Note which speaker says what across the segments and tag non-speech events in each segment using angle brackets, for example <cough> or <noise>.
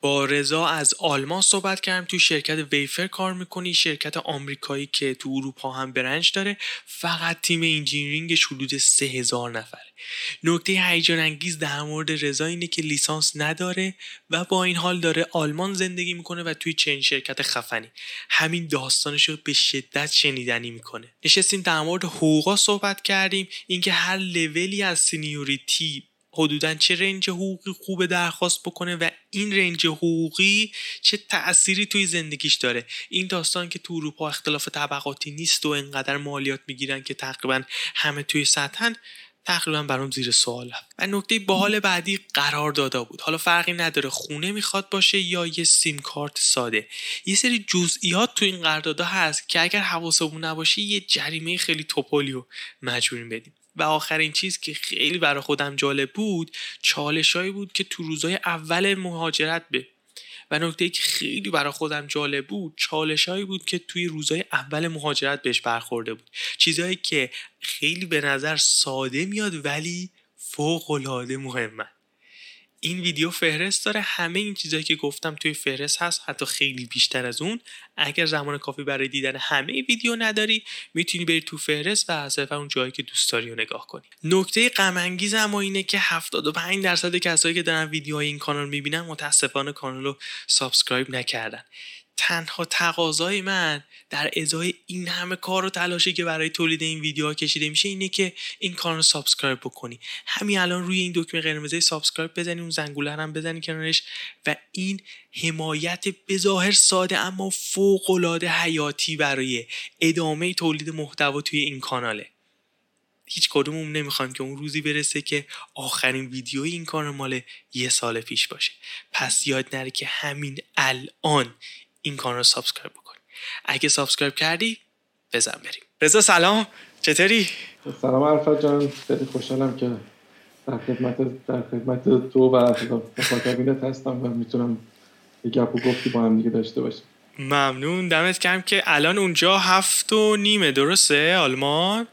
Speaker 1: با رضا از آلمان صحبت کردم. تو شرکت Wayfair کار می‌کنی شرکت آمریکایی که تو اروپا هم branch داره. فقط تیم engineering ش حدود سه هزار نفره. نکته هیجان انگیز در مورد رضا اینه که لیسانس نداره و با این حال داره آلمان زندگی می‌کنه و توی چنین شرکت خفنی. همین داستانش رو به شدت شنیدنی می‌کنه. نشستیم در مورد حقوقا صحبت کردیم. اینکه هر لولی از seniority حدودا چه range حقوقی خوبه درخواست بکنه و این range حقوقی چه تأثیری توی زندگیش داره. این داستان که تو اروپا اختلاف طبقاتی نیست و انقدر مالیات می‌گیرن که تقریبا همه توی سطحن تقریبا برام زیر سوال و نکته باحال بعدی قرار دادا بود. حالا فرقی نداره خونه می‌خواد باشه یا یه سیم کارت ساده. یه سری جزئیات تو این قراردادها هست که اگر حواسمون نباشه یه جریمه خیلی توپالیو مجبوریم بدیم. و آخرین چیز که خیلی برای خودم جالب بود چالشایی بود که تو روزای اول مهاجرت به. و نکته که خیلی برای خودم جالب بود چالشهایی بود که توی روزهای اول مهاجرت بهش برخورده بود. چیزهایی که خیلی به نظر ساده میاد ولی فوق العاده مهمه. این ویدیو فهرست داره. همه این چیزهایی که گفتم توی فهرست هست حتی خیلی بیشتر از اون. اگر زمان کافی برای دیدن همه ویدیو نداری می‌تونی بری تو فهرست و از اون جایی که دوست داری رو نگاه کنی. نکته غم انگیز اما اینه که 75 درصد کسایی که دارن ویدیوهای این کانال می‌بینن متاسفانه کانال رو subscribe نکردن. تنها تقاضای من در ازای این همه کار و تلاشی که برای تولید این ویدیوها کشیده میشه اینه که این کانال رو subscribe بکنی. همین الان روی این دکمه قرمزه subscribe بزنی اون زنگوله هم بزنی کنارش و این حمایت بظاهر ساده اما فوق العاده حیاتی برای ادامه تولید محتوا توی این کاناله. هیچ کدوممون نمی‌خوایم که اون روزی برسه که آخرین ویدیو این کانال مال یه سال پیش باشه. پس یاد نره که همین الان این کانال رو subscribe بکنی. اگه subscribe کردی بزن بریم. رضا سلام. چطوری؟
Speaker 2: سلام عرفان جان. خیلی خوشحالم که در خدمت در خدمت تو و مخاطبینت هستم و می‌تونم یه گپ و گفتی با هم دیگه داشته باشیم.
Speaker 1: ممنون. دمت گرم که الان اونجا هفت و نیمه درسته؟ آلمان؟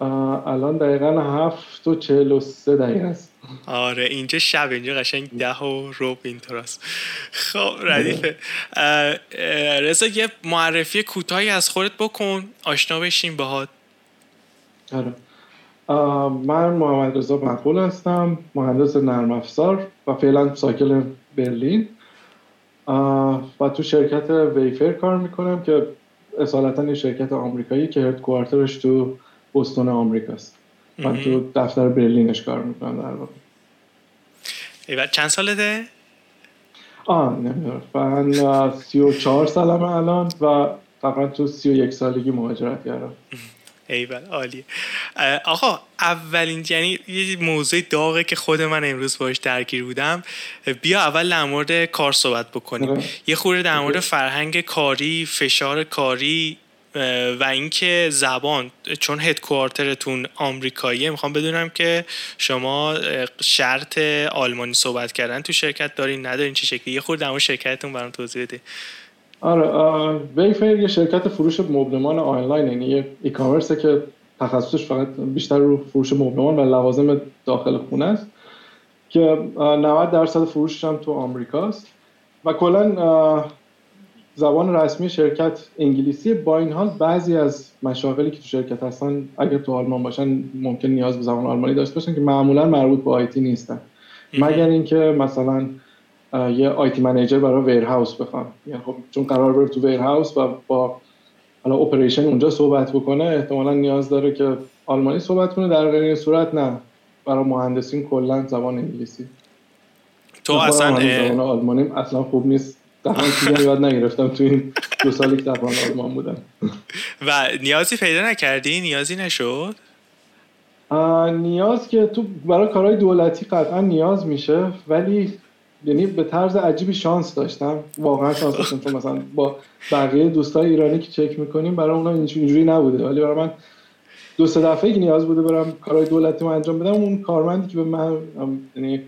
Speaker 2: الان دقیقا هفت و چهل و سه دقیقه است.
Speaker 1: آره اینجا شب اینجا قشنگ ده و روب اینطور است خب ردیفه. رضا یه معرفی کوتاهی از خودت بکن. آشنا بشیم باهات.
Speaker 2: آره. من محمد رضا مقبول هستم مهندس نرم افزار و فعلا ساکل برلین. و تو شرکت ویفر کار می‌کنم که اصالتا یه شرکت آمریکایی که هدکوارترش تو بستون آمریکاست. من تو دفتر برلینش کار می‌کنم در واقع.
Speaker 1: ایوه چند سالته؟
Speaker 2: آه نمی‌دونم. من سی و چهار سالم الان و تقریبا تو سی و یک سالگی مهاجرت کردم. <laughs>
Speaker 1: ایول عالی آقا اولین یعنی یه موضوع داغه که خود من امروز باش درگیر بودم. بیا اول در مورد کار صحبت بکنیم. آره. یه خورده در مورد فرهنگ کاری فشار کاری و اینکه زبان چون هدکوارترتون آمریکاییه می‌خوام بدونم که شما شرط آلمانی صحبت کردن تو شرکت دارین ندارین چه شکلی؟ یه خورده در شرکتتون برام توضیح بده
Speaker 2: آره ویفر یه شرکت فروش مبلمان آنلاین یعنی یه ای کامرسه که تخصصش فقط بیشتر رو فروش مبلمان و لوازم داخل خونه است که 90 درصد فروشش هم تو آمریکاست. و کلا زبان رسمی شرکت انگلیسی با این حال بعضی از مشاغلی که تو شرکت هستن اگر تو آلمان باشن ممکن نیاز به زبان آلمانی داشته باشن که معمولا مربوط به IT نیستن. مگر اینکه مثلا یه IT manager برای warehouse بخوان. یعنی خب چون قرار بره تو warehouse و با حالا operation اونجا صحبت بکنه احتمالا نیاز داره که آلمانی صحبت کنه. در غیر صورت نه. برای مهندسین کلا زبان انگلیسی.
Speaker 1: تو اصلا
Speaker 2: آلمانی اصلا خوب نیست. دهان چیزی یاد نگرفتم تو این دو سالی که در آلمان بودم.
Speaker 1: و نیازی پیدا نکردی؟ نیازی نشد؟
Speaker 2: نیاز که تو برای کارهای دولتی قطعا نیاز میشه ولی یعنی به طرز عجیبی شانس داشتم. واقعا شانس داشتم چون مثلا با بقیه دوستای ایرانی که چک می‌کنیم برای اونا اینجوری نبوده. ولی برای من دو سه دفعه نیاز بوده برم کارهای دولتی رو انجام بدم اون کارمندی که به من یعنی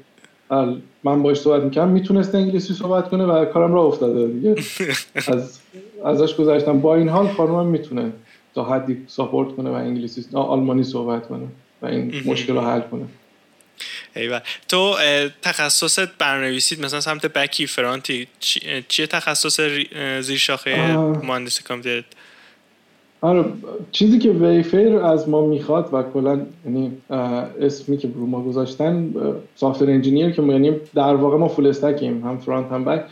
Speaker 2: من باش صحبت می‌کنم می‌تونست انگلیسی صحبت کنه و کارم را افتاده دیگه. <laughs> از ازش گذاشتم با این حال خانمم می‌تونه تا حدی ساپورت کنه و انگلیسی آلمانی صحبت کنه و این مشکل رو حل کنه.
Speaker 1: ایوه. تو تخصصت برنویسید مثلا سمت بکی فرانتی چیه تخصص زیر شاخه مهندسی کامپیوتر؟
Speaker 2: آره چیزی که ویفیر از ما می‌خواد و کلا یعنی اسمی که برو ما گذاشتن سافتور انجینیر که یعنی در واقع ما فول استکیم هم فرانت هم بک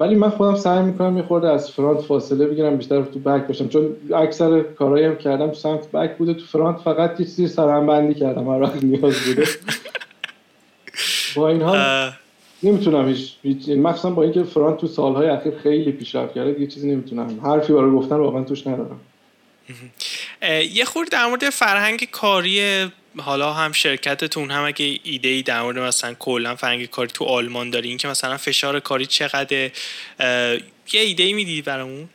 Speaker 2: ولی من خودم سعی می‌کنم یه خورده از فرانت فاصله بگیرم بیشتر تو بک باشم. چون اکثر کارهایی هم کردم تو سمت بک بوده تو فرانت فقط یه چیزی سرهم بندی کردم هر وقت نیاز بوده. <laughs> با این حال نمی‌تونم هیچ یعنی مخصوصا با اینکه فرانت تو سالهای اخیر خیلی پیشرفت کرده یه چیزی نمی‌تونم. حرفی برای گفتن واقعا توش ندارم.
Speaker 1: یه خورده در مورد فرهنگ کاری حالا هم شرکتتون هم اگه ایده ای در مورد مثلا کلا فرهنگ کاری تو آلمان دارین که مثلا فشار کاری چقدر یه ایده ای می‌دید برامون؟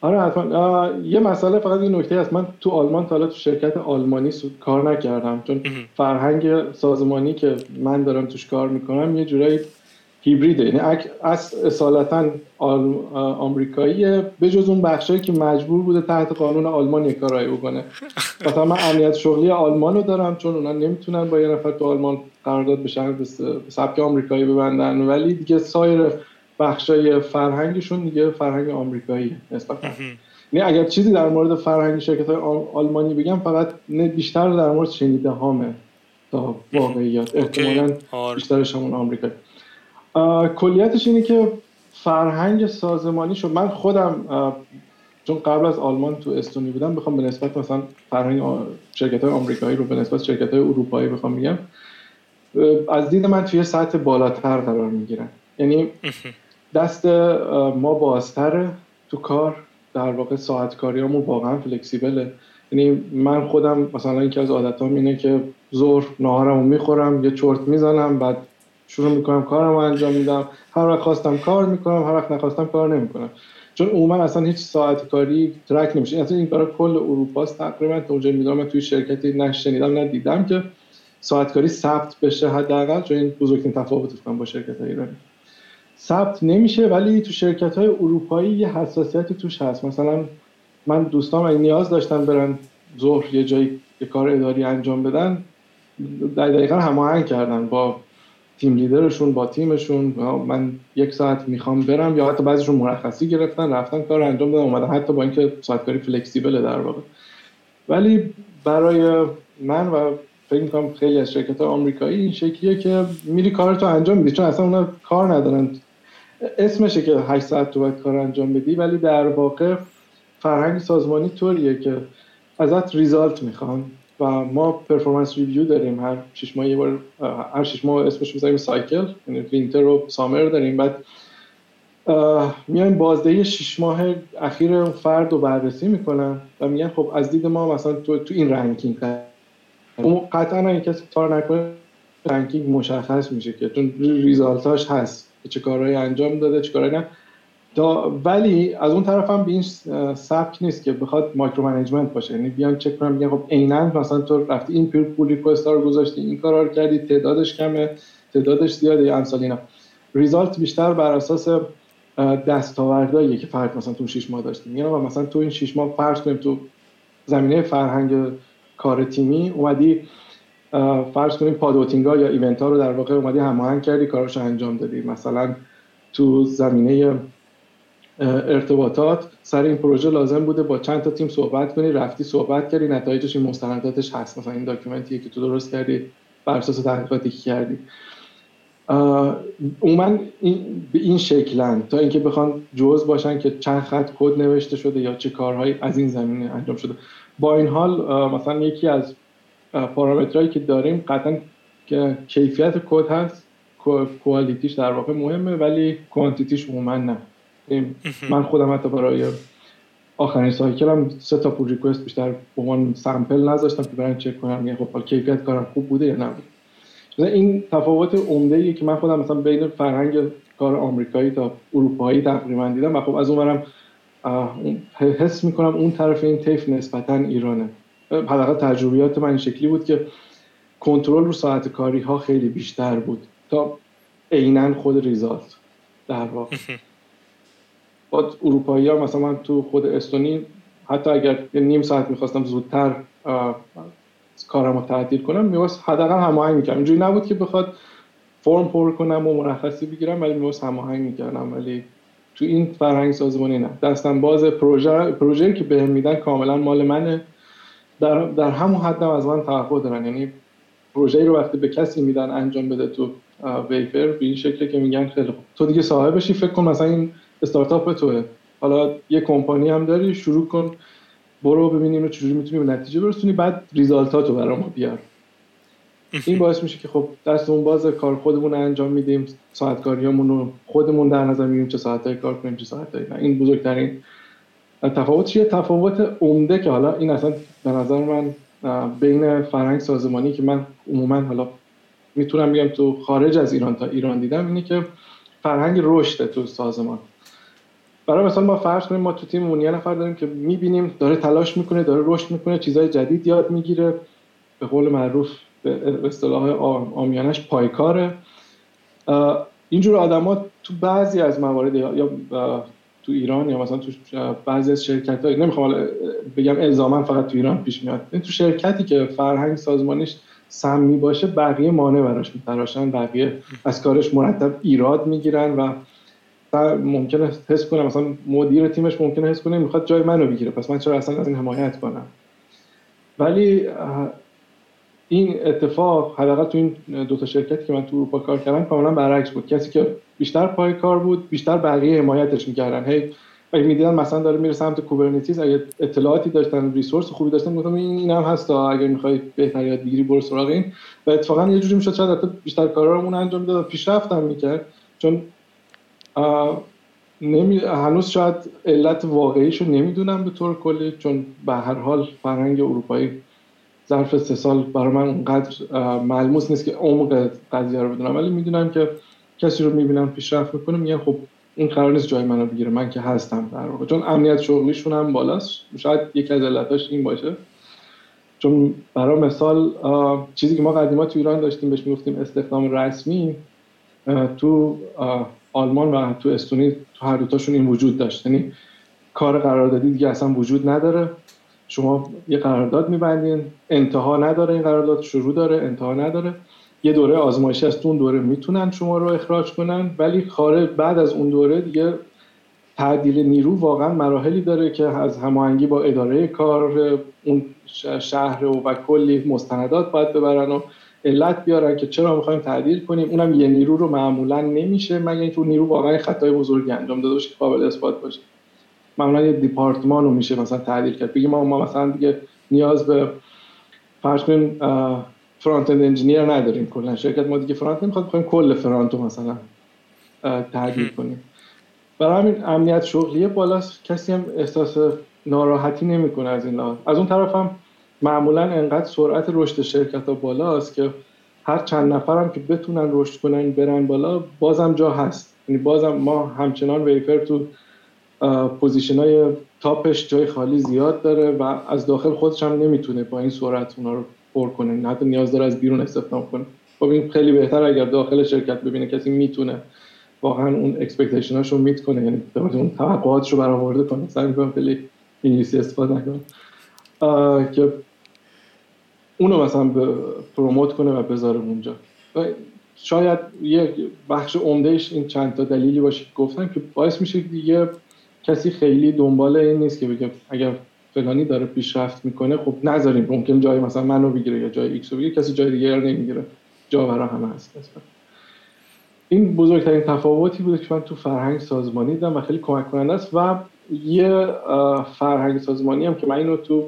Speaker 2: آره حتما. یه مسئله فقط این نکته هست. من تو آلمان تا حالا تو شرکت آلمانی کار نکردم. چون فرهنگ سازمانی که من دارم توش کار می‌کنم یه جورایی هیبریده. یعنی از اصالتا آمریکاییه به جز اون بخشایی که مجبور بوده تحت قانون آلمان یک کارایی بکنه. مثلا من امنیت شغلی آلمان رو دارم چون اونا نمی‌تونن با یه نفر تو آلمان قرارداد بشن به سبک آمریکایی ببندن. ولی دیگه سایر بخشای فرهنگشون دیگه فرهنگ آمریکایی نسبتا یعنی اگر چیزی در مورد فرهنگ شرکت های آلمانی بگم فقط بیشتر در مورد شنیده هامه تا واقعیات احتمالا. بیشترش همون آمریکایی. کلیتش اینه که فرهنگ سازمانی شد. من خودم چون قبل از آلمان تو استونی بودم بخوام به نسبت مثلا فرهنگ شرکت های آمریکایی رو به نسبت شرکت های اروپایی بخوام میگم از دید من توی سطح بالاتر قرار می‌گیرن یعنی دست ما بازتره تو کار در واقع ساعت کاریامون واقعا فلکسیبله. یعنی من خودم مثلا یکی از عادتام اینه که ظهر ناهارمو می‌خورم یه چرت می‌زنم بعد شروع می‌کنم کارم انجام میدم. هر وقت خواستم کار می‌کنم هر وقت نخواستم کار نمی‌کنم. چون عموما اصلا هیچ ساعت کاری ترک نمیشه. اصلا این برای کل اروپا است. تقریبا تا اونجا می‌دونم توی شرکتی نشنیدم ندیدم که ساعت کاری ثبت بشه حداقل. چون این بزرگترین تفاوت با شرکت های ایرانی. ثبت نمیشه ولی تو شرکت های اروپایی یه حساسیتی توش هست. مثلا من دوستان اگه نیاز داشتن برن ظهر یه جایی یه کار اداری انجام بدن دقیقا هماهنگ کردن با تیم لیدرشون با تیمشون. من یک ساعت می‌خوام برم. یا حتی بعضیشون مرخصی گرفتن رفتن کار انجام دادن اومدن. حتی با اینکه ساعت کاری فلکسیبل در واقع. ولی برای من و فکر می‌کنم خیلی از شرکت آمریکایی این شکلیه که میری کارتو انجام میدی. چون اصلا اونا کار ندارن. اسمشه که 8 ساعت تو باید کار انجام بدی ولی در واقع فرهنگ سازمانی طوریه که ازت result می‌خوان. و ما performance review داریم. هر شش ماه یه بار هر شش ماه اسمش می‌ذاریم cycle یعنی winter و summer داریم. بعد میایم بازدهی شش ماه اخیر اون فرد رو بررسی می‌کنن و میگن خب از دید ما مثلا تو, تو این ranking اون قطعا اگه کسی کار نکنه ranking مشخص میشه که چون result اش هست. چه کارهایی انجام داده چه کارهایی نه. ولی از اون طرف هم به این سبک نیست که بخواد micro management باشه. یعنی بیان چک کنن میگن خب عینا مثلا تو رفتی این pull pull request رو گذاشتی این کارا رو کردی تعدادش کمه تعدادش زیاده یا امثال اینا. result بیشتر بر اساس دستاوردهایی که فرد مثلا تو 6 ماه داشتیم یعنی مثلا تو این 6 ماه فرض کنیم تو زمینه فرهنگ کار تیمی اومدی فرض کنیم pod outing ها یا event ها رو در واقع اومدی هماهنگ کردی کاراشو انجام دادی. مثلا تو زمینه ارتباطات سر این پروژه لازم بوده با چند تا تیم صحبت کنی رفتی صحبت کردی نتایجش این مستنداتش هست. مثلا این document ی که تو درست کردی بر اساس تحقیقاتی که کردی. عموما این به این شکلن تا اینکه بخوان جز باشن که چند خط کد نوشته شده یا چه کارهایی از این زمینه انجام شده. با این حال مثلا یکی از پارامترهایی که داریم قطعا که کیفیت کد هست کوالیتیش در واقع مهمه ولی کوانتیتیش عموما نه. من خودم حتی برای آخرین سایکل هم سه تا پول ریکوست بیشتر به عنوان سمپل نذاشتم که برای چک کنم. یه خب کیفیت کارم خوب بوده یا نبود این تفاوت عمده ای که من خودم مثلا بین فرهنگ کار آمریکایی تا اروپایی تقریبا دیدم و خب از اونورم حس می‌کنم اون طرف این تیف نسبتا ایرانه. حداقل تجربیات من این شکلی بود که کنترل رو ساعت کاری ها خیلی بیشتر بود تا عینا خود ریزالت در واقع. با اروپایی ها مثلا من تو خود استونی حتی اگر نیم ساعت می‌خواستم زودتر کارم رو تعدیل کنم میواس حداقل هماهنگ می‌کردم. اینجوری نبود که بخواد فرم پر کنم و مرخصی بگیرم ولی میواس هماهنگ می‌کردم. ولی تو این فرهنگ سازمانی نه. دستم باز پروژه پروژه‌ای که بهم میدن کاملا مال منه. در, در همون حدم از من توقع دارن. یعنی پروژه‌ای رو وقتی به کسی میدن انجام بده تو ویفر به این شکلی که میگن خیلی خوب. تو دیگه صاحبشی فکر کن مثلا این استارتاپ توه. حالا یه کمپانی هم داری شروع کن برو ببینیم رو چجوری می‌تونی به نتیجه برسونی بعد ریزالتاتو برای ما بیار. <laughs> این باعث میشه که خب دستمون باز کار خودمون انجام میدیم ساعت کاریامون رو خودمون در نظر می‌گیریم چه ساعتایی کار کنیم چه ساعتایی نه. این بزرگترین تفاوت چیه؟ تفاوت عمده که حالا این اصلا به نظر من بین فرهنگ سازمانی که من عموما حالا می‌تونم بگم تو خارج از ایران تا ایران دیدم اینه که فرهنگ رشد تو سازمان. برای مثلا ما فرض کنیم ما تو تیممون یه نفر داریم که می‌بینیم داره تلاش می‌کنه داره رشد می‌کنه چیزای جدید یاد می‌گیره. به قول معروف به اصطلاح آمیانش پایکاره. اینجور آدما تو بعضی از موارد یا تو ایران یا مثلا تو بعضی از شرکت های نمی‌خوام بگم الزاما فقط تو ایران پیش میاد تو شرکتی که فرهنگ سازمانیش سمی باشه بقیه مانع براش میتراشن بقیه از کارش مرتب ایراد می‌گیرن و ممکنه حس کنه مثلا مدیر تیمش ممکنه حس کنه می‌خواد جای منو بگیره. پس من چرا اصلا از این حمایت کنم؟ ولی این اتفاق حداقل تو این دو تا شرکتی که من تو اروپا کار کردم کاملا برعکس بود. کسی که بیشتر پای کار بود بیشتر بقیه حمایتش می‌کردن. هی اگه می‌دیدن مثلا داره میره سمت کوبرنتیز اگه اطلاعاتی داشتن ریسورس خوبی داشتن گفتم این هم هست. اگر می‌خوای بهتر یاد بگیری برو سراغ این. و اتفاقا یه جوری می‌شد شاید بیشتر کارامون انجام می‌داد و پیشرفت هم می‌کرد. چون نمی... هنوز شاید علت واقعیشو نمی‌دونم به طور کلی چون به هر حال فرهنگ اروپایی ظرف سه سال برای من اونقدر ملموس نیست که عمق قضیه رو بدونم. ولی می‌دونم که کسی رو می‌بینم پیشرفت می‌کنه میگن خب این قرار نیست جای منو بگیره من که هستم در واقع. چون امنیت شغلیشون هم بالاست. شاید یکی از علتاش این باشه. چون برای مثال چیزی که ما قدیما تو ایران داشتیم بهش می‌گفتیم استخدام رسمی تو آلمان و تو استونی تو هر دوتاشون این وجود داشت. یعنی کار قراردادی دیگه اصلا وجود نداره. شما یه قرارداد میبندین انتها نداره این قرارداد شروع داره انتها نداره. یه دوره آزمایشی از اون دوره می‌تونن شما رو اخراج کنن. ولی خارج بعد از اون دوره دیگه تعدیل نیرو واقعا مراحلی داره که از هماهنگی با اداره کار اون شهر و, و کلی مستندات باید ببرن و علت بیارن که چرا می‌خوایم تعدیل کنیم. اونم یه نیرو رو معمولا نمیشه مگه اینکه نیرو واقعا خطای بزرگی انجام داده باشه که قابل اثبات باشه. معمولا یه دیپارتمان رو میشه مثلا تعدیل کرد. بگیم ما, ما مثلا دیگه نیاز به فرض کنیم فرانت اند انجینیر نداریم کلا. شرکت ما دیگه فرانت نمی‌خواد بخوایم کل فرانت رو مثلا تعدیل کنیم. برای همین امنیت شغلی بالاست. کسی هم احساس ناراحتی نمی‌کنه از این لحاظ از اون طرف هم معمولا انقدر سرعت رشد شرکت ها بالاست که هر چند نفرم که بتونن رشد کنن برن بالا بازم جا هست. یعنی بازم ما همچنان Wayfair تو position های top ش جای خالی زیاد داره و از داخل خودش هم نمی‌تونه با این سرعت اونا رو پر کنه. نه حتی نیاز داره از بیرون استخدام کنه. خب این خیلی بهتر اگر داخل شرکت ببینه کسی می‌تونه واقعا اون expectation اش رو meet کنه یعنی اون توقعاتش رو برآورده کنه. سعی می‌کنم خیلی انگلیسی استفاده نکنم. که اونو مثلا promote کنه و بذاره اونجا. شاید یه بخش عمدهش این چند تا دلیلی باشه که گفتم که باعث میشه دیگه کسی خیلی دنبال این نیست که بگه اگر فلانی داره پیشرفت می‌کنه خب نذاریم. ممکن جای مثلا منو بگیره یا جای X رو بگیره. کسی جای دیگه رو نمی‌گیره. جا برای همه هست. این بزرگترین تفاوتی بوده که من تو فرهنگ سازمانی دیدم و خیلی کمک کننده است و یه فرهنگ سازمانی هم که من اینو تو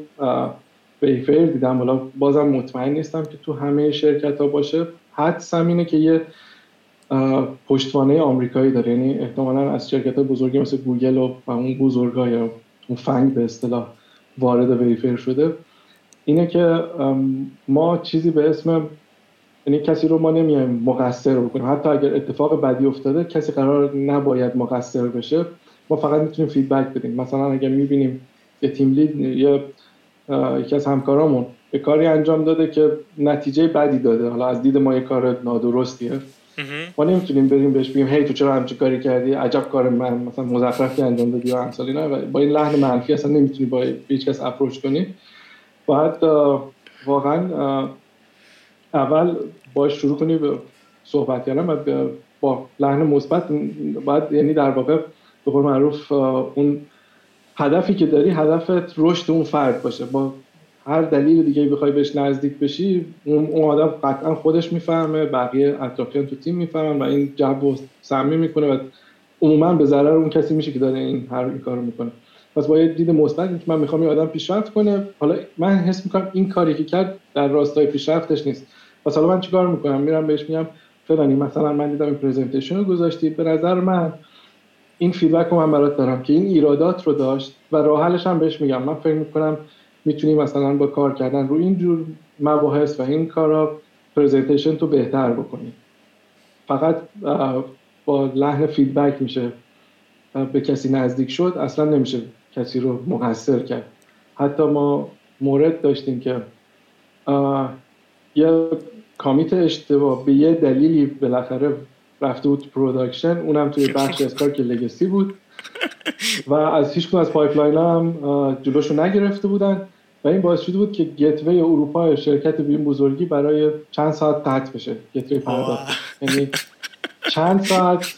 Speaker 2: ویفر دیدم. حالا بازم مطمئن نیستم که تو همه شرکت ها باشه حدسم اینه که یه پشتوانه آمریکایی داره. یعنی احتمالا از شرکت های بزرگی مثل گوگل و, اون بزرگ یا اون فنگ به اصطلاح وارد ویفر شده. اینه که ما چیزی به اسم یعنی کسی رو ما نمیایم مقصر بکنیم. حتی اگر اتفاق بدی افتاده کسی قرار نباید مقصر بشه. ما فقط می‌تونیم فیدبک بدیم. مثلا اگر می‌بینیم یه تیم لید یا یکی از همکارامون یه کاری انجام داده که نتیجه بدی داده. حالا از دید ما یه کار نادرستیه. ما نمی‌تونیم بریم بهش بگیم هی تو چرا همچین کاری کردی؟ عجب کار من مثلا مزخرفی انجام دادی و امثال اینا. با این لحن منفی اصلا نمی‌تونی با هیچ کس اپروچ کنی. باید واقعا اول باش شروع کنی به صحبت کردن و با لحن مثبت باید یعنی در واقع به قول معروف اون هدفی که داری هدفت رشد اون فرد باشه. با هر دلیل دیگه بخوای بهش نزدیک بشی اون آدم قطعا خودش می‌فهمه بقیه اطرافیان تو تیم می‌فهمن و این جو رو سمی می‌کنه و عموما به ضرر اون کسی میشه که داره این هر این کارو می‌کنه. پس با یه دید مثبت که من می‌خوام این آدم پیشرفت کنه حالا من حس می‌کنم این کاری که کرد در راستای پیشرفتش نیست. پس حالا من چیکار می‌کنم؟ میرم بهش میگم فلانی مثلا من دیدم این presentation گذاشتی به نظر من این feedback رو من برات دارم که این ایرادات رو داشت و راه حلش هم بهش میگم. من فکر می‌کنم می‌تونی مثلا با کار کردن رو این جور مباحث و این کارا presentation تو بهتر بکنی فقط با لحن feedback میشه به کسی نزدیک شد اصلا نمیشه کسی رو مقصر کرد. حتی ما مورد داشتیم که یه commit اشتباه به یه دلیلی بالاخره رفته بود production اونم توی بخش اسکار که legacy بود. و از هیچ از pipeline هم جلوشو نگرفته بودن. و این باعث شده بود که gateway اروپا شرکت به این بزرگی برای چند ساعت قطع بشه. gateway پرداخت. یعنی چند ساعت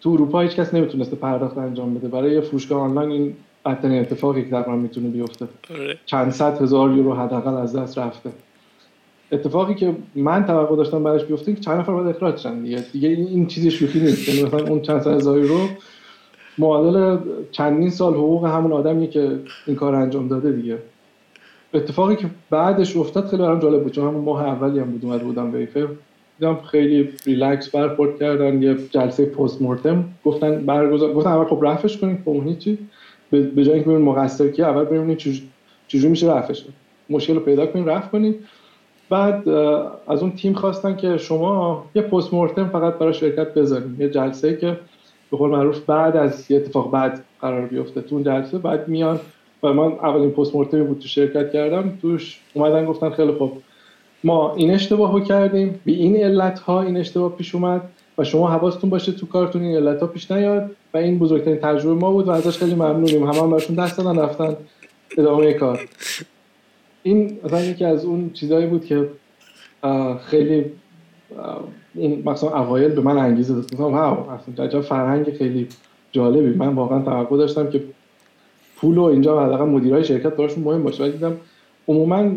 Speaker 2: تو اروپا هیچ کس نمی‌تونسته پرداخت انجام بده. برای یه فروشگاه آنلاین این بدترین اتفاقی که تقریبا می‌تونه بیفته. آره. چند صد هزار یورو حداقل از دست رفته. اتفاقی که من توقع داشتم براش بیفته که چند نفر باید اخراج شدن دیگه. دیگه این چیزی شوخی نیست. یعنی مثلا اون چند صد هزار یورو معادل چندین سال حقوق همون آدمی که این کار انجام داده دیگه. اتفاقی که بعدش افتاد خیلی برام جالب بود. چون همون ماه اولی هم بود اومده بودم ویفر. دیدم خیلی ریلکس برخورد کردن یه جلسه پست مورتم. گفتن برگزار گفتن اول خب رفعش کنیم خب اون هیچی. به جای اینکه ببینیم مقصر کی اول ببینیم چجوری میشه رفعش مشکل رو پیدا کنیم رفع کنیم. بعد از اون تیم خواستن که شما یه پست مورتم فقط برای شرکت بذاریم. یه جلسه که به قول معروف بعد از یه اتفاق بعد قرار بیفته. تو اون جلسه بعد میان و من اولین پست مورتمی بود تو شرکت کردم. توش اومدن گفتن خیلی خوب. ما این اشتباه رو کردیم. به این علت ها این اشتباه پیش اومد و شما حواستون باشه تو کارتون این علت ها پیش نیاد و این بزرگترین تجربه ما بود و ازش خیلی ممنونیم. همه هم برشون دست دادن رفتن ادامه کار. این مثلا یکی از اون چیزهایی بود که خیلی این مثلا اوایل به من انگیزه داد. مثلا واو اصلا فرهنگ خیلی جالبی. من واقعا توقع داشتم که پول و اینجا حداقل مدیرای شرکت براشون مهم باشه. ولی دیدم عموما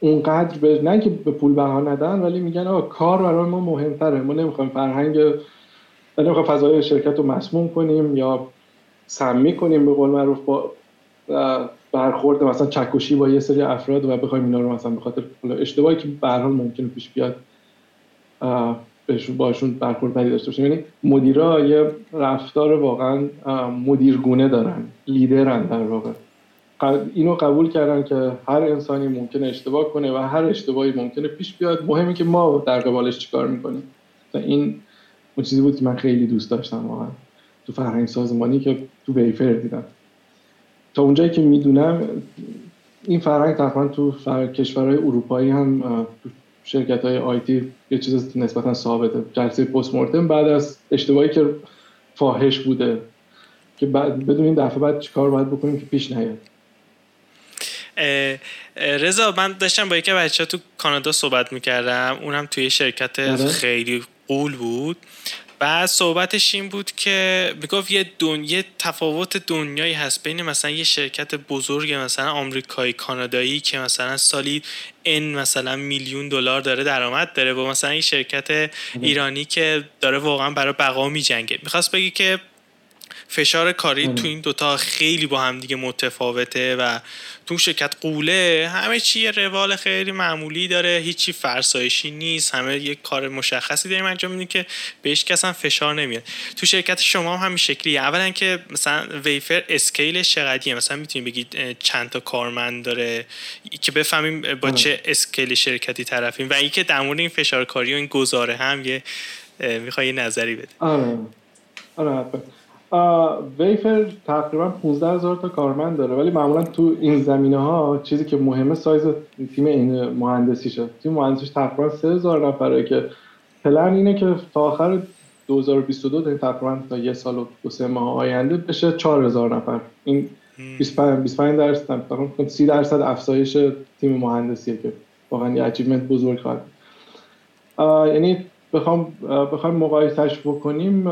Speaker 2: اونقدر به نه که به پول بها ندن ولی میگن آقا کار برای ما مهمتره. ما نمی‌خوایم فرهنگ نمی‌خوایم فضای شرکت رو مسموم کنیم یا سمی کنیم به قول معروف با برخورد مثلا چکشی با یه سری افراد و بخوایم اینا رو مثلا به خاطر اشتباهی که به حال ممکنه پیش بیاد بهشون باشون برخورد بدی داشته باشیم. یعنی مدیرا یه رفتار واقعا مدیرگونه دارن لیدرن در واقع. اینو قبول کردن که هر انسانی ممکنه اشتباه کنه و هر اشتباهی ممکنه پیش بیاد. مهمی که ما در قبالش چیکار می‌کنیم. این اون چیزی بود که من خیلی دوست داشتم واقعا. تو فرهنگ سازمانی که تو بیفر دیدم. تا اونجایی که می‌دونم این فرهنگ تقریبا تو کشورهای اروپایی هم تو شرکت های آیتی یه چیز نسبتا ثابته. جلسه پست مورتم بعد از اشتباهی که فاحش بوده که بعد بدون این دفعه بعد چیکار باید بکنیم که پیش نیاد.
Speaker 1: رضا من داشتم با یکی بچه تو کانادا صحبت می‌کردم. اونم توی شرکت آره. خیلی قول بود. بعد صحبتش این بود که می‌گفت یه دنیا تفاوت دنیایی هست بین مثلا یه شرکت بزرگ مثلا آمریکایی کانادایی که مثلا سالی ان مثلا میلیون دلار داره درآمد داره و مثلا یه شرکت ایرانی که داره واقعا برای بقا میجنگه. می‌خواست بگی که فشار کاری تو این دوتا خیلی با هم دیگه متفاوته و تو شرکت قوله همه چی یه روال خیلی معمولی داره هیچی فرسایشی نیست همه یه کار مشخصی داریم انجام میدیم که بهش کس هم فشار نمیاد. تو شرکت شما هم همین شکلیه. اولا که مثلا ویفر اسکیلش چقدریه؟ مثلا می‌تونیم بگید چند تا کارمند داره؟ که بفهمیم با آره. چه اسکیل شرکتی طرفیم و اینکه در مورد این فشار کاری و این گزاره هم یه می‌خوای نظری بده
Speaker 2: آره. آره ویفر تقریبا 15 هزار تا کارمند داره ولی معمولا تو این زمینه ها چیزی که مهمه سایز تیم این مهندسیشه تیم مهندسیش تقریبا 3000 نفره که پلن اینه که تا آخر 2022 در تقریبا تا یه سال و دو سه ماه آینده بشه 4000 نفر. این 25 25 درصد 30 درصد افزایش تیم مهندسیه که واقعا یه achievement بزرگ خواهد. یعنی بخوام بخوام مقایسش بکنیم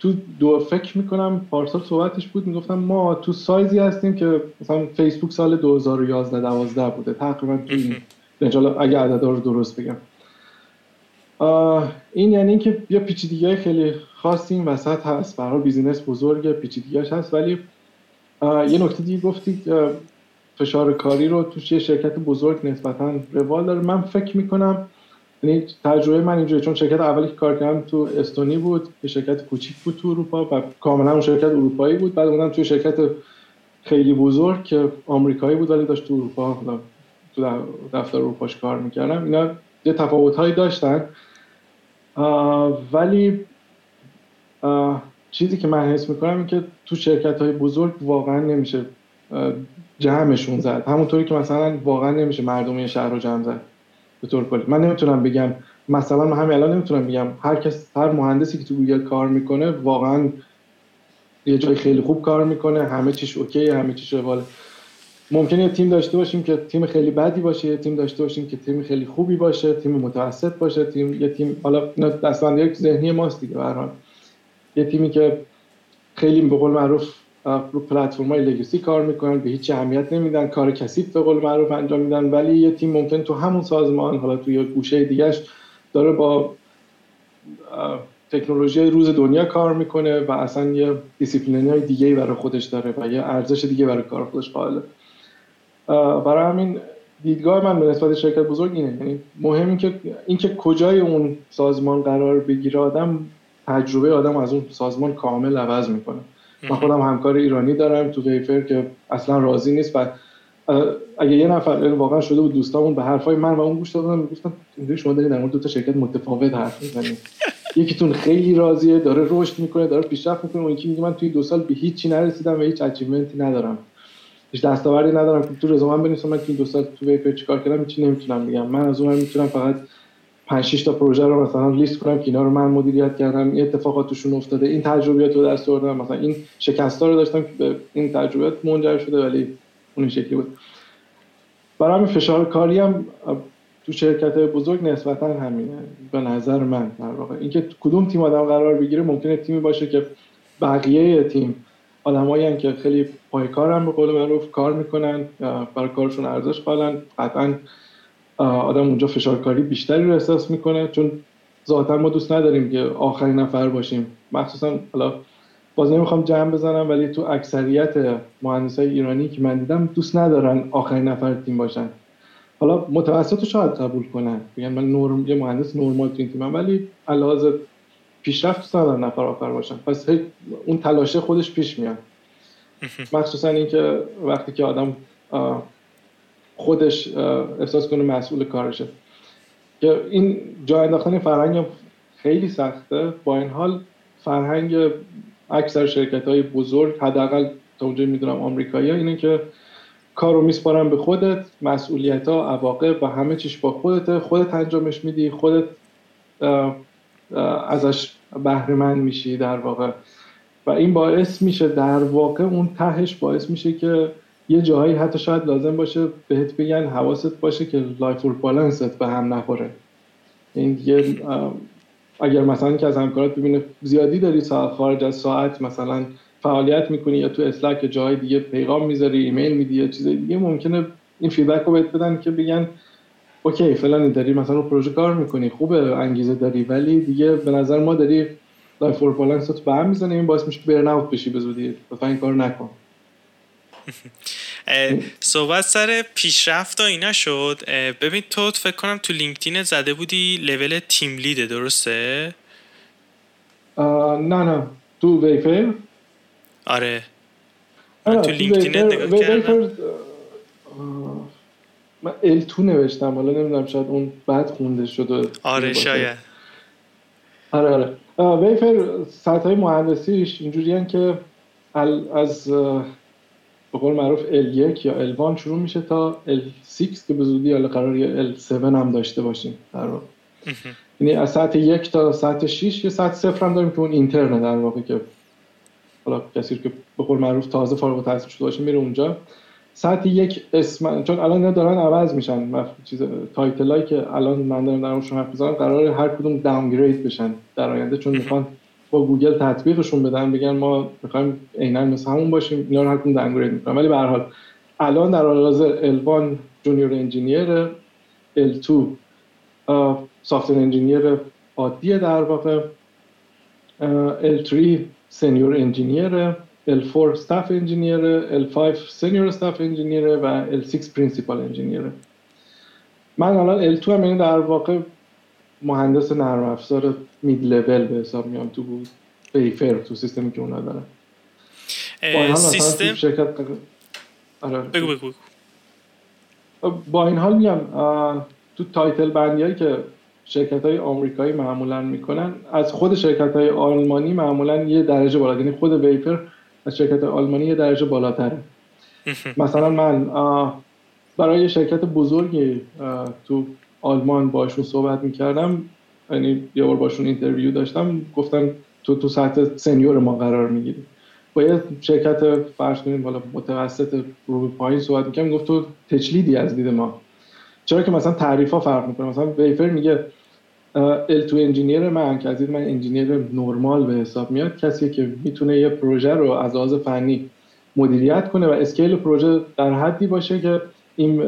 Speaker 2: تو دو فکر می‌کنم پارسال صحبتش بود می‌گفتم ما تو سایزی هستیم که مثلا فیسبوک سال 2011 12 بوده تقریبا تو اگه عددا رو درست بگم. این یعنی اینکه یه پیچیدگی خیلی خاصی این وسط هست. برای business بزرگ پیچیدگیش هست. ولی یه نکته دیگه گفتی فشار کاری رو توش یه شرکت بزرگ نسبتا روال داره. من فکر می‌کنم یعنی تجربه من اینجوری چون شرکت اولی که کار کردم تو استونی بود یه شرکت کوچیک بود تو اروپا و کاملا اون شرکت اروپایی بود. بعد اومدم توی شرکت خیلی بزرگ که آمریکایی بود ولی داشت تو اروپا تو دفتر اروپاش کار می‌کردم. اینا یه تفاوت هایی داشتن ولی چیزی که من حس می‌کنم این که تو شرکت های بزرگ واقعا نمیشه جمعشون زد. همونطوری که مثلا واقعا نمیشه مردم یه شهر رو جمع زد. به طور کلی. من نمی‌تونم بگم مثلا من همین الان نمی‌تونم بگم هر کس هر مهندسی که تو گوگل کار می‌کنه واقعا یه جای خیلی خوب کار می‌کنه همه چیش OK همه چیش رواله. ممکنه تیم داشته باشیم که تیم خیلی بدی باشه یه تیم داشته باشیم که تیم خیلی خوبی باشه تیم متوسط باشه تیم یه تیم حالا یک ذهنی ماست دیگه به یه تیمی که خیلی به قول معروف رو پلتفرم های لگسی کار می‌کنن به هیچ اهمیت نمیدن. کار کثیف به قول معروف انجام میدن. ولی یه تیم ممکن تو همون سازمان حالا تو یه گوشه دیگهش داره با تکنولوژی روز دنیا کار می‌کنه و اصلا یه دیسیپلینی های دیگه برای خودش داره و یه ارزش دیگه برای کار خودش قائله برای همین دیدگاه من به نسبت شرکت بزرگ اینه. یعنی مهم این که اینکه کجای اون سازمان قرار بگیره آدم تجربه آدم از اون سازمان کامل عوض می‌کنه. من خودم همکار ایرانی دارم تو ویفر که اصلا راضی نیست. و اگه یه نفر واقعا شده بود دوستامون به حرفای من و اون گوش دادن می‌گفتن اینجوری شما دارید در مورد دو تا شرکت متفاوت حرف می‌زنید. <laughs> یکیتون خیلی راضیه داره رشد می‌کنه داره پیشرفت می‌کنه اون یکی میگه من توی دو سال به هیچی نرسیدم و هیچ اچیومنتی ندارم. هیچ دستاوردی ندارم. که تو رزومم بنویسم من تو دو سال تو ویفر چیکار کردم هیچی نمی‌تونم بگم. من از اون می‌تونم فقط 5 6 تا پروژه رو مثلا لیست کنم که اینا رو من مدیریت کردم این اتفاقاتشون افتاده این تجربیات رو دست آوردم. مثلا این شکستا رو داشتم که به این تجربیات منجر شده ولی اون شکلی بود. برای فشار کاری هم تو شرکت بزرگ نسبتا همینه. به نظر من در واقع. اینکه کدوم تیم آدم قرار بگیره ممکنه تیمی باشه که بقیه تیم آدمایی که خیلی پایکارن به قول معروف کار می‌کنن برای کارشون ارزش قائلن قطعا آدم اونجا فشارکاری بیشتری رو احساس می‌کنه چون ذاتا ما دوست نداریم که آخرین نفر باشیم. مخصوصا حالا باز نمی‌خوام جمع بزنم ولی تو اکثریت مهندسای ایرانی که من دیدم دوست ندارن آخرین نفر تیم باشن. حالا متوسط شاید قبول کنن. بگن من نرم یه مهندس نرمال تو این تیمم ولی علاوه پیشرفت دوست ندارن نفر آخر باشن. پس اون تلاشه خودش پیش میاد. مخصوصا اینکه وقتی که آدم خودش احساس کنه مسئول کارشه. که این جا انداختن فرهنگ خیلی سخته. با این حال فرهنگ اکثر شرکت های بزرگ حداقل تا اونجا می‌دونم آمریکایی اینه که کار رو میسپارن به خودت مسئولیت ها عواقب و همه چیش با خودت خودت انجامش میدی خودت ازش بهره میشی در واقع. و این باعث میشه در واقع اون تهش باعث میشه که یه جاهایی حتی شاید لازم باشه بهت بگن حواست باشه که life work balance ت به هم نخوره. این دیگه اگر مثلا که از همکارات ببینه زیادی داری خارج از ساعت مثلا فعالیت می‌کنی یا تو Slack جای دیگه پیغام می‌ذاری ایمیل میدی یا چیز دیگه ممکنه این feedback رو بهت بدن که بگن OK فلان داری مثلا رو پروژه کار می‌کنی خوبه انگیزه داری ولی دیگه به نظر ما داری life work balance به هم می‌زنه این باعث میشه burn out بشی به زودی. این کارو نکن. <laughs>
Speaker 1: صحبت سر پیشرفت و اینا شد. ببین تو فکر کنم تو لینکدین زده بودی level team lead ه درسته؟
Speaker 2: نه نه. تو Wayfair؟
Speaker 1: آره. من تو لینکدین نگاه کردم.
Speaker 2: من L2 نوشتم. حالا نمی‌دونم شاید اون بعد خونده شده
Speaker 1: آره شاید.
Speaker 2: آره آره. ویفر سطح های مهندسیش اینجوری که از به قول معروف L1 یا L1 شروع میشه تا L6 که به زودی حالا قرار یه L7 هم داشته باشیم در واقع. یعنی از سطح یک تا سطح 6 یه سطح صفر هم داریم که اون اینترنه در واقع که حالا کسی که به قول معروف تازه فارغ التحصیل شده باشه میره اونجا. سطح یک اسم چون الان دارن عوض میشن. چیز title ایی که الان من دارم در حرف می‌زنم قرار هر کدوم downgrade بشن در آینده چون می‌خوان با گوگل تطبیقشون بدن بگن ما می‌خوایم عینا مثل همون باشیم اینا رو هر کدوم downgrade می‌کنن. ولی به هر حال الان در حال حاضر L1 junior engineer L2 software engineer عادیه در واقع. L3 senior engineer L4 staff engineer L5 senior staff engineer و L6 principal engineer من الان L2 هم یعنی در واقع مهندس نرم افزار mid level به حساب میام تو Wayfair تو سیستمی که اونا دارن.
Speaker 1: سیستم؟ شرکت آره بگو بگو
Speaker 2: با این حال میگم تو title بندی که شرکت های آمریکایی معمولا می‌کنن از خود شرکت های آلمانی معمولا یه درجه بالا. یعنی خود Wayfair از شرکت آلمانی یه درجه بالاتره. مثلا من برای شرکت بزرگی تو آلمان باشون صحبت می‌کردم یعنی یه بار باشون interview داشتم گفتن تو تو سطح senior ما قرار می‌گیری. با یه شرکت فرض کنیم بالا متوسط رو پایین صحبت می‌کنم گفت تو tech lead ی از دید ما. چرا که مثلا تعریف ها فرق می‌کنه. مثلا Wayfair میگه L2 engineer من که از من engineer نرمال به حساب میاد کسی که می‌تونه یه پروژه رو از لحاظ فنی مدیریت کنه و scale پروژه در حدی باشه که این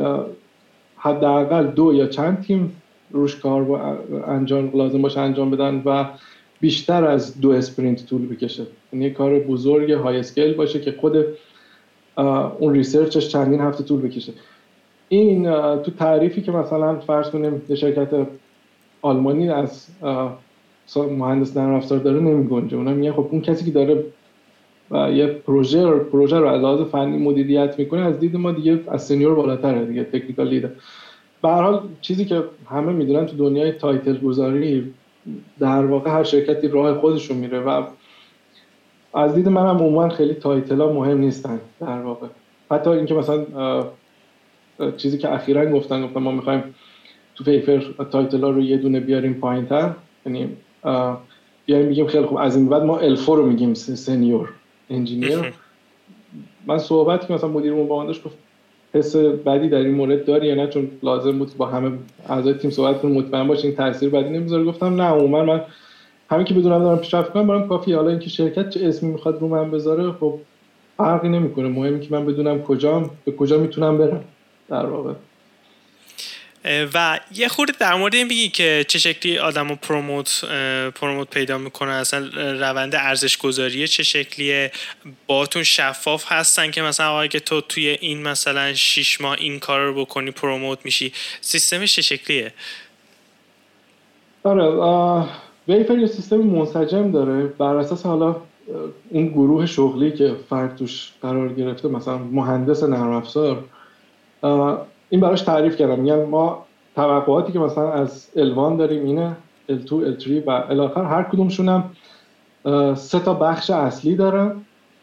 Speaker 2: حداقل دو یا چند تیم روش کار انجام لازم باشه انجام بدن و بیشتر از دو sprint طول بکشه. یعنی کار بزرگ high scale باشه که خود اون research ش چندین هفته طول بکشه. این تو تعریفی که مثلا فرض کنیم شرکت آلمانی از مهندس نرم افزار داره نمی گنجه اونا میگن خب اون کسی که داره یه پروژه پروژه رو از لحاظ فنی مدیریت می‌کنه از دید ما دیگه از senior بالاتره دیگه technical leader. به حال چیزی که همه می‌دونن تو دنیای title گذاری در واقع هر شرکتی راه خودشون میره و از دید منم عموما خیلی title مهم نیستن در واقع. حتی اینکه مثلا چیزی که اخیرا گفتن گفتن ما می‌خوایم تو Wayfair title ها رو یه دونه بیاریم پایین تر یعنی بیاریم میگیم خیلی خوب از این بعد ما الفو رو میگیم سنیور. انجینیر. <laughs> من صحبت که مثلا مدیرمون با من داشت گفت حس بدی در این مورد داری یا نه؟ چون لازم بود با همه اعضای تیم صحبت کنیم مطمئن باشین تاثیر بدی نمی‌ذاره. گفتم نه عموما من همین که بدونم دارم پیشرفت کنم برام کافیه. حالا اینکه شرکت چه اسمی می‌خواد رو من بذاره خب فرقی نمی‌کنه. مهمی که من بدونم کجا به کجا می‌تونم برم. در واقع.
Speaker 1: و یه خورده در مورد این بگی که چه شکلی آدم رو پروموت, پروموت پیدا می‌کنه اصلا روند ارزش گذاریه چه شکلیه؟ باتون شفاف هستن که مثلا اگه تو توی این مثلا شیش ماه این کار رو بکنی پروموت میشی سیستمش چه شکلیه؟
Speaker 2: آره ویفر یه سیستم منسجم داره. بر اساس حالا اون گروه شغلی که فرد توش قرار گرفته مثلا مهندس نرم افزار این براش تعریف کردم. میگن ما توقعاتی که مثلا از الوان داریم اینه L2, L3 و الاخر هر کدومشون هم سه تا بخش اصلی دارن.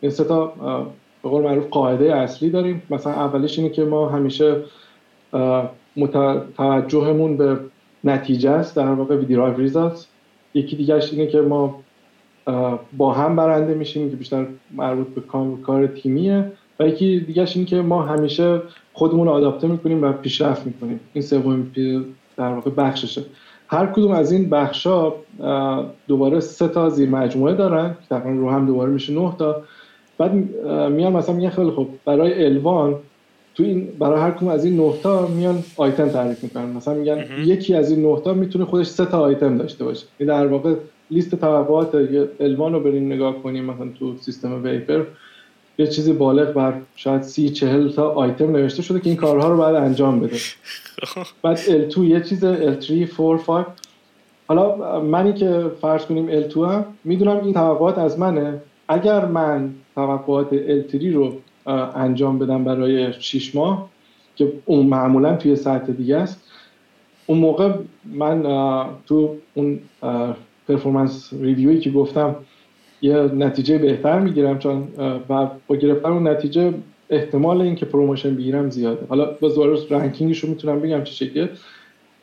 Speaker 2: این سه تا به قول معروف قاعده اصلی داریم. مثلا اولیش اینه که ما همیشه توجهمون به نتیجه است در واقع ویدیو ریزالت یکی دیگهش اینه که ما با هم برنده میشیم که بیشتر مربوط به کار تیمیه. و یکی دیگهش اینه که ما همیشه خودمون رو آداپته می‌کنیم و پیشرفت می‌کنیم. این سومین در واقع بخششه. هر کدوم از این بخشا دوباره سه تا زیر مجموعه دارن. تقریبا رو هم دوباره میشه نه تا. بعد میان مثلا میگن خیلی خوب برای الوان تو این برای هر کدوم از این نه تا میان آیتم تعریف می‌کنن. مثلا میگن یکی از این نه تا می‌تونه خودش سه تا آیتم داشته باشه. این در واقع لیست توقعات الوان رو بریم نگاه کنیم مثلا تو سیستم ویپر یه چیزی بالغ بر شاید سی چهل تا آیتم نوشته شده که این کارها رو باید انجام بده. <laughs> بعد L2 یه چیز L3 4 5 حالا منی که فرض کنیم L2 هم می‌دونم این توقعات از منه. اگر من توقعات L3 رو انجام بدم برای 6 ماه که اون معمولا توی ساعت دیگه است اون موقع من تو اون performance review ی که گفتم یه نتیجه بهتر می‌گیرم چون و با گرفتن اون نتیجه احتمال اینکه promotion بگیرم زیاده. حالا باز دوباره ranking ش رو می‌تونم بگم چه شکلیه.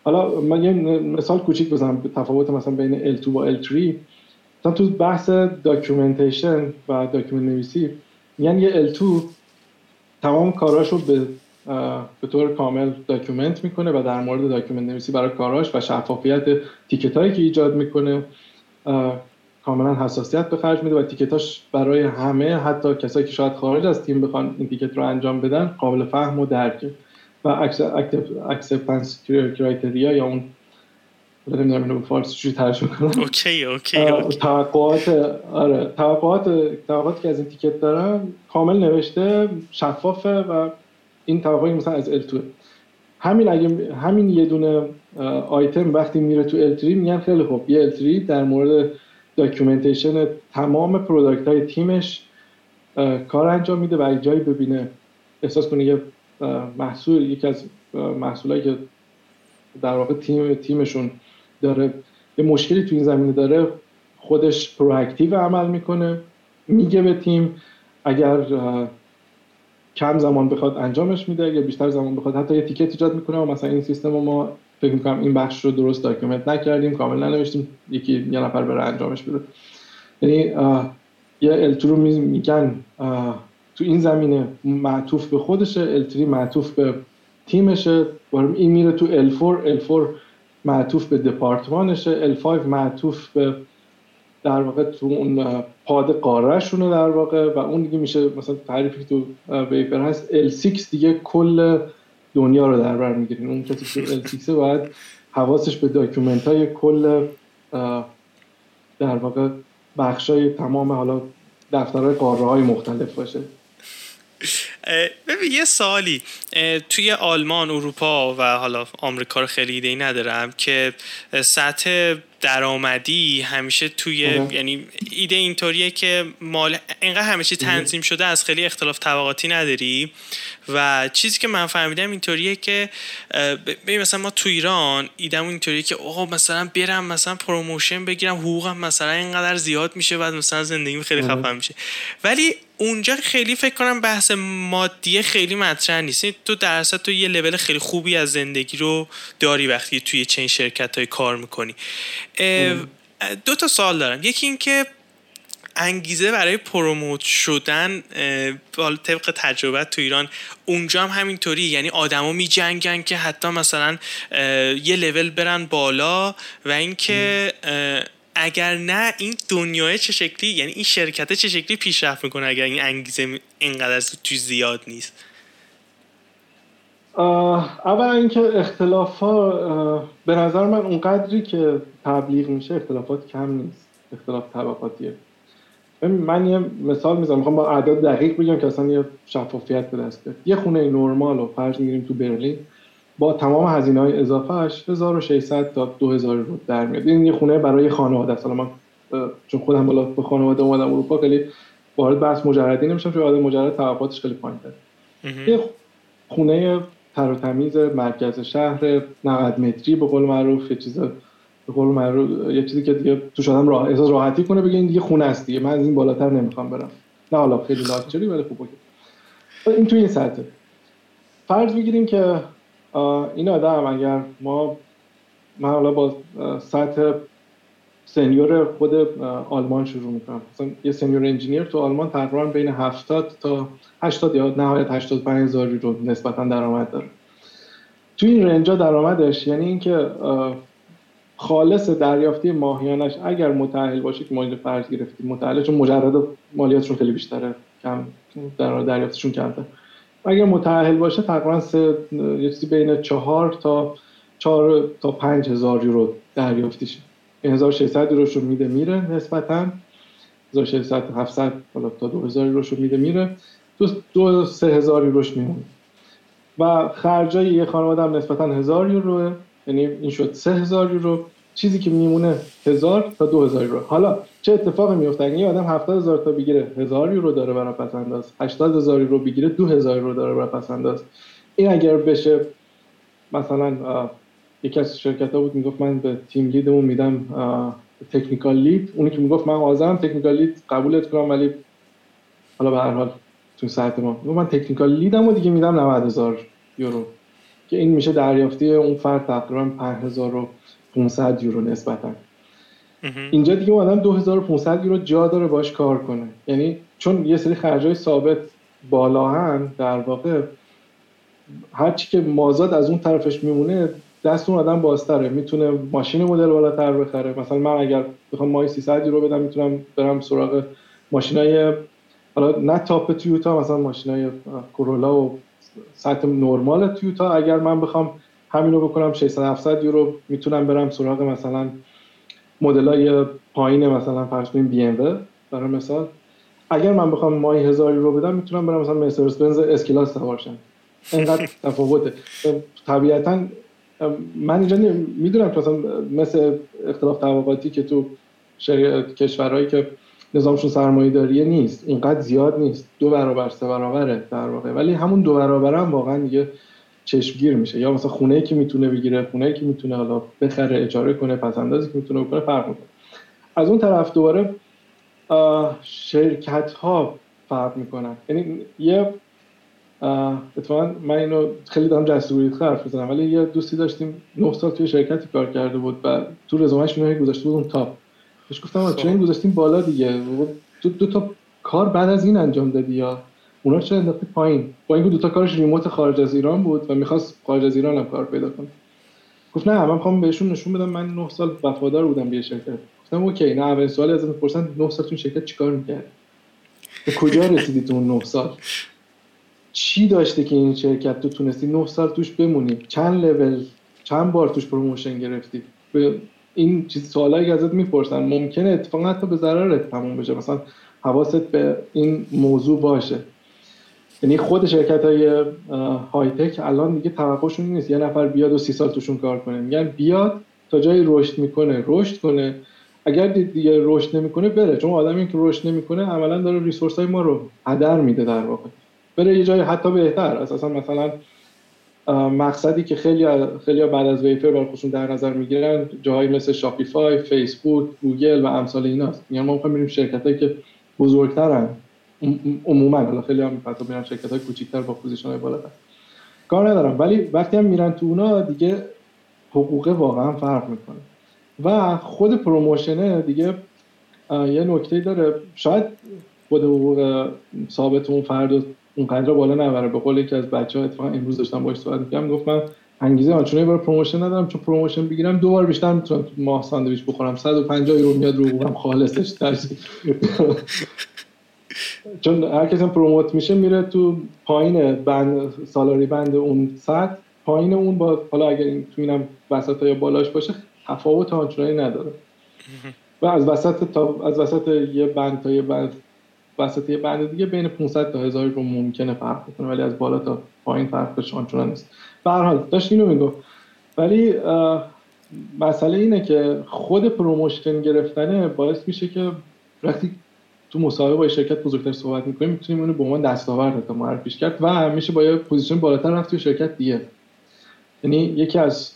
Speaker 2: حالا من یه مثال کوچیک بزنم تفاوت مثلا بین L2 و L3 تو بحث documentation و document نویسی یعنی یه L2 تمام کاراش رو به به طور کامل document می‌کنه و در مورد document نویسی برای کاراش و شفافیت ticket هایی که ایجاد می‌کنه کاملا حساسیت به خرج میده و ticket اش برای همه حتی کسایی که شاید خارج از تیم بخوان این ticket رو انجام بدن قابل فهم و درکه و acceptance criteria یا اون نمی‌دونم اینو فارسی چجوری ترجمه کنم.
Speaker 1: OK OK
Speaker 2: توقعات آره توقعات توقعاتی که از این ticket دارن کامل نوشته شفافه و این توقعی مثلا از L2 همین اگه همین یه دونه آیتم وقتی میره تو L3 میگن خیلی خوب. یه L3 در مورد documentation تمام product های تیمش کار انجام میده و اگه جایی ببینه احساس کنه یه محصول یکی از محصولایی که در واقع تیم تیمشون داره یه مشکلی تو این زمینه داره خودش proactive عمل می‌کنه میگه به تیم اگر کم زمان بخواد انجامش میده یا بیشتر زمان بخواد حتی یه ticket ایجاد می‌کنه و مثلا این سیستم رو ما فکر می‌کنم این بخش رو درست document نکردیم کامل ننوشتیم. یکی یه نفر بره انجامش بده. یعنی یه L2 رو میگن تو این زمینه معطوف به خودشه L3 معطوف به تیمشه. این میره تو L4 L4 معطوف به دپارتمانشه. L5 معطوف به در واقع تو اون پاد قارهشونه در واقع. و اون دیگه میشه مثلا تعریفی تو Wayfair هست. L6 دیگه کل دنیا رو در بر می‌گیرین اون کسی که L6 باید حواسش به document های کل در واقع بخشای تمام حالا دفترهای قاره های مختلف باشه.
Speaker 1: ببین یه سالی توی آلمان اروپا و حالا آمریکا رو خیلی ایده ای ندارم که سطح درآمدی همیشه توی یعنی ایده اینطوریه که مال اینقدر همیشه تنظیم شده از خیلی اختلاف طبقاتی نداری. و چیزی که من فهمیدم اینطوریه که ببین مثلا ما تو ایران ایدم اینطوریه که آقا مثلا برم مثلا promotion بگیرم حقوقم مثلا اینقدر زیاد میشه بعد مثلا زندگیم خیلی خفن میشه. ولی اونجا خیلی فکر کنم بحث مادیه خیلی مطرح نیست. تو درصد تو یه لول خیلی خوبی از زندگی رو داری وقتی توی چین شرکت های کار می‌کنی. دو تا سوال دارم. یکی اینکه انگیزه برای پروموت شدن طبق تجربه تو ایران اونجا هم همینطوری یعنی آدما می جنگن که حتی مثلا یه لول برن بالا و اینکه اگر نه این دنیای چه شکلی یعنی این شرکت چه شکلی پیشرفت می‌کنه اگر این انگیزه اینقدر تو زیاد نیست؟
Speaker 2: اول اینکه اختلاف ها به نظر من اونقدری که تبلیغ میشه اختلافات کم نیست. اختلاف طبقاتیه من یه مثال می‌زنم. می‌خوام با اعداد دقیق بگم که اصلا یه شفافیت به دست بیاد. یه خونه نرمال رو فرض می‌گیریم تو برلین با تمام هزینه های اضافهش 1600 تا 2000 رو در میاد. این یه خونه برای خانواده است. من چون خودم بالا به خانواده اومدم اروپا خیلی وارد بحث مجردی نمیشم چون آدم مجرد توقعاتش خیلی پایین یه خونه تر و تمیز مرکز شهر 90 متری به قول معروف یه چیز به قول معروف یه چیزی که دیگه تو آدم راه احساس راحتی کنه بگه این دیگه خونه است دیگه. من از این بالاتر نمی‌خوام برم. نه حالا خیلی لاکچری ولی خوبه این تو این سطح. فرض بگیریم که این آدم اگر ما من حالا با سطح سنیور خود آلمان شروع می‌کنم. مثلا یه سنیور انجینیر تو آلمان تقریبا بین 70 تا 80 یا نهایت 85 هزار رو نسبتا درآمد داره. تو این رنجا درآمدش یعنی اینکه خالص دریافتی ماهیانش اگر متأهل باشه که ما فرض گرفتیم متأهل چون مجرد مالیاتشون خیلی بیشتره. کم در دریافتشون کمتر اگر متأهل باشه تقریبا سه بین چهار تا چهار تا پنج هزار یورو دریافتیشه 1600 یوروش رو میده میره نسبتا. 1600 700 حالا تا 2000 یوروش رو میده میره. دو دو سه هزار یوروش میمونه. و خرجای یه خانواده هم نسبتا هزار یورو یعنی این شد سه هزار یورو. چیزی که میمونه هزار تا دو هزار یورو. حالا چه اتفاقی میفته؟ اگه یه آدم هفتاد هزار تا بگیره هزار یورو داره برای پس انداز هشتاد هزار یورو بگیره دو هزار یورو داره برای پس انداز این اگر بشه مثلا یکی از شرکت ها بود می‌گفت من به تیم لیدمون میدم تکنیکال لید. اونی که می‌گفت من حاضرم تکنیکال لید قبولت کنم ولی حالا به هر حال تو ساعت ما. من تکنیکال لیدم و دیگه میدم 90 هزار یورو. که این میشه دریافتی اون فرد تقریبا 5500 یورو نسبتا. اینجا دیگه اون آدم 2500 یورو جا داره باش کار کنه. یعنی چون یه سری خرجای ثابت بالا هم در واقع هرچی که مازاد از اون طرفش میمونه دست اون آدم بازتره. می‌تونه ماشین مدل بالاتر بخره. مثلا من اگر بخوام ماهی 300 یورو بدم می‌تونم برم سراغ ماشینای حالا نه تاپ تویوتا مثلا ماشینای کورولا و سطح نرمال تویوتا. اگر من بخوام همین رو بکنم 600 700 یورو می‌تونم برم سراغ مثلا مدل های پایین مثلا فرض کنیم بی ام برای مثال اگر من بخوام ماهی هزار یورو بدم می‌تونم برم مثلا مرسدس بنز اس کلاس سوار شم. اینقدر <laughs> تفاوته. طبیعتا من اینجا می‌دونم که مثلا مثل اختلاف طبقاتی که تو کشورهایی که نظامشون سرمایه داریه نیست. اینقدر زیاد نیست. دو برابر سه برابره در واقع. ولی همون دو برابر هم واقعا دیگه چشمگیر میشه. یا مثلا خونه که می‌تونه بگیره خونه که می‌تونه حالا بخره اجاره کنه پس اندازی که می‌تونه بکنه فرق می‌کنه. از اون طرف دوباره شرکت ها فرق می‌کنن. یعنی یه اتفاقا من اینو خیلی دارم جسوری حرف بزنم ولی یه دوستی داشتیم 9 سال توی شرکتی کار کرده بود و تو رزومهش اینو گذاشته بود اون تاپ. بهش گفتم چرا این گذاشتیم بالا دیگه؟ دو, دو تا کار بعد از این انجام دادی یا؟ اونا چرا انداختی پایین. با اینکه دو تا کارش ریموت خارج از ایران بود و می‌خواست خارج از ایران هم کار پیدا کنه. گفت نه من می‌خوام بهشون نشون بدم. من 9 سال وفادار بودم به شرکت. گفتم okay نه اول سوال ازم می‌پرسن 9 سال تو شرکت چیکار می‌کرد به کجا رسیدی تو اون 9 سال؟ چی داشته که این شرکت تو تونستی 9 سال توش بمونی؟ چند لول چند بار توش promotion گرفتی؟ به این چیز سوالایی که ازت می‌پرسن ممکنه اتفاقا حتی به ضررت تموم بشه. مثلا حواست به این موضوع باشه. یعنی خود شرکت های های tech الان دیگه توقعشون نیست. یه نفر بیاد و سی سال توشون کار کنه. میگن بیاد تا جایی رشد می‌کنه. رشد کنه. اگر دیگه رشد نمی‌کنه بره. چون آدمی که رشد نمی‌کنه عملا داره resource های ما رو هدر میده در واقع. بره یه جای حتی بهتر. اساسا مثلا مقصدی که خیلی خیلی بعد از Wayfair برای در نظر می‌گیرن جاهایی مثل Shopify، Facebook، Google و امثال ایناست. میگن ما می‌خوایم بریم شرکتایی که بزرگترن. عموما حالا خیلی هم حتی میرن شرکت های کوچیکتر با position های بالاتر. کار ندارم ولی وقتی هم میرن تو اونا دیگه حقوق واقعا فرق می‌کنه. و خود promotion ه دیگه یه نکته داره. شاید خود حقوق ثابت اون فرد اونقدر بالا نبره. به قول یکی از بچه ها اتفاقا امروز داشتم باش صحبت می‌کردم گفت من انگیزه آنچنانی برای promotion ندارم چون promotion بگیرم دو بار بیشتر می‌تونم تو ماه ساندویچ بخورم. 150 یورو میاد رو حقوقم خالصش <laughs> چون هر کسی promote میشه میره تو پایین band salary band اون سطح. پایین اون با حالا اگر این تو اینم وسط یا بالاش باشه تفاوت آنچنانی نداره. و از وسط تا از وسط یه band تا یه band وسط یه band دیگه بین 500 تا 1000 رو ممکنه فرق کنه ولی از بالا تا پایین فرقش آنچنان نیست. به هر حال داشت اینو میگفت ولی مسئله اینه که خود promotion گرفتنه باعث میشه که وقتی تو مصاحبه با شرکت بزرگتر صحبت می‌کنیم می‌تونیم اونو به عنوان دستاورد تا معرفیش کرد و همیشه با یه position بالاتر رفت تو شرکت دیگه. یعنی یکی از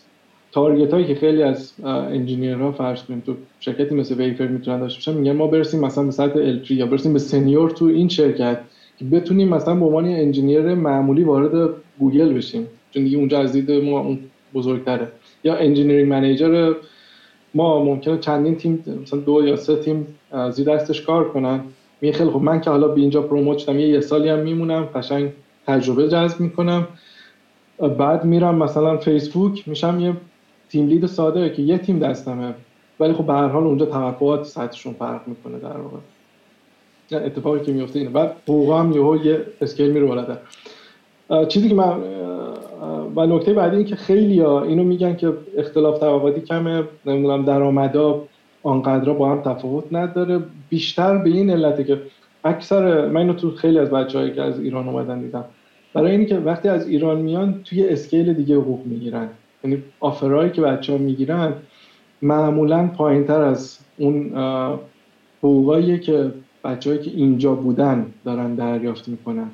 Speaker 2: target هایی که خیلی از engineer ها فرض کنیم تو شرکتی مثل Wayfair می‌تونن داشته باشن میگن ما برسیم مثلا به سطح L3 یا برسیم به senior تو این شرکت که بتونیم مثلا به عنوان engineer معمولی وارد گوگل بشیم. چون دیگه اونجا از دید ما اون بزرگتره. یا engineering manager ما ممکنه چندین تیم مثلا دو یا سه تیم زیر دستش کار کنن. میگه خیلی خب من که حالا به اینجا پروموت شدم یه, یه سالی هم میمونم قشنگ تجربه جذب می‌کنم. بعد میرم مثلا فیسبوک میشم یه تیم لید ساده که یه تیم دستمه. ولی خب به هر حال اونجا توقعات سطحشون فرق می‌کنه در واقع. اتفاقی که میفته اینه. بعد حقوق هم یهو یه اسکیل میره بالاتر. چیزی که من و نکته بعدی این که خیلی ها اینو میگن که اختلاف طبقاتی کمه نمی‌دونم درآمدا آنقدر با هم تفاوت نداره. بیشتر به این علته که اکثر من تو خیلی از بچه‌هایی که از ایران اومدن دیدم برای اینکه وقتی از ایران میان توی اسکیل دیگه حقوق می‌گیرن. یعنی آفرهایی که بچه ها می‌گیرن معمولا پایین تر از اون حقوقایی که بچههایی که اینجا بودن دارن دریافت می‌کنن.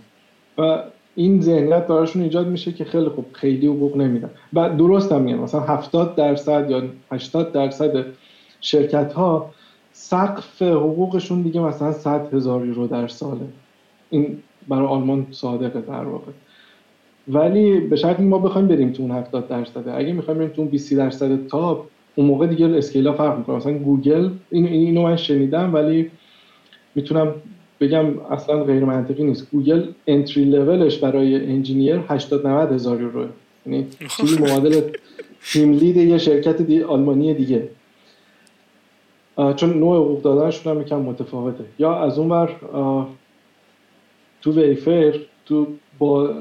Speaker 2: و این ذهنیت براشون ایجاد میشه که خیلی خوب خیلی حقوق نمیدن. و درست هم میگن مثلا 70 درصد یا 80 درصد شرکت ها سقف حقوقشون دیگه مثلا 100 هزار یورو در ساله. این برای آلمان صادقه در واقع. ولی به شرطی ما بخوایم بریم تو اون 70 درصد اگه می‌خوایم بریم تو اون 20 درصد top اون موقع دیگه scale ا فرق می‌کنه. مثلا گوگل این اینو من شنیدم ولی می‌تونم بگم اصلا غیر منطقی نیست. Google entry level ش برای engineer 80 90 هزار یورو. یعنی چیزی معادل team lead یه شرکت دی آلمانی دیگه. چون نوع حقوق دادنشون هم یکم متفاوته. یا از اون بر تو Wayfair تو با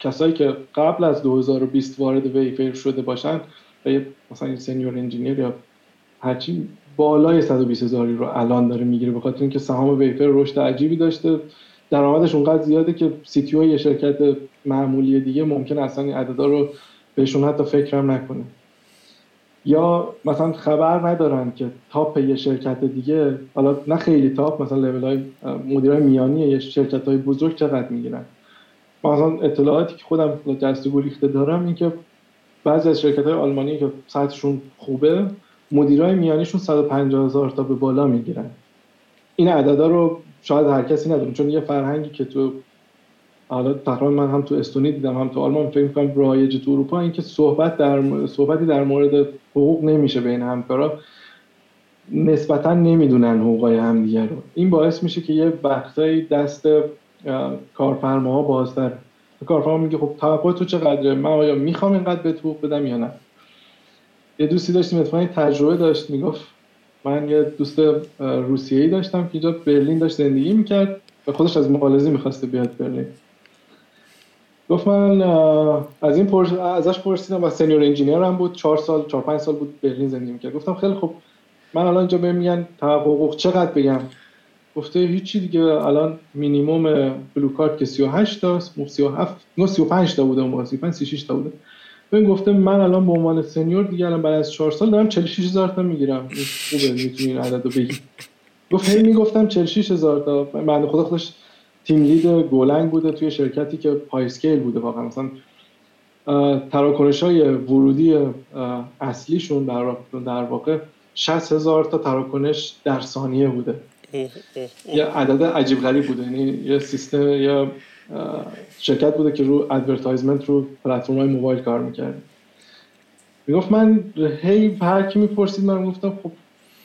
Speaker 2: کسایی که قبل از 2020 وارد Wayfair شده باشن مثلا senior engineer یا هرچی بالای 120 هزاری رو الان داره می‌گیره به خاطر اینکه سهام ویفر رشد عجیبی داشته. درآمدش اونقدر زیاده که سی تی یه شرکت معمولی دیگه ممکن اصلا این عددا رو بهشون حتی فکرم نکنه. یا مثلا خبر ندارن که تاپ یه شرکت دیگه حالا نه خیلی تاپ مثلا لول های مدیرای میانی یه شرکت های بزرگ چقدر می‌گیرن؟ مثلا اطلاعاتی که خودم دستگو ریخته دارم این که بعضی از شرکت های آلمانی که سطحشون خوبه مدیرای میانیشون 150 هزار تا به بالا می‌گیرن. این عددا رو شاید هر کسی ندونه چون یه فرهنگی که تو حالا تقریبا من هم تو استونی دیدم هم تو آلمان فکر می‌کنم رایج تو اروپا اینکه صحبت در صحبتی در مورد حقوق نمیشه بین همکارا. نسبتا نمی‌دونن حقوقای همدیگه رو. این باعث میشه که یه وقتایی دست کارفرماها بازتر. کارفرما میگه خب توقع تو چقدره؟ من آیا می‌خوام اینقدر به حقوق بدم یا نه؟ یه دوستی داشتیم اتفاقا تجربه داشت می‌گفت من یه دوست روسیه‌ای داشتم که اینجا برلین داشت زندگی می‌کرد و خودش از مالزی می‌خواسته بیاد برلین. گفت من از این پرس... ازش پرسیدم و سنیور انجینیر هم بود. چهار سال چهار پنج سال بود برلین زندگی می‌کرد. گفتم خیلی خوب. من الان اینجا بهم میگن حقوق چقدر بگم؟ گفته هیچی دیگه. الان مینیمم بلو کارت که 38 تا 37 نه 35 تا بوده اون 35 36 تا بوده. ببین گفته من الان به عنوان سنیور دیگه الان بعد از 4 سال دارم 46 هزار تا می‌گیرم. خوبه می‌تونی این عدد رو بگی. گفت هی می‌گفتم 46 هزار تا. بعد خدا خودش تیم لید گولنگ بوده توی شرکتی که پای اسکیل بوده واقعا. مثلا تراکنش های ورودی اصلیشون در واقع, در واقع 60 هزار تا تراکنش در ثانیه بوده. یه عدد عجیب غریب بوده. یعنی یه سیستم یا شرکت بوده که رو advertisement رو پلتفرم های موبایل کار می‌کرد. می‌گفت من هی هر کی می‌پرسید من گفتم خب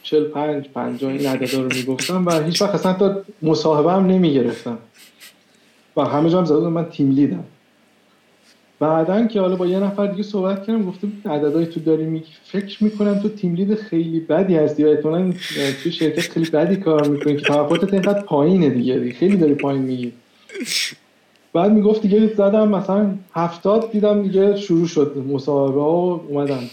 Speaker 2: 45 50 این عددا رو می‌گفتم و هیچ وقت اصلا تا مصاحبه هم نمی‌گرفتم. و همه جا هم زده من team lead م. بعدا که حالا با یه نفر دیگه صحبت کردم گفتم عددهای تو داری میگی فکر می‌کنم تو تیم لید خیلی بدی هستی و احتمالاً تو شرکت خیلی بدی کار می‌کنی که توقعاتت اینقدر پایینه دیگه خیلی داری پایین میگی. بعد می‌گفت دیگه زدم مثلا هفتاد دیدم دیگه شروع شد مصاحبه ها اومدن.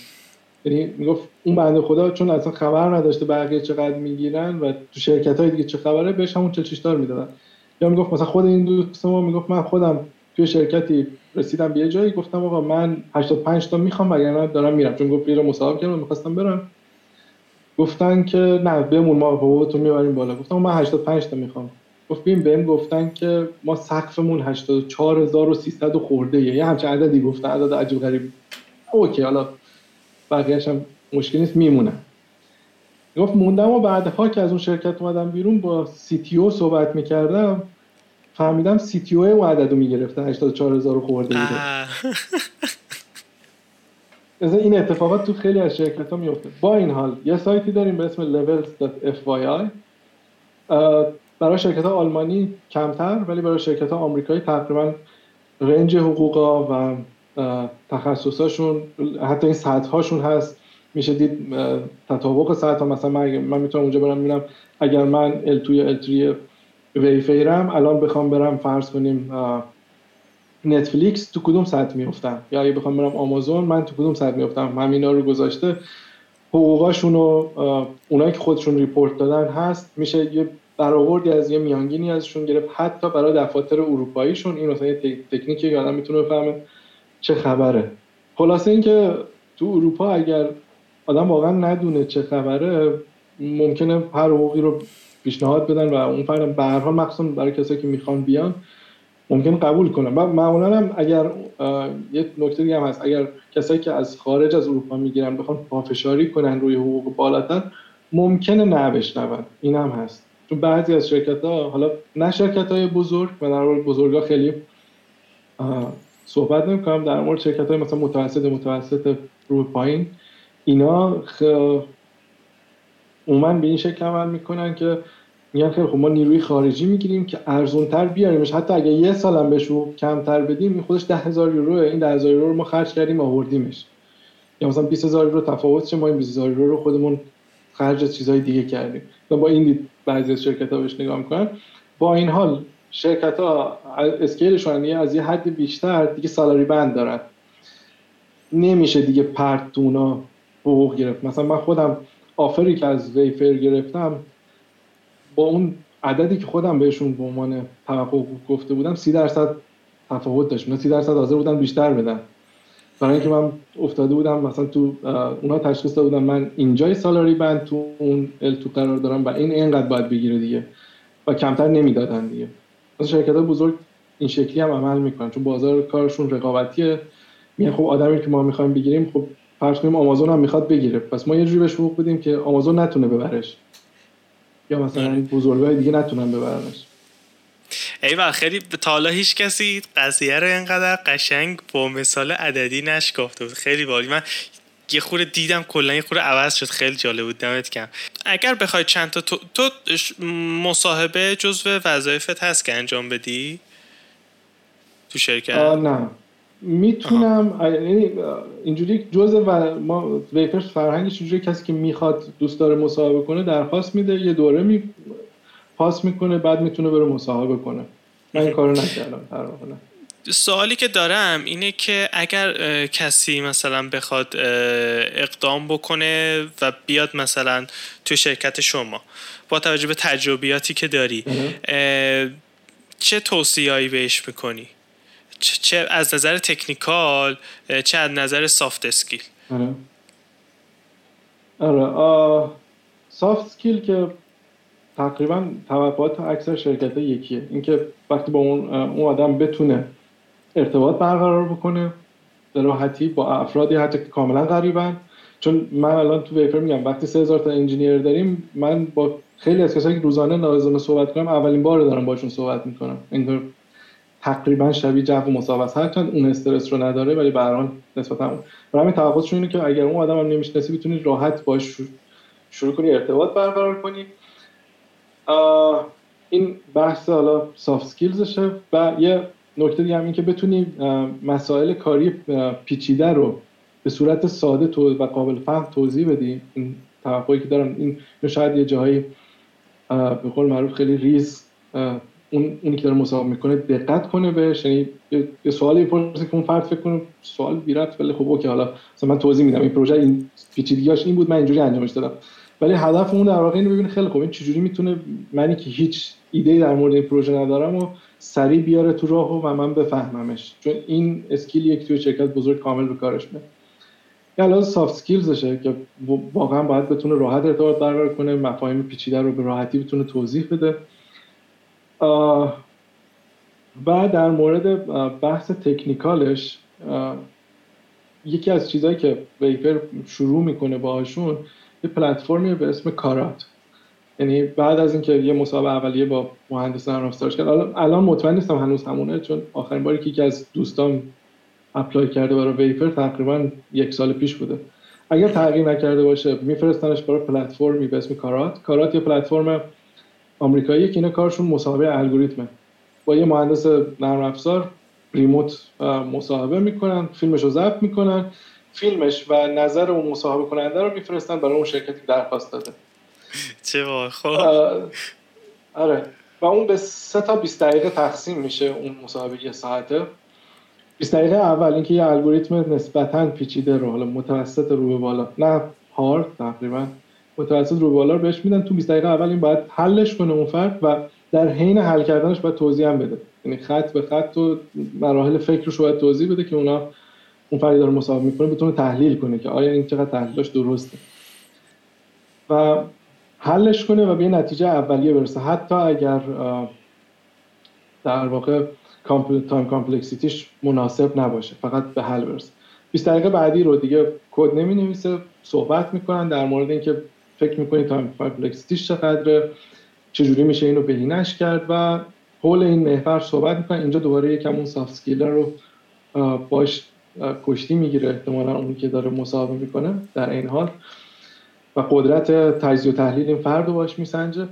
Speaker 2: یعنی می‌گفت اون بنده خدا چون اصلا خبر نداشته بقیه چقدر می‌گیرن و تو شرکت های دیگه چه خبره بهش همون 46 دار می‌دادن. یا می‌گفت مثلا خود این دوست ما می‌گفت من خودم توی شرکتی رسیدم به یه جایی گفتم آقا من 85 تا می‌خوام وگرنه دارم میرم. چون گفت رو مصاحبه کردم می‌خواستم برم. گفتن که نه بمون ما حقوقتو می‌بریم بالا. گفتم من 85 تا می‌خوام. گفت ببین بهم گفتن که ما سقفمون 84300 خورده یه همچین عددی گفتن عدد عجیب غریب. اوکی حالا بقیه‌اش هم مشکل نیست میمونم گفت موندم و بعدها که از اون شرکت اومدم بیرون با سی تی او صحبت می‌کردم فهمیدم سی تی او اون عدد رو می‌گرفته 84000 خورده بوده این اتفاقات تو خیلی از شرکت ها میفته با این حال یه سایتی داریم به اسم levels.fyi برای شرکت ها آلمانی کمتر ولی برای شرکت ها آمریکایی تقریبا رنج حقوقا و تخصصاشون حتی این سطح هاشون هست. میشه دید تطابق سطح ها مثلا من, من می‌تونم اونجا برم میرم اگر من L2 یا L3 ویفیرم الان بخوام برم فرض کنیم نتفلیکس تو کدوم سطح میفتم یا اگه بخوام برم آمازون من تو کدوم سطح میفتم همینا رو گذاشته حقوقاشون و اونایی که خودشون ریپورت دادن هست میشه یه برآوردی از یه میانگینی ازشون گرفت حتی برای دفاتر اروپاییشون. این مثلا یه تکنیکی که آدم می‌تونه بفهمه چه خبره. خلاصه اینکه تو اروپا اگر آدم واقعا ندونه چه خبره ممکنه هر حقوقی رو پیشنهاد بدن و اون فرد به هر حال مخصوصا برای کسایی که می‌خوان بیان ممکن قبول کنن. و معمولا هم اگر یه نکته دیگه هم هست. اگر کسایی که از خارج از اروپا می‌گیرن بخوان پافشاری کنن روی حقوق بالاتر ممکنه نه بشنون. این هم هست. چون بعضی از شرکت ها حالا نه شرکت های بزرگ و در مورد بزرگ ها خیلی صحبت نمی کنم در مورد شرکت های مثلا متوسط متوسط رو پایین اینا خ... اومن به این شکل عمل می‌کنن که میگن خیلی خب ما نیروی خارجی می‌گیریم که ارزونتر بیاریمش. حتی اگه یه سالم بهش کمتر بدیم این خودش ده هزار یورو این ده هزار یورو رو ما خرج کردیم آوردیمش. یا مثلا 20 هزار یورو تفاوت ما این 20 هزار یورو رو خودمون خرج چیزهای دیگه کردیم. با این دید بعضی از شرکت ها بهش نگاه می‌کنن. با این حال شرکت ها اسکیلشون از یه حد بیشتر دیگه سالاری بند دارن. نمیشه دیگه پرت تو اونا حقوق گرفت. مثلا من خودم آفری که از ویفر گرفتم با اون عددی که خودم بهشون به عنوان توقع گفته بودم سی درصد تفاوت داشت. سی درصد حاضر بودن بیشتر بدن. برای اینکه من افتاده بودم مثلا تو اونا تشخیص داده بودن من اینجای سالاری بند تو اون ال تو قرار دارم و این اینقدر باید بگیره دیگه و کمتر نمی‌دادن دیگه. مثلا شرکت بزرگ این شکلی هم عمل می‌کنن چون بازار کارشون رقابتیه. میگن خب آدمی که ما می‌خوایم بگیریم خب فرض کنیم آمازون هم می‌خواد بگیره. پس ما یه جوری بهش حقوق بدیم که آمازون نتونه ببرش. یا مثلا بزرگای دیگه نتونن ببرنش.
Speaker 1: ایوه خیلی تا حالا هیچ کسی قضیه رو اینقدر قشنگ با مثال عددی نش گفته بود. خیلی بالی من یه خورده دیدم کلا یه خورده عوض شد. خیلی جالب بود. دمت کم اگر بخوای چند تا تو, تو مصاحبه جزو وظایفت هست که انجام بدی؟ تو شرکت؟
Speaker 2: نه. می‌تونم یعنی اینجوری جز و ما ویپرز فرهنگش اینجوری کسی که می‌خواد دوست داره مصاحبه کنه درخواست میده. یه دوره می پاس می‌کنه بعد می‌تونه بره مصاحبه کنه من این کارو نکردم
Speaker 1: سوالی که دارم اینه که اگر کسی مثلا بخواد اقدام بکنه و بیاد مثلا تو شرکت شما با توجه به تجربیاتی که داری چه توصیهایی بهش می‌کنی؟ چه از نظر technical چه از نظر soft skill
Speaker 2: آره آره soft skill که تقریبا توقعات اکثر شرکت ها یکیه. اینکه وقتی با اون, اون آدم بتونه ارتباط برقرار بکنه به راحتی با افرادی حتی که کاملا غریبن. چون من الان تو ویفر میگم وقتی 3000 تا انجینیر داریم من با خیلی از کسایی که روزانه لازمه صحبت کنم اولین بار دارم باشون صحبت می‌کنم. انگار تقریبا شبیه جو مساوات هرچند اون استرس رو نداره ولی به هر حال نسبتا اون. برای همین اینه که اگر اون آدم هم نمی‌شناسی بتونی راحت باش شروع کنی ارتباط برقرار کنی. این بحث حالا سافت سکیلزشه و یه نکته دیگه هم این که بتونی مسائل کاری پیچیده رو به صورت ساده و قابل فهم توضیح بدی. این توقعی که دارم این شاید یه جاهایی به قول معروف خیلی ریز اون اونی که داره مصاحبه می‌کنه دقت کنه بهش. یعنی یه سوالی پرسه که اون فرد فکر کنه سوال بیرفت ولی خب اوکی حالا مثلا من توضیح میدم. این پروژه این پیچیدگیاش این بود من اینجوری انجامش دادم. ولی هدف اون در واقع اینو ببینه خیلی خوب این چجوری می‌تونه منی که هیچ ایده در مورد این پروژه ندارم و سریع بیاره تو راه و من بفهممش. چون این اسکیل یک توی شرکت بزرگ کامل به کارش میاد یا سافت سکیلزشه که واقعا باید بتونه راحت ارتباط برقرار کنه مفاهیم پیچیده رو به راحتی بتونه توضیح بده. و در مورد بحث تکنیکالش یکی از چیزهایی که ویپر شروع می‌کنه باهاشون یه پلتفرمی به اسم کارات. یعنی بعد از اینکه یه مصاحبه اولیه با مهندس نرم افزارش کرد الان مطمئن نیستم هنوز همونه چون آخرین باری که یکی از دوستام apply کرده برای Wayfair تقریبا یک سال پیش بوده. اگر تغییر نکرده باشه میفرستنش برای پلتفرمی به اسم Karat. Karat یه پلتفرم آمریکایی که اینا کارشون مصاحبه الگوریتمه. با یه مهندس نرم افزار remote مصاحبه می‌کنن فیلمش رو ضبط می‌کنن. فیلمش و نظر اون مصاحبه کننده رو میفرستن برای اون شرکتی درخواست داده.
Speaker 1: چه خب.
Speaker 2: آره. و اون به سه تا 20 دقیقه تقسیم میشه اون مصاحبه یه ساعته. 20 دقیقه اول اینکه یه الگوریتم نسبتا پیچیده رو حالا متوسط رو به بالا. نه هارد تقریبا. متوسط رو بالا رو بهش میدن. تو 20 دقیقه اول این باید حلش کنه اون فرد و در حین حل کردنش باید توضیح هم بده. یعنی خط به خط و مراحل فکرش رو باید توضیح بده که اونا اون فردی داره مصاحبه می‌کنه بتونه تحلیل کنه که آیا این چقدر تحلیلش درسته. و حلش کنه و به نتیجه اولیه برسه. حتی اگر در واقع time complexity ش مناسب نباشه فقط به حل برسه. 20 دقیقه بعدی رو دیگه کد نمی نویسه صحبت می‌کنن در مورد اینکه فکر می‌کنی time complexity ش چقدره چجوری میشه اینو بهینش کرد و حول این محور صحبت می‌کنن. اینجا دوباره یکم اون soft رو باش کشتی می‌گیره. احتمالا اونی که داره مصاحبه می‌کنه در این حال. و قدرت تجزیه و تحلیل این فرد رو باش میسنجه.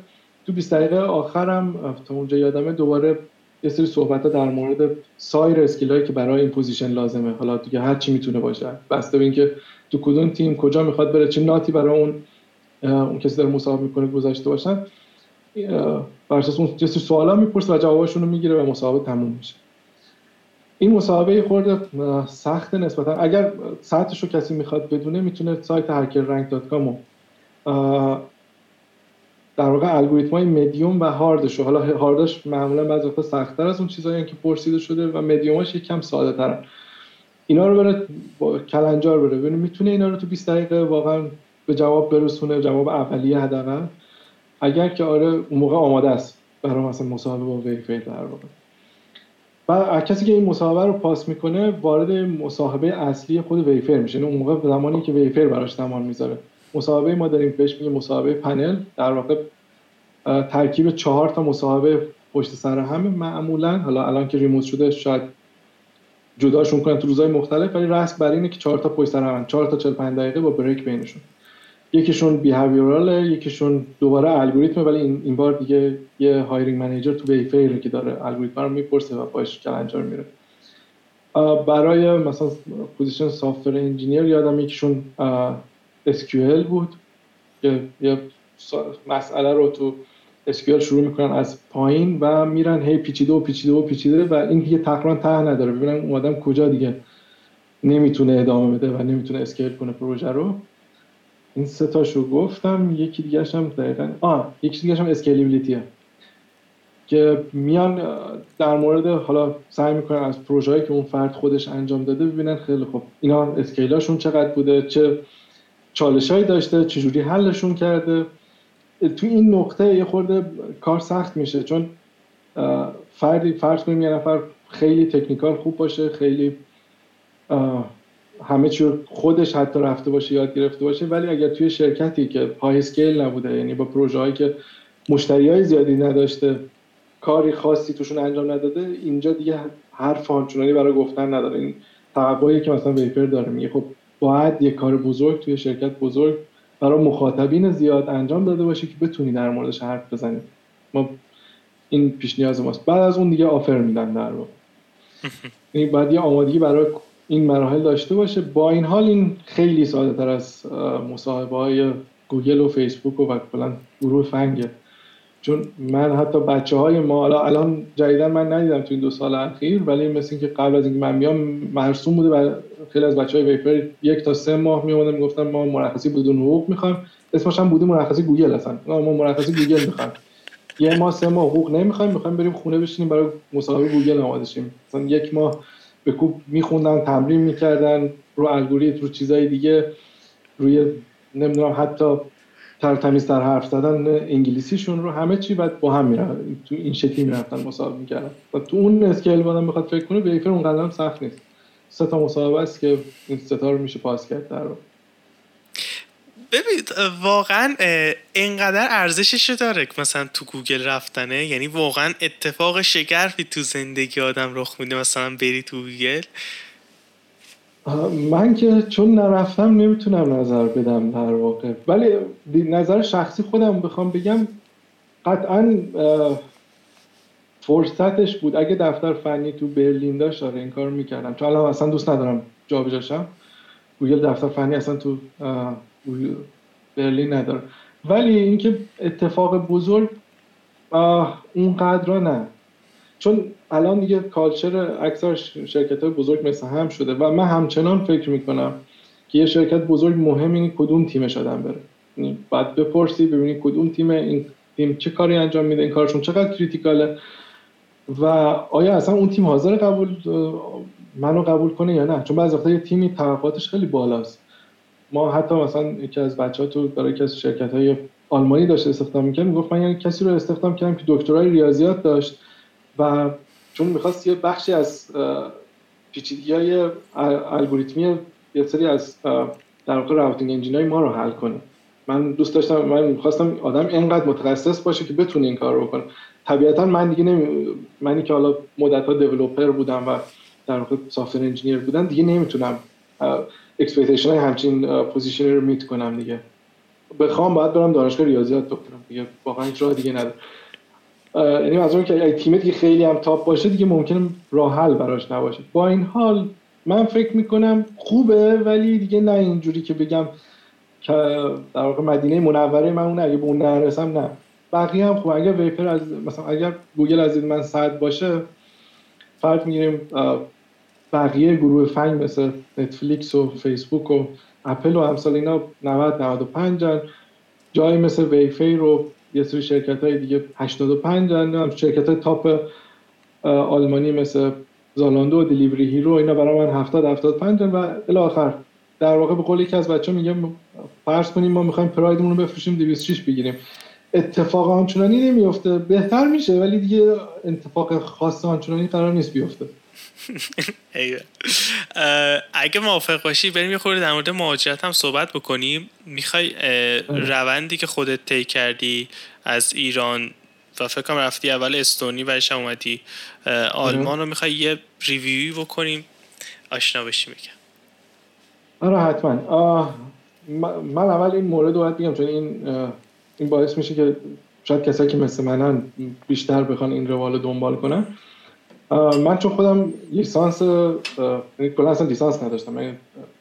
Speaker 2: تو 20 دقیقه آخرم تا اونجا یادمه دوباره یه سری صحبت ها در مورد سایر skill که برای این position لازمه. حالا دیگه هر چی می‌تونه باشه. بسته به اینکه تو کدوم تیم کجا می‌خواد بره چه note ی برای اون اون کسی داره مصاحبه می‌کنه گذاشته باشن. بر اساس اون سوالا می‌پرسه و جوابشون رو می‌گیره و مصاحبه تموم میشه. این مصاحبه خورده سخت نسبتا. اگر ساعتش رو کسی می‌خواد بدونه می‌تونه سایت hackerrank.com در واقع الگوریتم های مدیوم و هاردش حالا هاردش معمولا بعضی وقتا سختتر از اون چیزایی که پرسیده شده و مدیوماش یکم ساده ترن اینا رو بره با کلنجار بره. ببین می‌تونه اینا رو تو 20 دقیقه واقعا به جواب برسونه جواب اولیه حداقل. اگر که آره اون موقع آماده است برای مثلا مصاحبه با ویفیر در واقع. و کسی که این مصاحبه رو پاس می‌کنه وارد مصاحبه اصلی خود Wayfair میشه. اون موقع زمانی که Wayfair براش زمان می‌ذاره. مصاحبه ما داریم بهش میگه مصاحبه پنل. در واقع ترکیب چهار تا مصاحبه پشت سر همه. معمولا حالا الان که remote شده شاید جداشون کنن تو روزهای مختلف ولی رسم بر اینه که چهار تا پشت سر هم چهار تا 45 دقیقه با break بینشون. یکیشون behavioral ه یکیشون دوباره الگوریتمه ولی این, این بار دیگه یه hiring manager تو Wayfair که داره الگوریتم رو می‌پرسه و باش کلنجار میره. برای مثلا position software engineer یادم یکیشون SQL بود که یه مسئله رو تو SQL شروع می‌کنن از پایین و میرن هی پیچیده و پیچیده و پیچیده و این دیگه تقریبا ته نداره. ببینن اون آدم کجا دیگه نمی‌تونه ادامه بده و نمی‌تونه scale کنه پروژه رو. این سه تاشو گفتم یکی دیگه هم دقیقا آه یکی دیگه هم scalability ه که میان در مورد حالا سعی می‌کنن از پروژه‌ای که اون فرد خودش انجام داده ببینن خیلی خوب اینا اسکیلاشون چقدر بوده چه چالشهایی داشته چجوری حلشون کرده. تو این نقطه یه خورده کار سخت میشه چون فردی فرض کنیم یه نفر خیلی تکنیکال خوب باشه خیلی همه چی خودش حتی رفته باشه یاد گرفته باشه. ولی اگر توی شرکتی که های اسکیل نبوده یعنی با پروژه هایی که مشتری های زیادی نداشته کاری خاصی توشون انجام نداده اینجا دیگه حرف functional ی برای گفتن نداره. این توقعی که مثلا Wayfair داره. میگه خب باید یه کار بزرگ توی شرکت بزرگ برای مخاطبین زیاد انجام داده باشه که بتونی در موردش حرف بزنی. ما این پیش نیاز ماست. بعد از اون دیگه offer میدن در واقع. <laughs> یعنی بعد یه آمادگی برای این مراحل داشته باشه. با این حال این خیلی ساده تر از مصاحبه های گوگل و فیسبوک و کلا گروه FAANG ه چون من حتی بچه های ما الان جدیدا من ندیدم تو این دو سال اخیر ولی مثل اینکه قبل از اینکه من بیام مرسوم بوده و خیلی از بچه های Wayfair یک تا سه ماه می می‌گفتن ما مرخصی بدون حقوق می‌خوایم. اسمش هم بوده مرخصی گوگل هستن ما مرخصی گوگل می‌خوایم. یه ماه سه ماه حقوق نمی‌خوایم می‌خوایم بریم خونه بشینیم برای مصاحبه گوگل آماده شیم. مثلا یک ماه به کوب میخوندن تمرین می‌کردن رو الگوریتم رو چیزای دیگه روی نمی‌دونم حتی تر تمیز در حرف زدن انگلیسیشون رو همه چی بعد با هم میرن تو این شکلی می‌رفتن مصاحبه می‌کردن. و تو اون scale آدم بخواد فکر کنه Wayfair اونقدر سخت نیست. سه تا مصاحبه است که این سه رو میشه پاس کرد در رو
Speaker 1: ببین واقعا اینقدر ارزشش داره مثلا تو گوگل رفتنه. یعنی واقعا اتفاق شگرفی تو زندگی آدم رخ میده مثلا بری تو گوگل.
Speaker 2: من که چون نرفتم نمی‌تونم نظر بدم در واقع. ولی نظر شخصی خودم بخوام بگم قطعا فرصتش بود. اگه دفتر فنی تو برلین داشت آره این کار می‌کردم. چون الان اصلا دوست ندارم جا بجاشم. گوگل دفتر فنی اصلا تو برلین نداره. ولی اینکه اتفاق بزرگ اونقدر نه. چون الان دیگه کالچر اکثر شرکت های بزرگ مثل هم شده و من همچنان فکر می‌کنم که یه شرکت بزرگ مهم اینه کدوم تیمش آدم بره. یعنی بعد بپرسی ببینی کدوم تیم این تیم چه کاری انجام میده این کارشون چقدر کریتیکاله و آیا اصلا اون تیم حاضر قبول منو قبول کنه یا نه؟ چون بعضی وقتا یه تیمی توقعاتش خیلی بالاست. ما حتی مثلا یکی از بچه ها تو برای از شرکت های آلمانی داشت استخدام می‌کرد می‌گفت من یعنی کسی رو استخدام کردم که دکترای ریاضیات داشت و چون می‌خواست یه بخشی از پیچیدگی های الگوریتمی یه سری از در واقع routing engine های ما رو حل کنه. من دوست داشتم من می‌خواستم آدم اینقدر متخصص باشه که بتونه این کار رو بکنه. طبیعتا من دیگه نمی... منی که حالا مدت ها بودم و در واقع software engineer بودن دیگه نمی‌تونم expectation های همچین position ی رو meet کنم دیگه. بخوام باید برم دانشگاه ریاضیات بکنم دیگه واقعا راه دیگه نداره یعنی از که اگه تیم دیگه خیلی هم top باشه دیگه ممکنه راه حل براش نباشه. با این حال من فکر می‌کنم خوبه ولی دیگه نه اینجوری که بگم که در واقع مدینه منوره من اون اگه به اون نرسم نه. بقیه هم خوب. اگر Wayfair از مثلا اگر گوگل از من صد باشه فرض می‌گیریم بقیه گروه FAANG مثل نتفلیکس و فیسبوک و اپل و امثال اینا 90 95 ان جایی مثل Wayfair رو یه سری شرکت های دیگه 85 ان شرکت های top آلمانی مثل Zalando و Delivery Hero اینا برای من 70 75 ان و الی آخر در واقع به قول یکی از بچه میگم فرض کنیم ما می‌خوایم پرایدمون رو بفروشیم 206 بگیریم. اتفاق آنچنانی نمیفته بهتر میشه ولی دیگه اتفاق خاص آنچنانی قرار نیست بیفته.
Speaker 1: اگه موافق باشی بریم یه خورده در مورد مهاجرت هم صحبت بکنیم. می‌خوای روندی که خودت طی کردی از ایران و فکر کنم رفتی اول استونی و اومدی آلمان رو می‌خوای یه ریویوی بکنیم؟ آشنا بشی میگم
Speaker 2: آره حتما. من اول این مورد رو باید بگم چون این این باعث میشه که شاید کسایی که مثل منن بیشتر بخوان این روال رو دنبال کنن. من چون خودم لیسانس یعنی کلا اصلا لیسانس نداشتم. من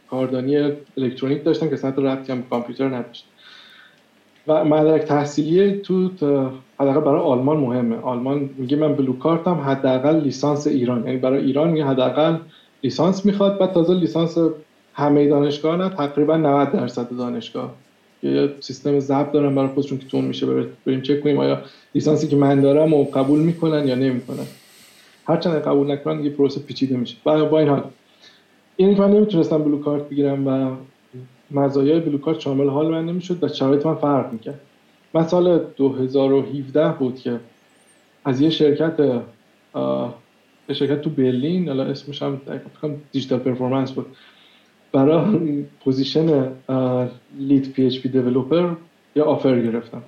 Speaker 2: کاردانی الکترونیک داشتم که سطح ربطی هم کامپیوتر نداشت. و مدرک تحصیلی تو حداقل برای آلمان مهمه. آلمان میگه من بلو کارتم حداقل لیسانس ایران. یعنی برای ایران میگه حداقل لیسانس می‌خواد بعد تازه لیسانس همه دانشگاه نه تقریبا 90 درصد دانشگاه. یه سیستم ضبط دارن برای خودشون که تون میشه بریم چک کنیم آیا لیسانسی که من دارم و قبول می‌کنن یا نمی‌کنن. هرچند قبول نکنن دیگه پروسه پیچیده میشه. با این حال. این من نمی‌تونستم Blue Card بگیرم و مزایای Blue Card شامل حال من نمی‌شد و شرایط من فرق می‌کرد. من سال 2017 بود که از یه شرکت یه شرکت تو برلین الان اسمش هم Digital Performance بود. برای position lead PHP developer یا offer گرفتم.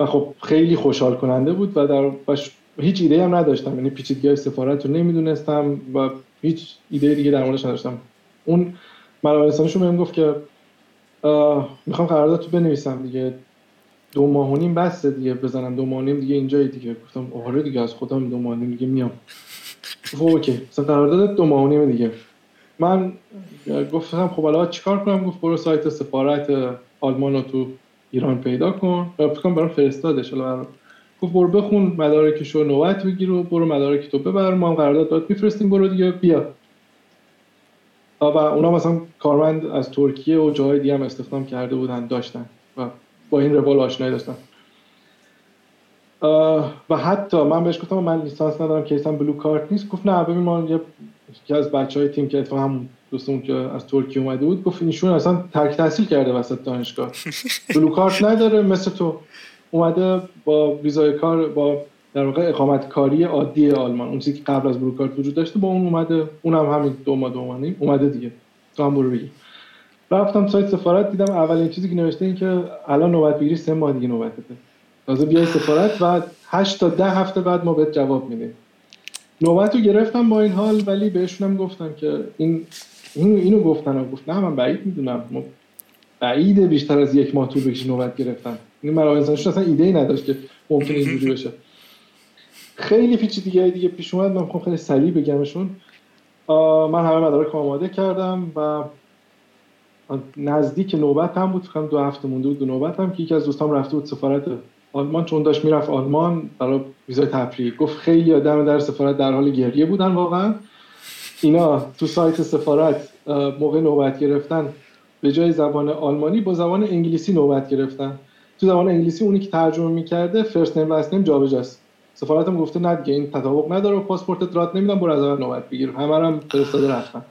Speaker 2: و خب خیلی خوشحال کننده بود و در هیچ ایده هم نداشتم. یعنی پیچیدگی سفارت رو نمی‌دونستم و هیچ ایده دیگه در موردش نداشتم. اون منابع بهم گفت که می‌خوام قرارداد تو بنویسم دیگه. دو ماه و دیگه بزنم دو ماه دیگه اینجایی دیگه. گفتم آره دیگه از خودم دو ماه دیگه میام. گفت اوکی مثلا قرارداد دو ماه دیگه. من گفتم خب حالا چیکار کنم؟ گفت برو سایت سفارت آلمان رو تو ایران پیدا کن. و فکر کنم برام فرستادش. حالا گفت برو بخون مدارکش رو نوبت بگیر و برو مدارک تو ببر. ما هم قرارداد داد میفرستیم برو دیگه بیا. و اونا مثلا کارمند از ترکیه و جاهای دیگه هم استخدام کرده بودن داشتن و با این روال آشنایی داشتن. و حتی من بهش گفتم من لیسانس ندارم کیسم بلو کارت نیست. گفت نه ببین ما یکی از بچه های تیم که اتفاقا هم دوستمون که از ترکیه اومده بود گفت ایشون اصلا ترک تحصیل کرده وسط دانشگاه. <laughs> بلو کارت نداره مثل تو. اومده با ویزای کار با در واقع اقامت کاری عادی آلمان. اون چیزی که قبل از برو کارت وجود داشته با اون اومده. اونم هم همین دو ماه دو ماه اومده دیگه. تو هم برو بگی. رفتم سایت سفارت دیدم اولین چیزی که نوشته این که الان نوبت بگیری سه ماه دیگه نوبتته تازه بیای سفارت و 8 تا 10 هفته بعد ما بهت جواب میدیم. نوبت رو گرفتم با این حال ولی بهشونم گفتم که این اینو اینو گفتن و گفت نه من بعید می‌دونم. بعیده بیشتر از یک ماه طول بکشه نوبت گرفتن. این مرا انسانشون اصلا ایده ای نداشت که ممکنه اینجوری <laughs> بشه. خیلی پیچ دیگه دیگه پیش اومد. من خیلی سریع بگمشون. من همه مدارک آماده کردم و نزدیک نوبت هم بود. فکرم دو هفته مونده بود دو نوبت هم که یکی از دوستام رفته بود سفارت آلمان. چون داشت می‌رفت آلمان برای ویزای تفریح گفت خیلی آدم در سفارت در حال گریه بودن واقعا. اینا تو سایت سفارت موقع نوبت گرفتن به جای زبان آلمانی با زبان انگلیسی نوبت گرفتن. تو زبان انگلیسی اونی که ترجمه می‌کرده فرست نیم لاست نیم جابجاست. سفارتم گفته نه دیگه این تطابق نداره و پاسپورتت رات نمیدم برو از اول نوبت بگیر. همه هم فرستاده رفتن.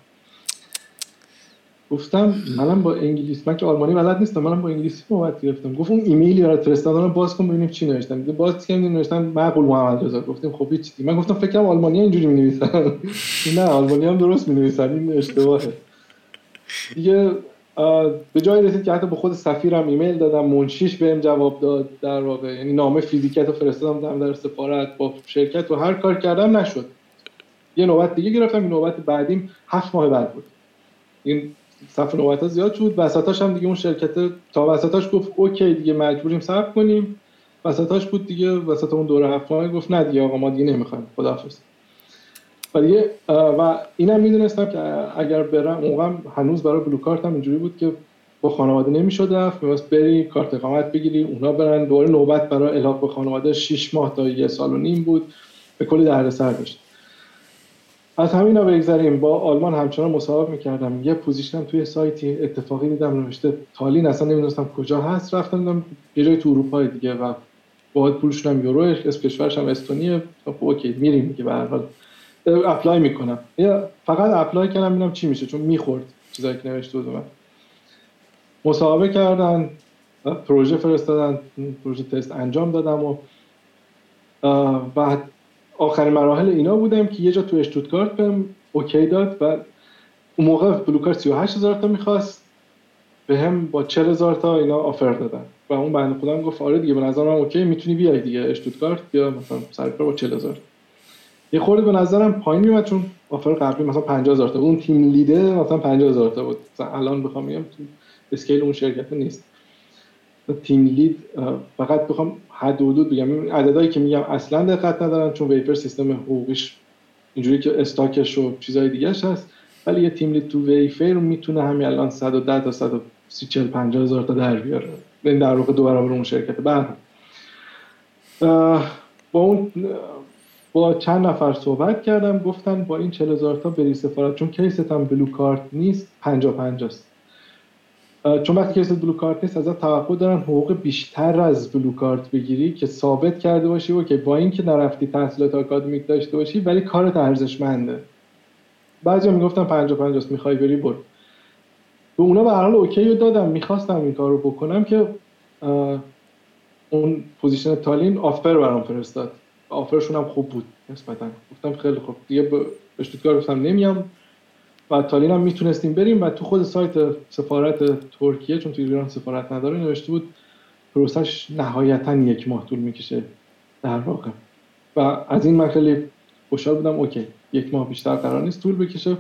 Speaker 2: گفتم منم با انگلیسی من که آلمانی بلد نیستم منم با انگلیسی نوبت گرفتم. گفت اون ایمیلی برات فرستادن باز کن ببینیم چی نوشتن. باز کردیم نوشتن معقول محمد رضا. گفتیم خب چی من گفتم فکرم آلمانی اینجوری می‌نویسن. <laughs> نه آلمانی هم درست می‌نویسن این اشتباهه. دیگه به جای رسید که حتی به خود سفیرم ایمیل دادم منشیش بهم جواب داد در واقع. یعنی نامه فیزیکت رو فرستادم در سفارت با شرکت و هر کار کردم نشد. یه نوبت دیگه گرفتم این نوبت بعدیم هفت ماه بعد بود. این صف نوبت ها زیاد شد. وسطاش هم دیگه اون شرکت تا وسطاش گفت okay دیگه مجبوریم صبر کنیم. وسطاش بود دیگه وسط اون دوره هفت ماه گفت نه دیگه آقا ما دیگه نمی‌خوایم. خداحافظ. و دیگه و اینم می‌دونستم که اگر برم موقع هنوز برای بلو کارت هم اینجوری بود که با خانواده نمی‌شد رفت. میواست بری کارت اقامت بگیری اونا برن. دوباره نوبت برای الحاق به خانواده 6 ماه تا یه سال و نیم بود. به کلی دردسر داشت. از همین رو بگذاریم با آلمان همچنان مصاحبه می‌کردم. یه پوزیشنم توی سایتی اتفاقی دیدم نوشته تالین. اصلا نمی‌دونستم کجا هست. رفتم دیدم یه جای تو اروپا دیگه و باید پولشون هم یورو اسم کشورش هم استونیه. خب okay. میریم دیگه به هر حال. apply می‌کنم. فقط apply کردم ببینم چی میشه چون می‌خورد چیزایی که نوشته بود من مصاحبه کردن پروژه فرستادن پروژه تست انجام دادم و بعد آخرین مراحل اینا بودم که یه جا تو اشتوتگارت بهم okay داد و اون موقع Blue Card 38 هزار تا می‌خواست به هم با 40 هزار تا اینا offer دادن. و اون بنده خدا هم گفت آره دیگه به نظر من okay می‌تونی بیای دیگه اشتوتگارت یا مثلا سرکار با 40 هزار. یه خورده به نظرم پایین میومد چون offer قبلی مثلا 50 هزار تا اون team lead ه مثلا 50 هزار تا بود. مثلا الان بخوام بگم scale اون شرکت نیست. team lead فقط بخوام حد حدود بگم. عددهایی که میگم اصلا دقت ندارن چون Wayfair سیستم حقوقیش اینجوری که stock ش و چیزای دیگهش هست. ولی یه تیم لید تو ویفر می‌تونه همین الان 110 تا 130 40 50 هزار تا در بیاره. این در واقع دو برابر اون شرکت بعد با اون با چند نفر صحبت کردم گفتن با این 40 هزار تا بری سفارت چون کیست هم بلو کارت نیست 50 50 است. چون وقتی کیست بلو کارت نیست ازت توقع دارن حقوق بیشتر از بلو کارت بگیری که ثابت کرده باشی و که با اینکه نرفتی تحصیلات آکادمیک داشته باشی ولی کارت ارزشمنده. بعضی می‌گفتن 50 50 می‌خوای بری برو. به اونا به هر حال okay رو دادم می‌خواستم این کار رو بکنم که اون position تالین offer برام فرستاد. offer شون هم خوب بود. نسبتا. گفتم خیلی خوب. دیگه به اشتوتگارت گفتم نمیام. و تالین هم می‌تونستیم بریم و تو خود سایت سفارت ترکیه چون تو ایران سفارت نداره نوشته بود پروسش نهایتا یک ماه طول می‌کشه. در واقع. و از این من خیلی خوشحال بودم. اوکی یک ماه بیشتر قرار نیست طول بکشه.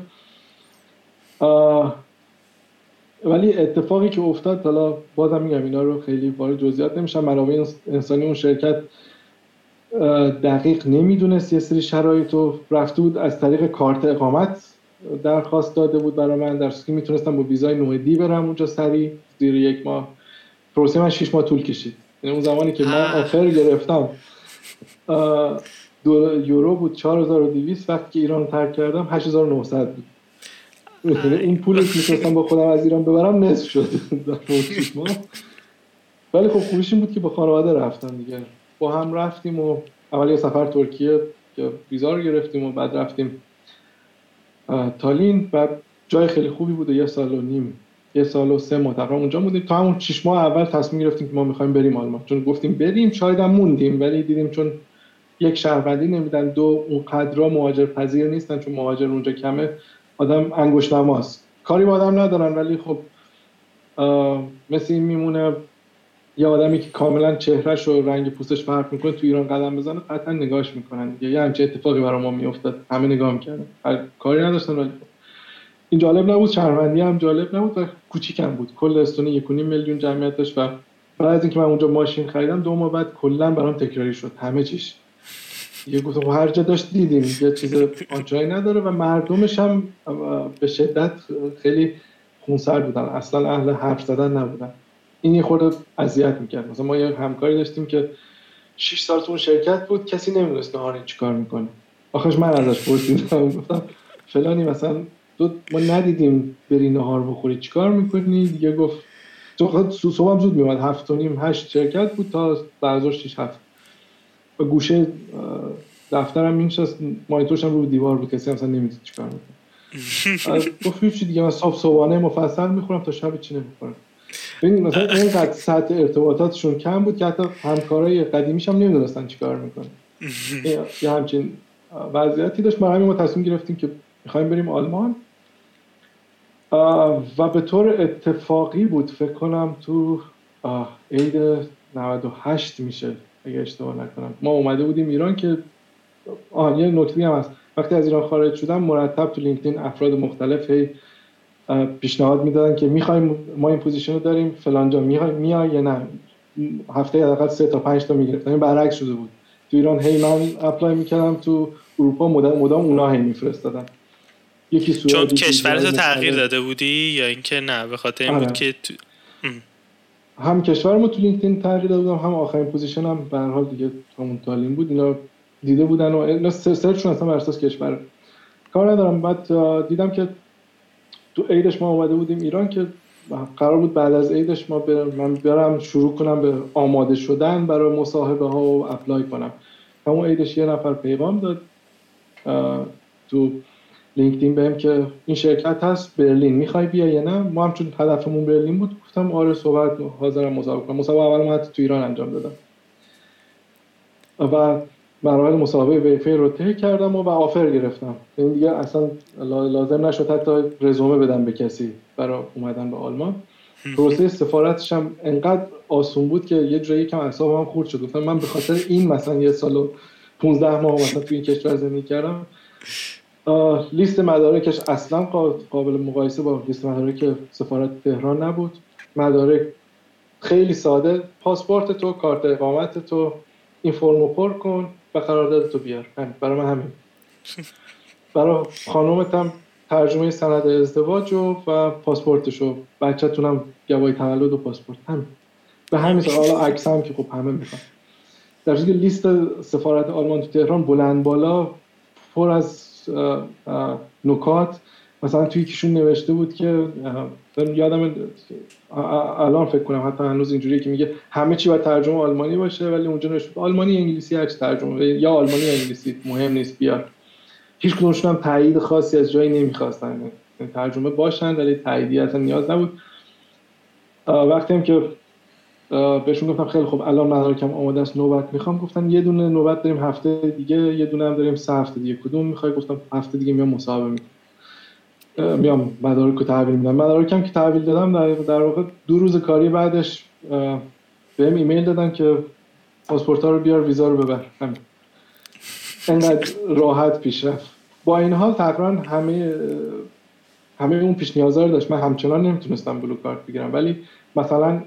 Speaker 2: ولی اتفاقی که افتاد حالا بازم میگم اینا رو خیلی وارد جزئیات نمیشم. منابع انسانی اون شرکت دقیق نمی‌دونست یه سری شرایط رو رفته بود از طریق کارت اقامت درخواست داده بود برای من در که می‌تونستم با ویزای نوع دی برم اونجا سری زیر یک ماه. پروسه من شیش ماه طول کشید. یعنی اون زمانی که من آفر گرفتم دو یورو بود 4200 وقتی که ایران ترک کردم 8900 بود. این پولی که می‌تونستم با خودم از ایران ببرم نصف شد. <laughs> ولی خب خوبیش این بود که با خانواده رفتم دیگه. با هم رفتیم و اول یه سفر ترکیه که ویزا رو گرفتیم و بعد رفتیم تالین. و جای خیلی خوبی بوده یه سال و نیم یه سال و سه ماه تقریبا اونجا بودیم تا همون شش ماه اول تصمیم گرفتیم که ما می‌خوایم بریم آلمان. چون گفتیم بریم شاید هم موندیم ولی دیدیم چون یک شهروندی نمیدن دو اون قدرا مهاجر پذیر نیستن چون مهاجر اونجا کمه. آدم انگشت نماست. کاری با آدم ندارن ولی خب مثل این میمونه یه آدمی که کاملا چهرهش و رنگ پوستش فرق می‌کنه تو ایران قدم بزنه قطعا نگاهش می‌کنن یه همچه اتفاقی برای ما میافتاد. همه نگاه می‌کردن. کاری نداشتن ولی این جالب نبود. شهروندی هم جالب نبود و کوچیکم بود. کل استونی یک میلیون جمعیت داشت و بعد از اینکه من اونجا ماشین خریدم دو ماه بعد کلا برام تکراری شد. همه چیش. یه گفتم خب هر جا داشت دیدیم. یه چیز آنچنانی نداره و مردمش هم به شدت خیلی خونسرد بودن. اصلا اهل حرف زدن نبودن. این یه خورده اذیت می‌کرد. مثلا ما یه همکاری داشتیم که 6 سال تو اون شرکت بود کسی نمی‌دونست نهار چیکار می‌کنه. آخرش من ازش پرسیدم. گفتم فلانی مثلا تو ما ندیدیم بری نهار بخوری. چیکار می‌کنی؟ دیگه گفت تو صبح هم زود میومد هفت و نیم هشت شرکت بود تا بعضا شیش هفت. و گوشه دفترم مینشست مانیتورش هم رو دیوار بود. کسی مثلا نمی‌دید چیکار می‌کنه. <laughs> گفت چی دیگه من صبح صبحانه مفصل می‌خورم تا شب چی نمی‌خورم. ببین مثلا اینقدر سطح ارتباطاتشون کم بود که حتی همکارای قدیمیش هم نمی‌دونستن چیکار می‌کنن. <laughs> یه همچین وضعیتی داشت. برای ما تصمیم گرفتیم که می‌خوایم بریم آلمان. و به طور اتفاقی بود. فکر کنم تو عید 98 میشه. اگه اشتباه نکنم. ما اومده بودیم ایران که آه یه نکته هم هست. وقتی از ایران خارج شدم مرتب تو LinkedIn افراد مختلف هی پیشنهاد می‌دادن که می‌خوایم ما این position رو داریم فلان جا میای یا نه؟ هفته حداقل سه تا پنج تا می‌گرفتم این برعکس شده بود. تو ایران هی من apply می‌کردم تو اروپا مدام مدام اونا هی میفرستادن.
Speaker 1: یکی چون کشورت تغییر داده بودی یا اینکه نه؟ به خاطر این بود آره. که تو...
Speaker 2: هم کشورمو تو LinkedIn تغییر داده بودم هم آخرین position هم به حال دیگه همون تالین بود. اینا دیده بودن و اینا search شون اصلا بر اساس کشور. کار ندارم. بعد دیدم که تو عیدش ما اومده بودیم ایران که قرار بود بعد از عیدش ما برم من برم شروع کنم به آماده شدن برای مصاحبه ها و اپلای کنم. همون عیدش یه نفر پیغام داد. تو لینکدین بهم که این شرکت هست برلین می‌خوای بیا یا نه؟ ما هم چون هدفمون برلین بود گفتم آره صحبت حاضرم مصاحبه کنم. مصاحبه اول ما تو ایران انجام دادم. و مراحل مصاحبه ویفی رو طی کردم و, و آفر گرفتم. این دیگه اصلا لازم نشد حتی رزومه بدم به کسی برای اومدن به آلمان. پروسه سفارتش هم انقدر آسون بود که یه جایی کم اعصابم خورد شد. گفتم من به خاطر این مثلا یه سال و 15 ماه مثلا تو این کشور زندگی کردم. لیست مدارکش اصلا قابل مقایسه با لیست مدارک سفارت تهران نبود. مدارک خیلی ساده. پاسپورت تو کارت اقامت تو. این فرمو پر کن. و قرارداد تو بیار. برای من همین. برای خانومت هم ترجمه سند ازدواج و, و پاسپورتشو بچه‌تونم گواهی تولد و پاسپورت. همین. به همین حالا عکس هم که خب همه می‌خوان. در که لیست سفارت آلمان تو تهران بلند بالا پر از نکات. مثلا توی یکیشون نوشته بود که یادم الان فکر کنم حتی هنوز اینجوریه که میگه همه چی باید ترجمه آلمانی باشه ولی اونجا نوشته آلمانی انگلیسی هر ترجمه یا آلمانی انگلیسی مهم نیست بیار. هیچ کدومشون هم تایید خاصی از جایی نمی‌خواستن ترجمه باشن ولی تاییدی اصلا نیاز نبود. وقتی هم که بهشون گفتم خیلی خوب الان مدارکم آماده است نوبت می‌خوام گفتن یه دونه نوبت داریم هفته دیگه یه دونه هم داریم سه هفته دیگه کدوم می‌خوای؟ گفتم هفته دیگه میام مصاحبه می‌کنم. میام مدارک رو تحویل میدم. مدارکم که تحویل دادم در, در واقع دو روز کاری بعدش بهم ایمیل دادن که پاسپورت رو بیار ویزا رو ببر. همین. انقدر راحت پیش رفت. با این حال تقریبا همه همه اون پیش نیازا رو داشت. من همچنان نمی‌تونستم بلو کارت بگیرم. ولی مثلا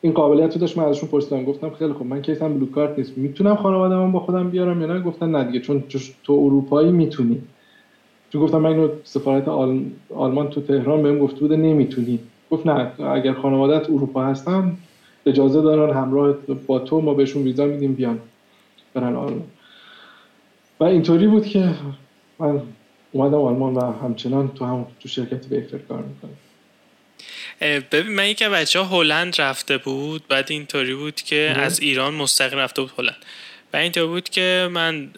Speaker 2: این قابلیت رو داشت. من ازشون پرسیدم. گفتم خیلی خوب من کیسم بلو کارت نیست. می‌تونم خانواده من با خودم بیارم یا نه؟ گفتن نه دیگه. چون تو اروپایی می‌تونی. چون گفتم من اینو سفارت آلمان تو تهران بهم گفته بوده نمی‌تونی. گفت نه اگر خانوادت اروپا هستن اجازه دارن همراه با تو ما بهشون ویزا میدیم بیان برن آلمان. و اینطوری بود که من اومدم آلمان و همچنان تو هم تو شرکت بیکتر کار می‌کنم.
Speaker 1: ببین من یکی بچه هلند رفته بود بعد اینطوری بود که از ایران مستقیم رفته بود هلند. و اینطور بود که من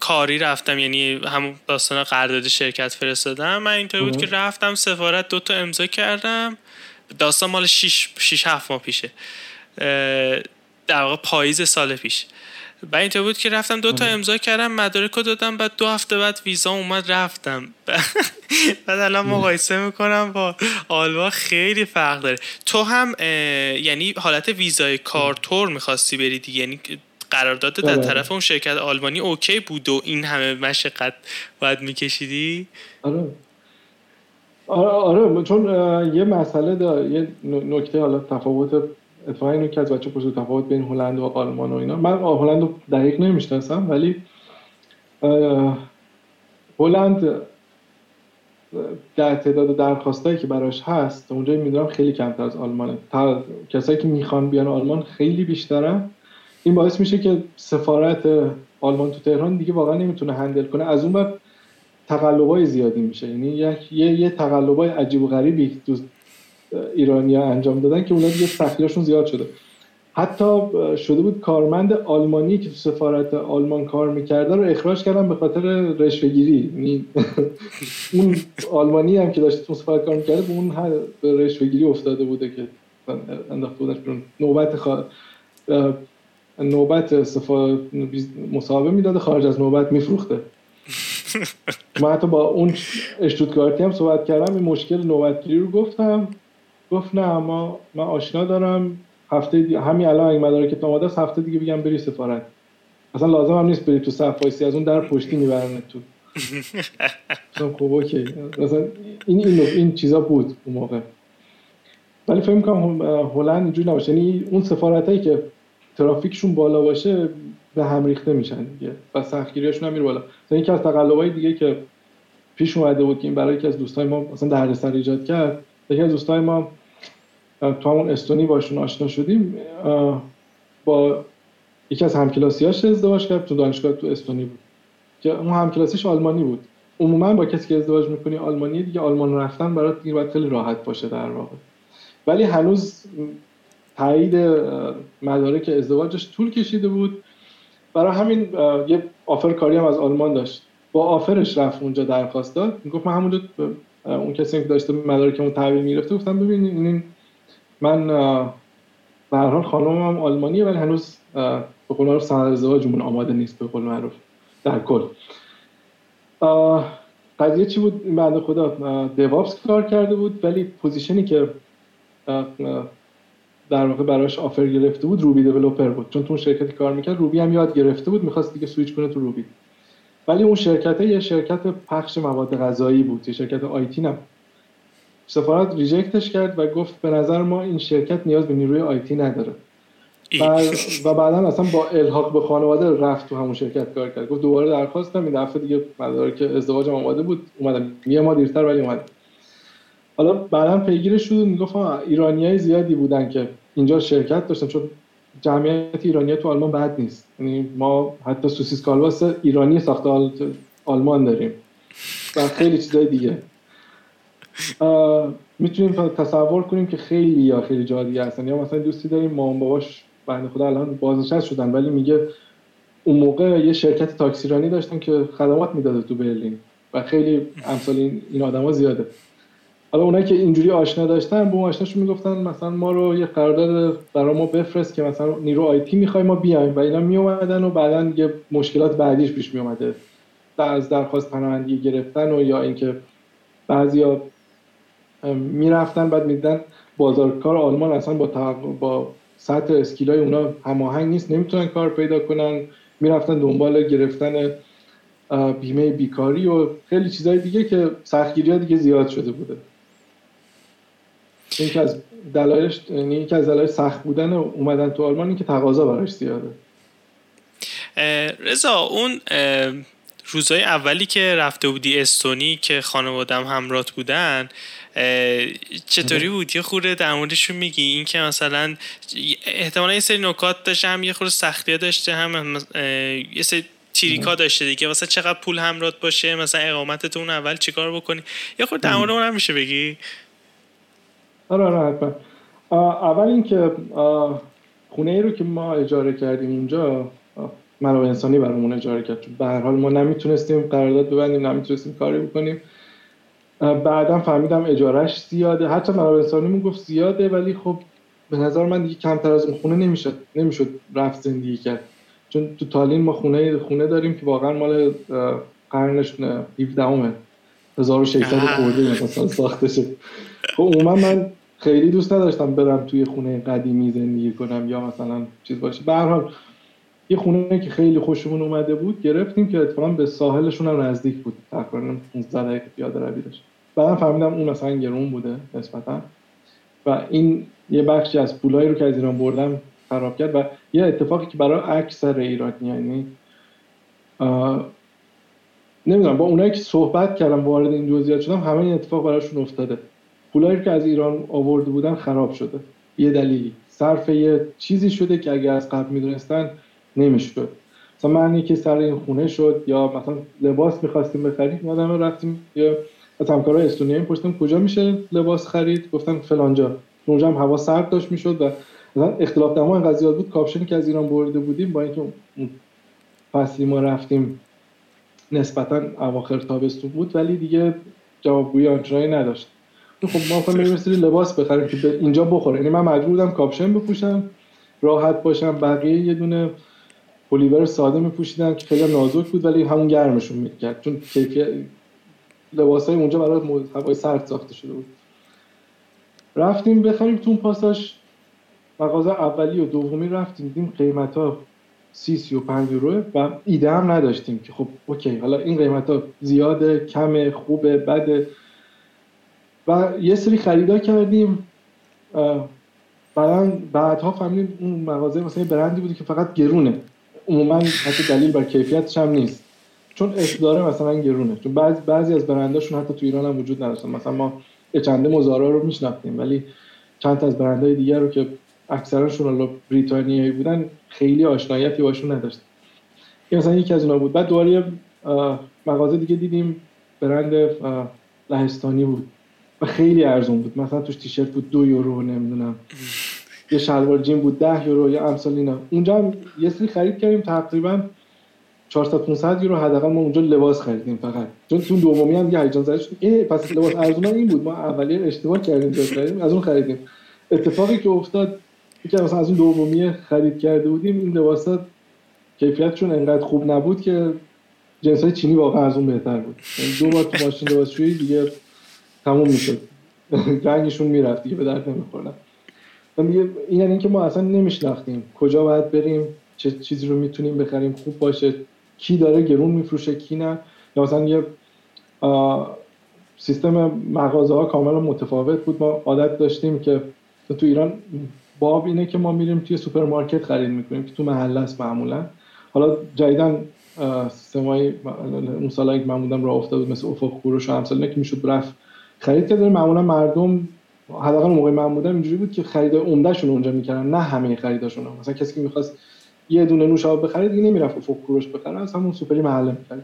Speaker 1: کاری رفتم یعنی همون داستان قرارداد شرکت فرستادم. من اینطور بود که رفتم سفارت دوتا امضا کردم. داستان مال 6 6 7 ماه پیشه. در واقع پاییز سال پیش. و اینطور بود که رفتم دو تا امضا کردم مدارک رو دادم بعد دو هفته بعد ویزا اومد رفتم. <laughs> بعد الان مقایسه می‌کنم با آلوا خیلی فرق داره. تو هم یعنی حالت ویزای کارتور می‌خواستی بری دیگه یعنی قرارداد در آره. طرف اون شرکت آلمانی اوکی بود و این همه مشقت باید میکشیدی؟
Speaker 2: آره. آره, آره چون یه مسئله داره یه نکته حالا تفاوت اتفاقا اینو که از بچه پرسید تفاوت بین هلند و آلمان و اینا. من هلند رو دقیق نمی‌شناسم ولی هلند در تعداد درخواستایی که براش هست اونجا می‌دونم خیلی کمتر از آلمانه. تا کسایی که می‌خوان بیان آلمان خیلی بیشترن این باعث میشه که سفارت آلمان تو تهران دیگه واقعا نمی‌تونه هندل کنه. از اون وقت تقلبای زیادی میشه. یعنی یه یه تقلبای عجیب و غریبی ایرانیا انجام دادن که اونا دیگه سختیاشون زیاد شده. حتی شده بود کارمند آلمانی که تو سفارت آلمان کار می‌کرده رو اخراج کردن به خاطر رشوهگیری. یعنی <laughs> اون آلمانی هم که داشته تو سفارت کار می‌کرده به اون به رشوهگیری افتاده بوده که انداخته بودنش بیرون. نوبت خوا... نوبت سفارت مصاحبه می‌داده خارج از نوبت میفروخته. <laughs> من حتی با اون اشتوتگارتی هم صحبت کردم این مشکل نوبتگیری رو گفتم. گفت نه ما من آشنا دارم. هفته دی... همین الان اگه مدارکت آماده است هفته دیگه بگم بری سفارت. اصلا لازم هم نیست بری تو صف وایسی از اون در پشتی می‌برن تو. خب okay. مثلا این این این چیزا بود اون موقع. ولی فکر می‌کنم هلند اینجوری نباشه. یعنی اون سفارتایی که ترافیکشون بالا باشه به هم ریخته میشن دیگه. و سختگیریاشون هم میره بالا. مثلا یکی از تقلبای دیگه که پیش اومده بود که این برای یکی از دوستای ما مثلا دردسر ایجاد کرد یکی از دوستای ما تو همون استونی باشون آشنا شدیم با یکی از همکلاسیاش ازدواج کرد تو دانشگاه تو استونی بود. که اون همکلاسیش آلمانی بود. عموما با کسی که ازدواج می‌کنی آلمانی دیگه آلمان رفتن برات دیگه باید خیلی راحت باشه در واقع. ولی هنوز تایید مدارک ازدواجش طول کشیده بود. برای همین یه آفر کاری هم از آلمان داشت. با آفرش رفت اونجا درخواست داد. می‌گفت من همونجا اون کسی که داشته مدارکمون تحویل می‌رفته گفتم ببینید این من به هر حال خانمم آلمانیه ولی هنوز به قول معروف سند ازدواجمون آماده نیست به قول معروف در کل. قضیه چی بود؟ بنده خدا DevOps کار کرده بود ولی position ی که در واقع براش offer گرفته بود Ruby developer بود. چون تو اون شرکتی کار می‌کرد Ruby هم یاد گرفته بود می‌خواست دیگه سویچ کنه تو Ruby. ولی اون شرکت یه شرکت پخش مواد غذایی بود یه شرکت IT نبود. سفارت reject ش کرد و گفت به نظر ما این شرکت نیاز به نیروی IT نداره. و, و بعدا اصلا با الحاق به خانواده رفت تو همون شرکت کار کرد. گفت دوباره درخواستم این دفعه دیگه مدارک ازدواجم آماده بود. اومدم. یه ماه دیرتر ولی اومدم. حالا بعدا پیگیرش شد می‌گفت ایرانیای زیادی بودن که اینجا شرکت داشتن چون جمعیت ایرانی تو آلمان بد نیست. یعنی ما حتی سوسیس کالباس ایرانی ساخته آلمان داریم. و خیلی چیزای دیگه. می‌تونیم تصور کنیم که خیلی یا خیلی جا دیگه هستن. یا مثلا دوستی داریم مامان باباش بنده خدا الان بازنشست شدن ولی میگه اون موقع یه شرکت تاکسیرانی داشتن که خدمات می‌داده تو برلین. و خیلی امثال این, این آدما زیاده. حالا اونایی که اینجوری آشنا داشتن به آشناشون می‌گفتن مثلا ما رو یه قرارداد برای ما بفرست که مثلا نیرو آیتی می‌خوای ما بیایم. و اینا میومدن و بعدا یه مشکلات بعدیش پیش میومده در از درخواست پناهندگی گرفتن و یا اینکه بعضیا می‌رفتن بعد میدن بازارکار آلمان اصلا با با سطح اسکیلای اونا هماهنگ نیست. نمی‌تونن کار پیدا کنن. می‌رفتن دنبال گرفتن بیمه بیکاری و خیلی چیزهای دیگه که سختگیری دیگه زیاد شده بوده. یکی از دلایلش یعنی یکی از دلایل سخت بودن اومدن تو آلمان این که تقاضا براش زیاده.
Speaker 1: رضا اون روزهای اولی که رفته بودی استونی که خانوادم همرات بودن چطوری بود؟ یه خورده در موردشون میگی؟ این که مثلا احتمالا یه سری نکات داشته هم یه خورده سختی داشته هم یه سری تیریکا داشته دیگه. مثلا چقدر پول همرات باشه؟ مثلا اقامتتون اول چیکار بکنی؟ یه خورده در مورد اون هم میشه بگی؟
Speaker 2: آره آره اول اینکه خونه ای رو که ما اجاره کردیم اونجا منابع انسانی برامون اجاره کرد. به هر حال ما نمی‌تونستیم قرارداد ببندیم نمی‌تونستیم کاری بکنیم. بعدا فهمیدم اجارش زیاده. حتی منابع انسانیمون گفت زیاده ولی خب به نظر من دیگه کمتر از اون خونه نمی‌شد نمی‌شد رفت زندگی کرد. چون تو تالین ما خونه خونه داریم که واقعا مال قرنش 17 همه 1600 خورده مثلا ساخته شد. خب عموما من خیلی دوست نداشتم برم توی خونه قدیمی زندگی کنم یا مثلا چیز باشه. به هر حال یه خونه که خیلی خوشمون اومده بود گرفتیم که اتفاقا به ساحلشون هم نزدیک بود. تقریبا 15 دقیقه پیاده روی داشت. بعدا فهمیدم اون مثلا گرون بوده نسبتا. و این یه بخشی از پولایی رو که از ایران بردم خراب کرد و یه اتفاقی که برای اکثر ایرانی یعنی نمی‌دونم با اونایی که صحبت کردم وارد این جزئیات شدم همه این اتفاق براشون افتاده. پولایی که از ایران آورده بودن خراب شده. یه دلیلی. صرف یه چیزی شده که اگر از قبل می‌دونستن نمی‌شد. مثلا من یکی سر این خونه شد یا مثلا لباس می‌خواستیم بخریم یادم رفتیم یا از همکارای استونیایی پرسیدم کجا میشه لباس خرید؟ گفتن فلانجا اونجا هم هوا سرد داشت می‌شد و مثلا اختلاف دما این قضیه بود کاپشنی که از ایران برده بودیم با اینکه فصلی ما رفتیم نسبتا اواخر تابستون بود ولی دیگه جوابگویی آنچنانی نداشت. خب ما بریم لباس بخریم که اینجا بخوره. یعنی من مجبور بودم کاپشن بپوشم راحت باشم. بقیه یه دونه پلیور ساده میپوشیدن که خیلی نازک بود ولی همون گرمشون می‌کرد. چون کیفیت لباس های اونجا برای هوای سرد ساخته شده بود. رفتیم بخریم تو اون پاساژ مغازه اولی و دومی رفتیم دیدیم قیمت ها سی سی و پنج یورو. و ایده هم نداشتیم که خب okay حالا این قیمت ها زیاده کمه خوبه بده. و یه سری خریدا کردیم بعدا بعدها فهمیدیم اون مغازه مثلا برندی بودی که فقط گرونه. عموما حتی دلیل بر کیفیتش هم نیست. چون اصداره مثلا گرونه. چون بعضی بعضی از برنداشون حتی تو ایران هم وجود نداشتن. مثلا ما چنده مزارا رو میشناختیم ولی چند تا از برندهای دیگر رو که اکثرشون حالا بریتانیایی بودن خیلی آشناییتی باشون نداشت این مثلا یکی از اونا بود. بعد دوباره مغازه دیگه دیدیم برند لهستانی بود. و خیلی ارزون بود. مثلا توش تیشرت بود دو یورو نمی‌دونم. یه شلوار جین بود ده یورو یا امثال اینا. اونجا هم یه سری خرید کردیم تقریبا 400 500 یورو حداقل ما اونجا لباس خریدیم فقط. چون تو دومی هم دیگه هیجان زده شد. پس لباس ارزون این بود. ما اولیه اشتباه کردیم خریدیم از اون خریدیم. اتفاقی که افتاد که مثلا از اون دومی خرید کرده بودیم این لباسات کیفیتشون انقدر خوب نبود که جنس های چینی واقعا از اون بهتر بود. یعنی دو بار تو ماشین لباسشویی دیگه تموم می‌شد رنگشون می‌رفت دیگه به درد نمیخوردن این یعنی اینکه ما اصلا نمیشناختیم کجا باید بریم چه چیزی رو می‌تونیم بخریم خوب باشه کی داره گرون میفروشه کی نه. یا مثلا یه سیستم مغازه ها کاملا متفاوت بود. ما عادت داشتیم که تو ایران باب اینه که ما میریم توی سوپرمارکت خرید می‌کنیم که تو محله است معمولا. حالا جدیدن سیستمای اون سالایی که من بودم راه افتاد مثل افق کوروش و همسال که می‌شد رفت خرید که معمولا مردم حداقل موقع من بودم اینجوری بود که خرید عمدهشون اونجا می‌کردن نه همه خریداشون مثلا کسی که می‌خواست یه دونه نوشابه بخره دیگه نمی‌رفت افق کوروش بخره از همون سوپری محله می‌خرید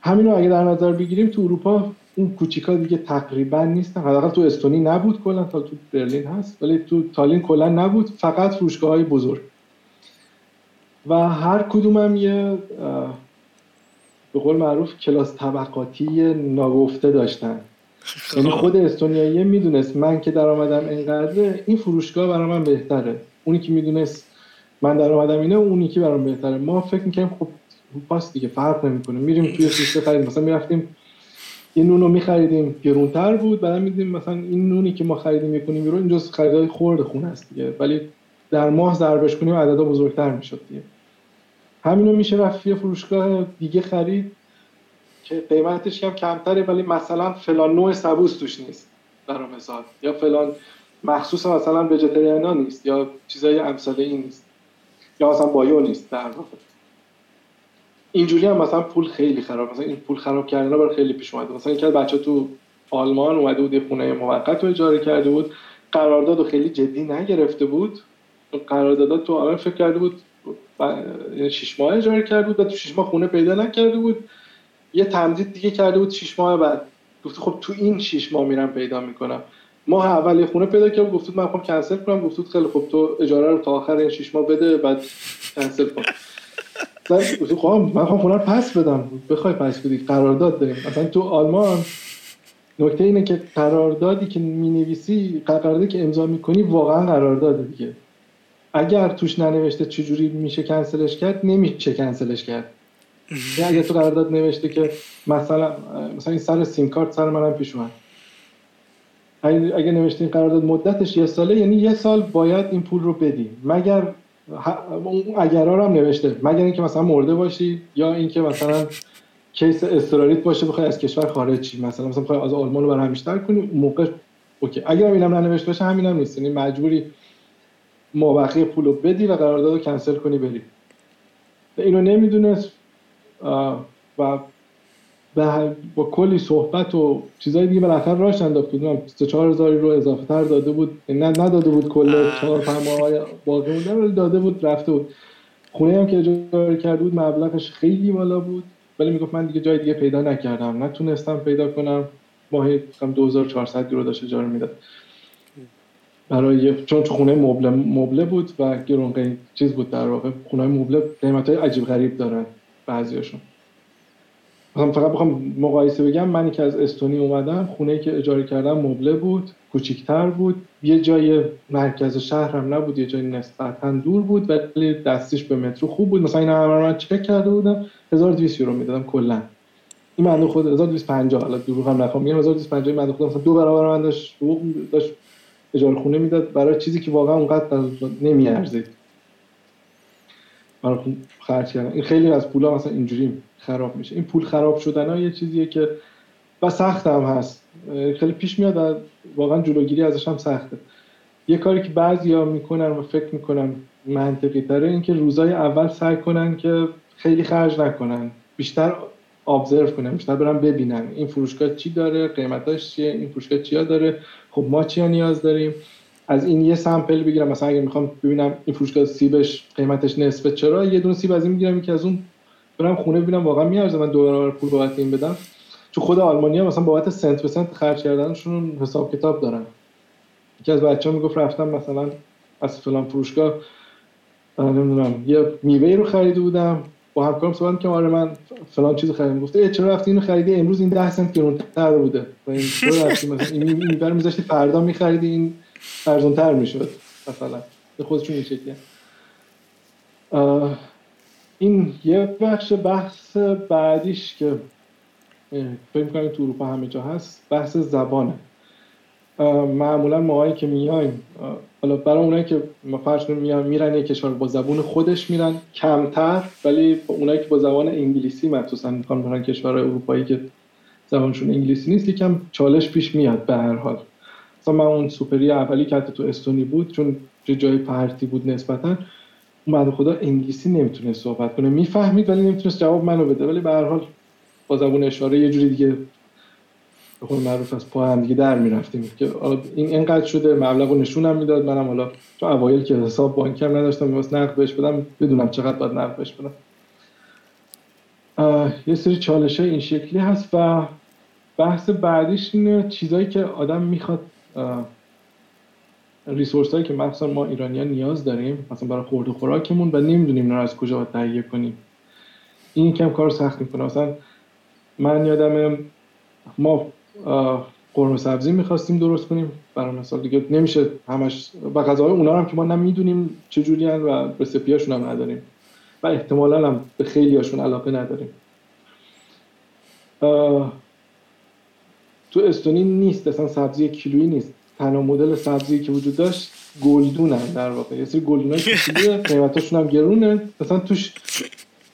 Speaker 2: همین رو اگه در نظر بگیریم تو اروپا اون کوچیکا دیگه تقریبا نیستن. حداقل تو استونی نبود کلا تا تو برلین هست. ولی تو تالین کلا نبود فقط فروشگاه های بزرگ. و هر کدوم هم یه به قول معروف کلاس طبقاتی ناگفته داشتن. <laughs> یعنی خود استونیایی می‌دونست من که درآمدم اینقدره این فروشگاه برای من بهتره. اونی که می‌دونست من درآمدم اینه اونی که برام بهتره. ما فکر می‌کنیم خب پاس دیگه فرق نمی‌کنه. میریم توی <laughs> سیستم خرید مثلا می‌رفتیم این نون رو میخریدیم گرونتر بود. بعد میدیم مثلا این نونی که ما خریدیم می‌کنیم یورو اینجا خریدای خورد خونه است دیگه. ولی در ماه ضربش کنیم عددا بزرگتر می‌شد دیگه. همینو میشه رفت یه فروشگاه دیگه خرید. که قیمتش هم کمتره ولی مثلا فلان نوع سبوس توش نیست. در مثال یا فلان مخصوص مثلا وجتریانا نیست یا چیزای امثال این نیست. یا مثلا بایو نیست. در واقع. اینجوری هم مثلا پول خیلی خراب مثلا این پول خراب کردن برای خیلی پیش اومده. مثلا یکی از بچه تو آلمان اومده بود یه خونه موقت رو اجاره کرده بود. قرارداد خیلی جدی نگرفته بود. قرارداد تو آلمان فکر کرده بود یعنی شش ماه اجاره کرده بود و تو شش ماه خونه پیدا نکرده بود. یه تمدید دیگه کرده بود شش ماه بعد. گفت خب تو این شش ماه میرم پیدا می‌کنم. ماه اول خونه پیدا کرد گفت من خب کنسل کنم. گفت خیلی خب تو اجاره رو تا آخر این شش ماه بده بعد کنسل کن. خب من خونه رو پس بدم. بخوای پس بدی قرارداد داریم. مثلا تو آلمان نکته اینه که قراردادی که می نویسی قراردادی که امضا می‌کنی واقعا قرارداده دیگه. اگر توش ننوشته چجوری میشه کنسلش کرد نمیشه کنسلش کرد. یعنی اگر تو قرارداد نوشته که مثلا مثلا این سر سیم کارت سر منم پیش اومد. اگه نوشته این قرارداد مدتش یه ساله یعنی یه سال باید این پول رو بدی. مگر اون اگر هم نوشته. مگر اینکه مثلا مرده باشی یا اینکه مثلا کیس استرالیت باشه بخوای از کشور خارج چی مثلا مثلا بخوای از آلمان رو همیشه کنی موقع اوکی. اگر اینم ننوشته باشه همینم نیست. یعنی مجبوری مابقی پول رو بدی و قرارداد رو کنسل کنی بری. اینو نمی‌دونست و با کلی صحبت و چیزای دیگه بالاخره راش انداخت. بود سه چهار هزاری رو اضافه تر داده بود. نه نداده بود کل چهار پنج ماه باقی مونده ولی داده بود رفته بود. خونه هم که اجاره کرده بود مبلغش خیلی بالا بود. ولی می‌گفت من دیگه جای دیگه پیدا نکردم. نتونستم پیدا کنم. ماهی 2400 یورو داشت اجاره می‌داد. برای چون خونه مبله مبله بود و گرون چیز بود در واقع. خونه مبله قیمت های عجیب غریب دارن. بعضیاشون. فقط بخوام مقایسه بگم منی که از استونی اومدم خونه که اجاره کردم مبله بود کوچیکتر بود. یه جای مرکز شهر هم نبود یه جای نسبتا دور بود ولی دستیش به مترو خوب بود. مثلا این همه من چک کرده بودم 1200 یورو می‌دادم کلا. این من خود 1250 حالا دروغ هم نخوام میگم 1250 من خود مثلا دو برابر من داشت داشت اجاره خونه می‌داد. برای چیزی که واقعا اونقدر نمیارزید. برای خرج کردن. این خیلی از پولا مثلا اینجوری خراب میشه. این پول خراب شدن ها یه چیزیه که و سخت هم هست. خیلی پیش میاد و واقعا جلوگیری ازش هم سخته. یه کاری که ها می‌کنن و فکر می‌کنن منطقی تره اینکه روزای اول سعی کنن که خیلی خرج نکنن. بیشتر ابزرو کنن بیشتر برن ببینن. این فروشگاه چی داره؟ قیمتاش چیه؟ این فروشگاه چیا داره؟ خب ما چیا نیاز داریم؟ از این یه سامپل بگیرم. مثلا اگه می‌خوام ببینم این فروشگاه سیبش قیمتش نصفه چرا یه دونه سیب از این می‌گیرم که از اون برم خونه ببینم واقعا میارزه. من دو برابر پول بابت این بدم. چون خود آلمانیا مثلا بابت سنت به سنت خرج کردنشون حساب کتاب دارن. یکی از بچه‌ها می‌گفت رفتم مثلا از فلان فروشگاه نمی‌دونم یه میوه رو خریده بودم. با همکارم صحبت که آره من فلان چیزو خریدم. گفته چرا رفتی اینو خریدی؟ امروز این 10 سنت گرونتر بوده. این مثلا این میذاشتی فردا میخریدی. این ارزانتر می‌شد مثلا. خودشون این شکلیه. این یه بخش بحث بعدیش که فکر می‌کنم تو اروپا همه جا هست بحث زبانه. معمولا ماهایی که میایم حالا برای اونایی که فرض میان میرن یه کشور با زبون خودش میرن کمتر ولی اونایی که با زبان انگلیسی مخصوصا می‌خوان برن کشورهای اروپایی که زبانشون انگلیسی نیست یکم چالش پیش میاد به هر حال. مثلا من اون سوپری اولی که تو استونی بود چون جای پرتی بود نسبتا اون بعد خدا انگلیسی نمی‌تونه صحبت کنه. می‌فهمید ولی نمی‌تونست جواب منو بده. ولی به هر حال با زبون اشاره یه جوری دیگه به قول معروف از پا هم دیگه در می‌رفتیم. که این اینقدر شده مبلغ نشونم می‌داد. منم حالا چون اوایل که حساب بانکم نداشتم میواس نقد بهش بدم. بدونم چقدر باید نقد بهش بدم. یه سری چالش این شکلی هست و بحث بعدیش اینه چیزایی که آدم می‌خواد ریسورس هایی که مخصوصا ما ایرانی نیاز داریم مثلا برای خورد و خوراکمون و نمی‌دونیم رو از کجا باید تهیه کنیم. این کم کار سخت می‌کنه. مثلا من یادم ما قرمه سبزی می‌خواستیم درست کنیم. برای مثال دیگه نمیشه همش و غذاهای اونا هم که ما نمی‌دونیم چجوری و رسپیاشون هم نداریم. و احتمالا هم به خیلی هاشون علاقه نداریم. تو استونی نیست اصلا سبزی کیلویی نیست. تنها مدل سبزی که وجود داشت گلدون در واقع. یه سری گلدون <laughs> قیمتاشون هم گرونه. مثلا توش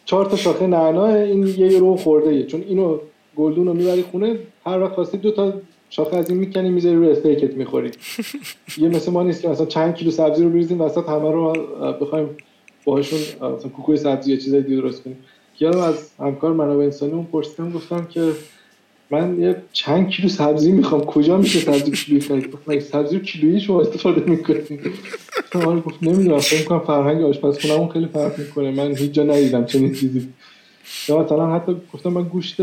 Speaker 2: چهار تا شاخه نعنا این یه رو خورده چون اینو گلدون رو می‌بری خونه هر وقت خواستی دو تا شاخه از این می‌کنی می‌ذاری روی استیکت می‌خوری. <laughs> یه مثل ما نیست که مثلا چند کیلو سبزی رو بریزیم وسط همه رو بخوایم باهاشون مثلا کوکوی سبزی یا چیزای دیگه درست کنیم. یادم از همکار منابع انسانی اون پرسیدم گفتم که من یه چند کیلو سبزی می‌خوام. کجا میشه سبزی کیلویی خرید؟ سبزی کیلویی شما استفاده می‌کنید؟ تو گفت نمی‌دونم. فکر می‌کنم فرهنگ آشپزخونه اون خیلی فرق می‌کنه. من هیچ جا ندیدم چنین چیزی. یا مثلا حتی گفتم من گوشت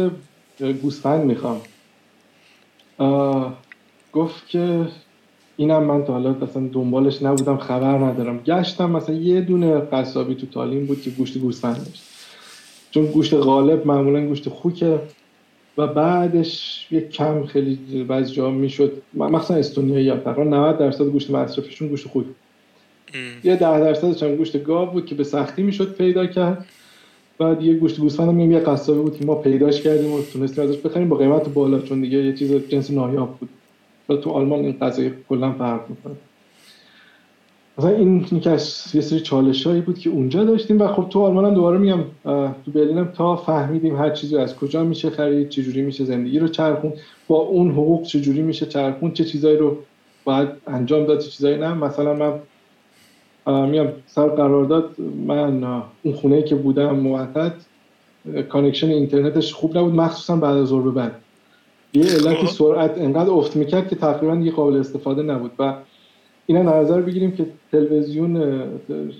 Speaker 2: گوسفند می‌خوام. گفت که اینم من تا حالا اصلا دنبالش نبودم خبر ندارم. گشتم مثلا یه دونه قصابی تو تالین بود که گوشت گوسفند داشت. چون گوشت غالب معمولا گوشت خوکه. و بعدش یه کم خیلی بعضی جا می‌شد. مثلا استونیا یا تقریبا 90 درصد گوشت مصرفشون گوشت خوک یه ده درصدش هم گوشت گاو بود که به سختی می‌شد پیدا کرد. بعد یه گوشت گوسفند هم یه قصابی بود که ما پیداش کردیم و تونستیم ازش بخریم. با قیمت بالا چون دیگه یه چیز جنس نایاب بود. و تو آلمان این قضیه کلا فرق می‌کنه. مثلا این یکی از یه سری چالش هایی بود که اونجا داشتیم و خب تو آلمان هم دوباره میگم تو برلین تا فهمیدیم هر چیزی از کجا میشه خرید چجوری میشه زندگی رو چرخون با اون حقوق چجوری میشه چرخون چه چیزایی رو باید انجام داد چه چیزایی نه. مثلا من میام سر قرارداد من اون خونه که بودم موقت connection اینترنتش خوب نبود مخصوصا بعد از ظهر بعد یه علتی خب. سرعت انقدر افت می‌کرد که تقریبا یه قابل استفاده نبود. و اینا نظر بگیریم که تلویزیون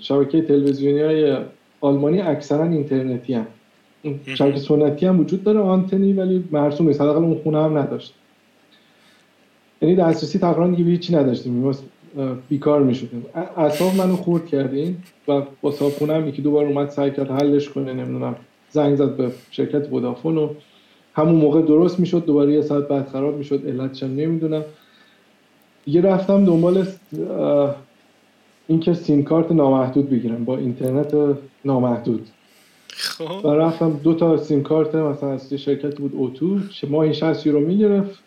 Speaker 2: شبکه تلویزیونی های آلمانی اکثرا اینترنتی هم شبکه سنتی هم وجود داره آنتنی ولی مرسوم نیست. حداقل اون خونه هم نداشت. یعنی دسترسی تقریبا دیگه هیچی نداشتیم. بیکار می‌شدیم. اصاب منو خورد کردیم و با صابخونه هم یکی دوبار اومد سعی کرد حلش کنه نمی‌دونم زنگ زد به شرکت ودافون و همون موقع درست می‌شد. دوباره یه ساعت بعد خراب می‌شد. علتش نمی‌دونم. دیگه رفتم دنبال اینکه سیم کارت نامحدود بگیرم با اینترنت نامحدود. خب. و رفتم دو تا سیم کارت مثلا از شرکت بود اوتو که ماهی 60 یورو می‌گرفت.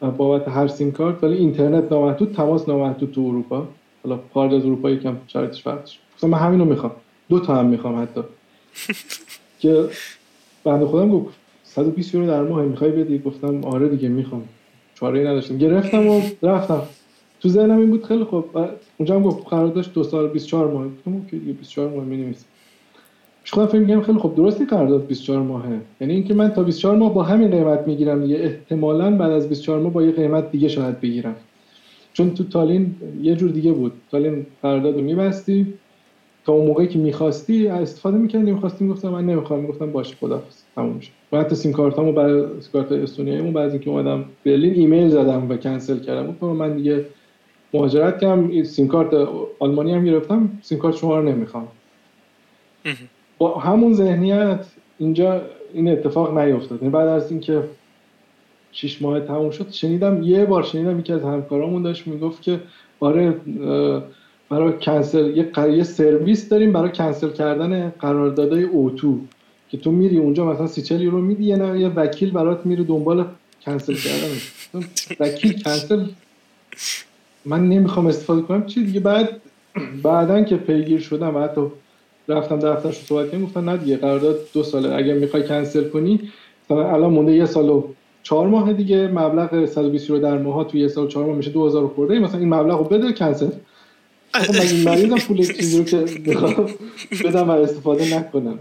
Speaker 2: بابت هر سیم کارت ولی اینترنت نامحدود تماس نامحدود تو اروپا. حالا خارج از اروپا یکم شرایطش فرق من همین رو می‌خوام. دو تا هم می‌خوام حتی. <laughs> که بنده خودم گفت 120 یورو در ماه می‌خوای بدی؟ گفتم آره دیگه می‌خوام. چاره نداشتم. گرفتم و رفتم. تو ذهنم این بود خیلی خوب. اونجا هم گفت قرار داشت دو سال 24 ماه. گفتم که دیگه 24 ماه می‌نویسم. پیش خودم فکر می‌کردم خیلی خوب. درستی قرارداد 24 ماهه. یعنی اینکه من تا 24 ماه با همین قیمت می‌گیرم دیگه. احتمالاً بعد از 24 ماه با یه قیمت دیگه شاید بگیرم. چون تو تالین یه جور دیگه بود. تالین قرارداد رو میبستی. تا اون موقعی که می‌خواستی استفاده می‌کردی نمی‌خواستی می‌گفتم من نمی‌خوام می‌گفتم باشه خدافظ تموم میشه و حتی سیم کارتامو برای سیم کارت استونیایمو بعد اینکه اومدم برلین ایمیل زدم و کنسل کردم. گفتم من دیگه مهاجرت کردم. سیم کارت آلمانی هم گرفتم. سیم کارت شما رو نمی‌خوام. با همون ذهنیت اینجا این اتفاق نیفتاد یعنی بعد از اینکه شش ماه تموم شد شنیدم یه بار شنیدم یکی از همکارامون داشت می‌گفت که آره برای کنسل یه, یه سرویس داریم برای کنسل کردن قراردادهای اوتو که تو میری اونجا مثلا سی چل یورو میدی یه یه وکیل برات میره دنبال کنسل کردن. وکیل کنسل من نمی‌خوام استفاده کنم. چی دیگه؟ بعد بعدا که پیگیر شدم و حتی رفتم دفترش صحبت کردم گفتن نه دیگه قرارداد دو ساله. اگر می‌خوای کنسل کنی مثلا الان مونده یه سال و چهار ماه دیگه مبلغ 120 یورو در ماه تو یه سال و چهار ماه میشه 2000 خورده مثلا این مبلغ رو بده کنسل خب من مریضم پول <laughs> چیزی رو که بدم و استفاده نکنم؟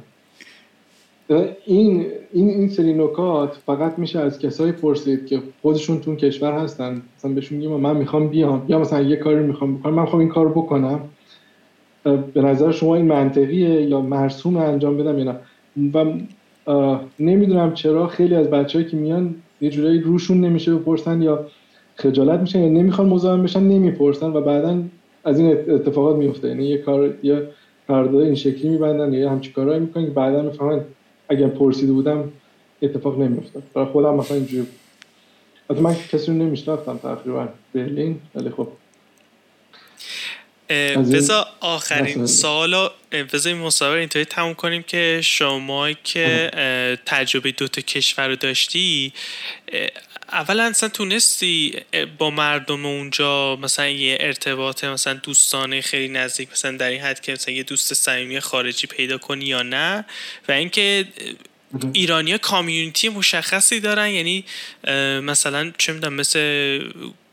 Speaker 2: این این این سری نکات فقط میشه از کسایی پرسید که خودشون تو کشور هستن. مثلا بهشون میگم من می‌خوام بیام. یا مثلا یه کاری می‌خوام بکنم من می‌خوام این کار بکنم. به نظر شما این منطقیه یا مرسوم انجام بدم یا نه؟ و نمی‌دونم چرا خیلی از بچه‌ای که میان یه جورایی روشون نمیشه بپرسن یا خجالت میشن یا نمی‌خوان مزاحم بشن نمی‌پرسن و بعدا از این اتفاقات میفته یعنی یه کار یه قرارداد این شکلی میبندن یا همچین کارهایی می‌کنن که بعدا می‌فهمن اگر پرسیده بودم اتفاق نمیافتاد. برای خودم مثلا اینجوری حتی من کسی رو نمیشناختم تقریبا. برلین؟ ولی خب.
Speaker 1: بذار آخرین سوال بذار این مصاحبه اینطوری تموم کنیم که شما که تجربه دوتا کشور رو داشتی اولا اصلا تونستی با مردم اونجا مثلا یه ارتباط مثلا دوستانه خیلی نزدیک مثلا در این حد که مثلا یه دوست صمیمی خارجی پیدا کنی یا نه. و اینکه ایرانیا کامیونیتی مشخصی دارن یعنی مثلا چه می‌دونم مثل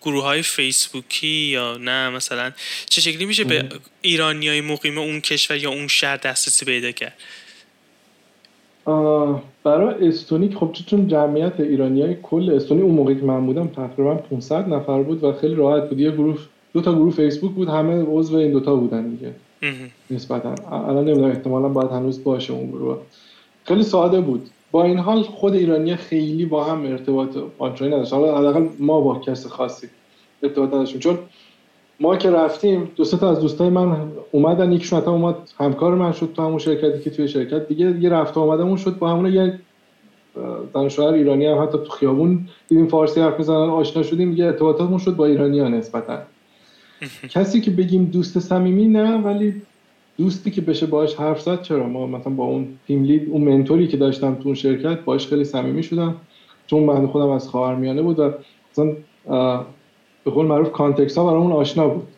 Speaker 1: گروه های فیسبوکی یا نه مثلا چه شکلی میشه به ایرانی های مقیم اون کشور یا اون شهر دسترسی پیدا کرد.
Speaker 2: برای استونی خب چون جمعیت ایرانی های کل استونی اون موقعی که من بودم تقریبا 500 نفر بود و خیلی راحت بود. یه گروه دو تا گروه فیسبوک بود همه عضو این دوتا بودن دیگه. نسبتا. الان نمی‌دونم احتمالا باید هنوز باشه اون گروه. خیلی ساده بود. با این حال خود ایرانی خیلی با هم ارتباط آنچنانی نداشت. حالا حداقل ما با کس خاصی ارتباط نداشتیم. چون ما که رفتیم دو تا از دوستای من اومدن یکیشون حتی اومد همکار من شد تو همون شرکتی که توی شرکت. دیگه دیگه رفت آمدمون شد با همون یه دانشجو ایرانی هم حتی تو خیابون دیدیم فارسی حرف می‌زنن آشنا شدیم دیگه ارتباطاتمون شد با ایرانی ها نسبتا. <laughs> کسی که بگیم دوست صمیمی نه ولی دوستی که بشه باهاش حرف زد چرا؟ ما مثلا با اون تیم لید اون منتوری که داشتم تو اون شرکت باهاش خیلی صمیمی شدم. چون من خودم از خاورمیانه بود و مثلا به قول معروف کانتکست ها برامون آشنا بود.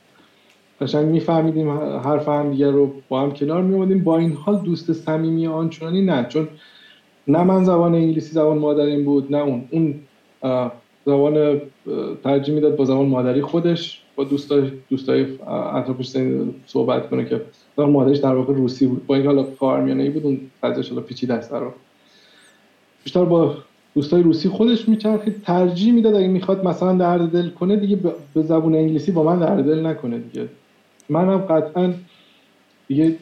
Speaker 2: قشنگ میفهمیدیم حرف هم دیگه رو با هم کنار می با این حال دوست صمیمی آنچنانی نه چون نه من زبان انگلیسی زبان مادریم بود نه اون. اون زبان ترجیح می‌داد با زبان مادری خودش با دوستای دوستای اطرافش صحبت کنه که زبان مادرش در واقع روسی بود. با این حالا خاورمیانه بود اون حالا پیچیده است در بیشتر با دوستای روسی خودش میچرخید ترجیح می‌داد اگه می‌خواد مثلا درد دل کنه دیگه به زبون انگلیسی با من درد دل نکنه دیگه. منم قطعا دیگه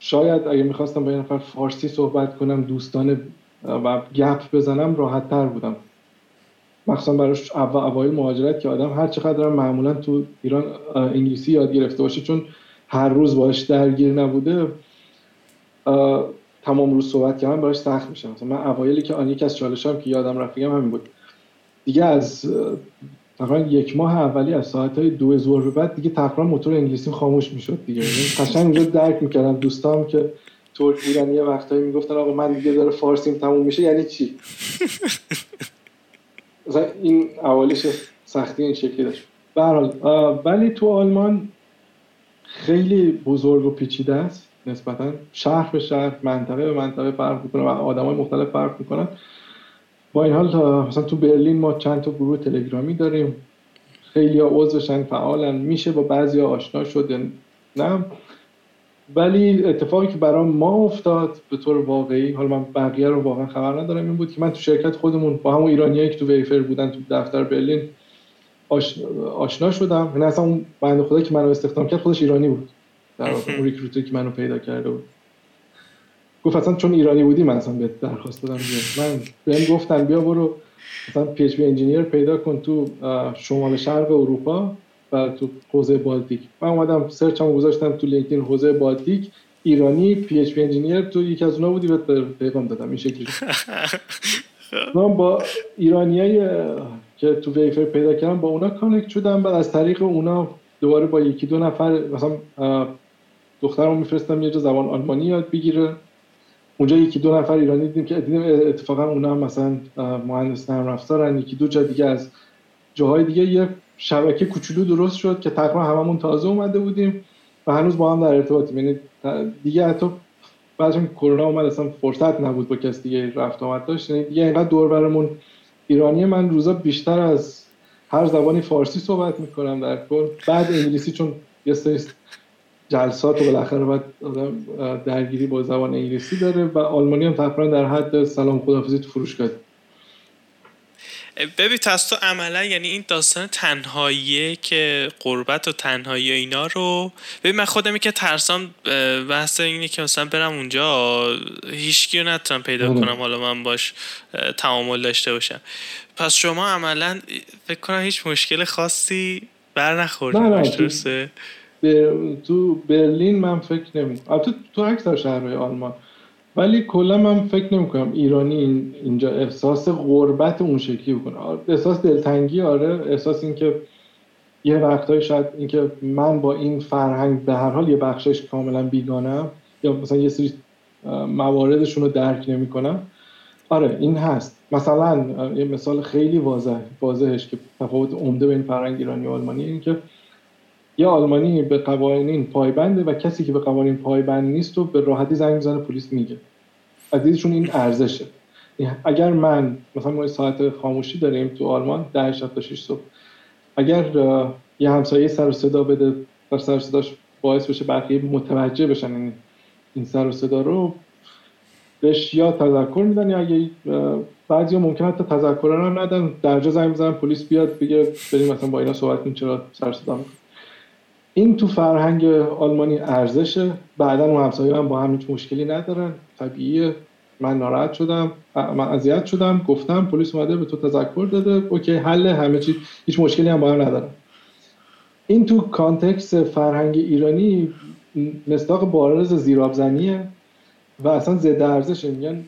Speaker 2: شاید اگه می‌خواستم با یه نفر فارسی صحبت کنم دوستانه و گپ بزنم راحت تر بودم. مخصوصا براش اوایل مهاجرت که آدم هر چقدر معمولا تو ایران انگلیسی یاد گرفته باشه چون هر روز باش درگیر نبوده تمام روز صحبت کردن براش سخت میشه مثلا من اوایلی که آن یکی از چالشام که یادم رفت همین بود. دیگه از تقریبا یک ماه اولی از ساعت های دو ظهر به بعد دیگه تقریبا موتور انگلیسی خاموش می‌شد دیگه. یعنی قشنگ اونجا درک می‌کردم دوستام که ترک بودن یه وقتایی می‌گفتن آقا من دیگه داره فارسیم تموم میشه یعنی چی؟ <laughs> مثلا این اولیش سختی این شکلی داشت. به ولی تو آلمان خیلی بزرگ و پیچیده است. نسبتا شهر به شهر منطقه به منطقه فرق می‌کنه و آدمای مختلف فرق می‌کنن. با این حال مثلا تو برلین ما چند تا گروه تلگرامی داریم. خیلی عضوشن فعالن. میشه با بعضی آشنا شد نه؟ ولی اتفاقی که برام ما افتاد به طور واقعی حالا من بقیه رو واقعا خبر ندارم این بود که من تو شرکت خودمون با همون ایرانیایی که تو ویفر بودن تو دفتر برلین آشنا شدم. یعنی اصلا اون بنده خدا که منو استخدام کرد خودش ایرانی بود. در واقع اون ریکروتر که منو پیدا کرده بود. گفت اصلا چون ایرانی بودی من اصلا به درخواست دادم بیا من بهم گفتن بیا برو مثلا پی اچ انجینیر پیدا کن تو شمال شرق اروپا و تو حوزه بالتیک. من اومدم search هم گذاشتم تو LinkedIn حوزه بالتیک. ایرانی PHP engineer تو یکی از اونها بودی بهت پیغام دادم. این شکلی <laughs> من با ایرانیای که تو Wayfair پیدا کردم با اونا connect شدم بعد از طریق اونا دوباره با یکی دو نفر مثلا دخترمو میفرستم یه جا زبان آلمانی یاد بگیره. اونجا یکی دو نفر ایرانی دیدیم که دیدیم اتفاقا اونا هم مثلا مهندس نرم افزارن یکی دو جا دیگه از جاهای دیگه. یه شبکه کوچولو درست شد که تقریبا هممون تازه اومده بودیم و هنوز با هم در ارتباطیم. یعنی دیگه حتی بعد از کرونا اومد اصلا فرصت نبود با کس دیگه رفت آمد داشت. یعنی دیگه اینقدر دور برمون ایرانی. من روزا بیشتر از هر زبانی فارسی صحبت می‌کنم در کل. بعد انگلیسی چون یه سری جلسات و بالاخره باید آدم درگیری با زبان انگلیسی داره و آلمانی هم تقریبا در حد سلام خدافزی تو فروشگاه.
Speaker 1: ببین تو عملا یعنی این داستان تنهاییه که قربت و تنهایی اینا رو ببین من خودمی که ترسام بحث اینه که مثلا برم اونجا هیچکی رو نتونم پیدا کنم حالا من باش تعامل داشته باشم. پس شما عملا فکر کنم هیچ مشکل خاصی بر نخوردی درسته؟
Speaker 2: تو برلین من فکر نمی تو تو اکثر شهرهای آلمان. ولی کلا من فکر نمی کنم ایرانی اینجا احساس غربت اون شکلی بکنه. احساس دلتنگی آره احساس اینکه یه وقتایی شاید اینکه من با این فرهنگ به هر حال یه بخشش کاملا بیگانم یا مثلا یه سری مواردشون رو درک نمی‌کنم آره این هست. مثلا یه مثال خیلی واضح واضحش که تفاوت عمده بین فرهنگ ایرانی و آلمانی این که یه آلمانی به قوانین پایبنده و کسی که به قوانین پایبند نیست و به راحتی زنگ می‌زنه پلیس میگه. از دیدشون این ارزشه. اگر من مثلا ما ساعت خاموشی داریم تو آلمان ده شب تا 6 صبح. اگر یه همسایه سر و صدا بده و سر و صداش باعث بشه بقیه متوجه بشن این این سر و صدا رو بهش یا تذکر میدن یا اگه بعضی ممکن حتی تذکر هم ندن. درجا زنگ بزنن پلیس بیاد بگه بریم مثلا با اینا صحبت کنیم چرا سر صدا این تو فرهنگ آلمانی ارزشه. بعدا اون هم با هم هیچ مشکلی ندارن. طبیعیه. من ناراحت شدم. من اذیت شدم. گفتم پلیس اومده به تو تذکر داده. OK حل همه چیز هیچ مشکلی هم با هم ندارم. این تو context فرهنگ ایرانی مصداق بارز زیرابزنیه و اصلا ضد ارزشه. میگن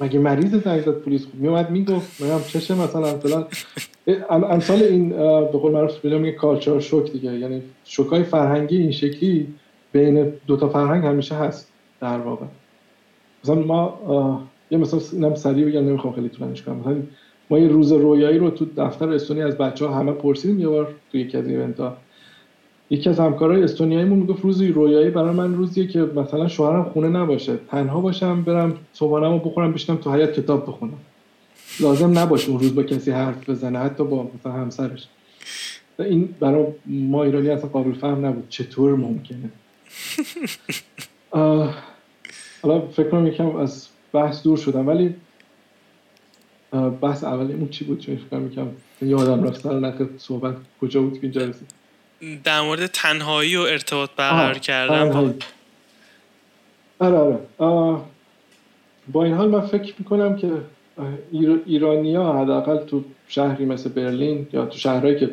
Speaker 2: مگه مریض زنگ زد پلیس میومد می‌گفت هم چشه مثلا فلان. امثال این به قول معروف میگه کالچر شوک دیگه یعنی شوکای فرهنگی این شکلی بین دو تا فرهنگ همیشه هست در واقع. مثلا ما یه مثلا اینم سریع بگم نمی‌خوام خیلی طولانیش کنم. مثلا ما یه روز رویایی رو تو دفتر استونی از بچه ها همه پرسیدیم یه بار تو یکی از ایونت ها یکی از همکارای استونیاییمون می‌گفت روزی رویایی برای من روزیه که مثلا شوهرم خونه نباشه تنها باشم برم صبحانه‌مو بخورم بشینم تو حیات کتاب بخونم. لازم نباشه اون روز با کسی حرف بزنه حتی با مثلا همسرش. این برای ما ایرانی اصلا قابل فهم نبود چطور ممکنه. <laughs> حالا فکر کنم یکم از بحث دور شدم ولی بحث اولی اون چی بود؟ چون فکر کنم یادم رفت سر صحبت کجا بود که اینجا رسید.
Speaker 1: در مورد تنهایی و ارتباط برقرار کردن.
Speaker 2: آره آره. با این حال من فکر می‌کنم که ایرانیا حداقل تو شهری مثل برلین یا تو شهرهایی که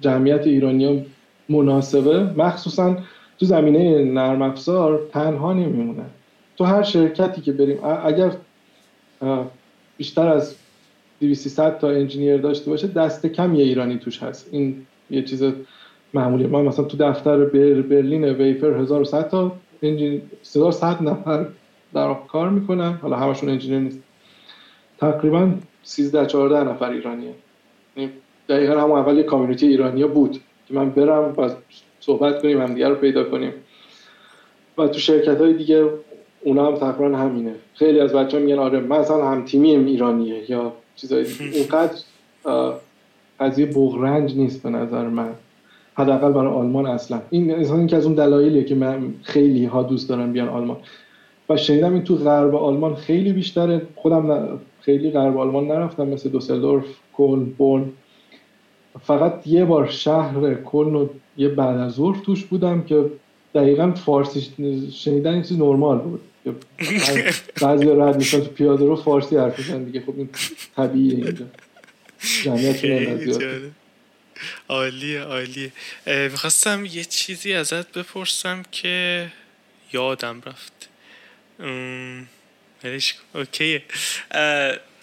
Speaker 2: جمعیت ایرانیا مناسبه مخصوصا تو زمینه نرم افزار تنها نمیمونن. تو هر شرکتی که بریم اگر بیشتر از 200 تا انجینیر داشته باشه دست کم یه ایرانی توش هست. این یه چیز معمولی. ما مثلا تو دفتر برلین ویفر 1100 تا انجینیر 1100 نفر در کار می‌کنن. حالا همشون انجینیر نیست. تقریبا 13 14 نفر ایرانیه. یعنی دقیقا همون اول یه کامیونیتی ایرانیا بود که من برم و صحبت کنیم هم دیگه رو پیدا کنیم. و تو شرکت های دیگه اونا هم تقریبا همینه. خیلی از بچه ها میگن آره مثلا هم تیمیم ایرانیه یا چیزایی <laughs> اونقدر قضیه بغرنج نیست به نظر من. حداقل برای آلمان اصلا. این این که از اون دلایلیه که من خیلی ها دوست دارم بیان آلمان. و شنیدم این تو غرب آلمان خیلی بیشتره. خودم خیلی غرب آلمان نرفتم مثل دوسلدورف کل بورن. فقط یه بار شهر کلن و یه بعد از ظهر توش بودم که دقیقا فارسی شنیدن این چیز نرمال بود. بعضی رد میشن تو پیاده رو فارسی حرف دیگه خب این طبیعیه اینجا.
Speaker 1: جمعیت عالیه عالیه. می‌خواستم یه چیزی ازت بپرسم که یادم رفت. اوکیه.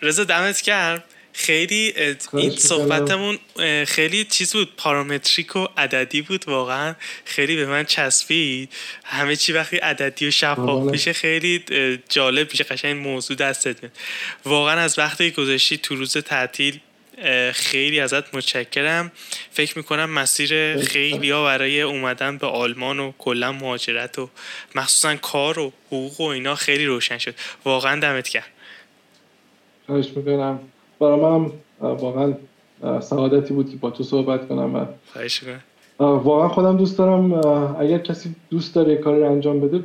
Speaker 1: رضا دمت گرم. خیلی این صحبتمون خیلی چیز بود پارامتریک و عددی بود واقعا خیلی به من چسبید. همه چی وقتی عددی و شفاف میشه خیلی جالب میشه قشنگ موضوع دستت میاد. واقعا از وقتی گذاشتی تو روز تعطیل خیلی ازت متشکرم. فکر می‌کنم مسیر خیلی ها برای اومدن به آلمان و کلا مهاجرت و مخصوصا کار و حقوق و اینا خیلی روشن شد. واقعا دمت گرم.
Speaker 2: خواهش می‌کنم. برای من واقعا سعادتی بود که با تو صحبت کنم و واقعا خودم دوست دارم اگر کسی دوست داره کاری رو انجام بده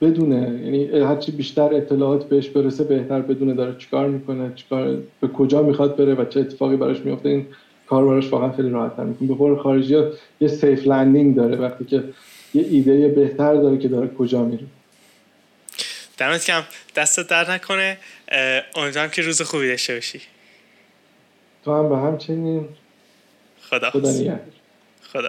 Speaker 2: بدونه. یعنی هرچی بیشتر اطلاعات بهش برسه بهتر بدونه داره چیکار می‌کنه چیکار به کجا می‌خواد بره و چه اتفاقی براش میفته این کار براش واقعا خیلی راحت تر می‌کنه. به قول خارجی ها یه سیف لندینگ داره وقتی که یه ایده بهتر داره که داره کجا میره.
Speaker 1: دمت کم دست در نکنه. امیدوارم که روز خوبی داشته باشی.
Speaker 2: تو هم به همچنین.
Speaker 1: خدا خدا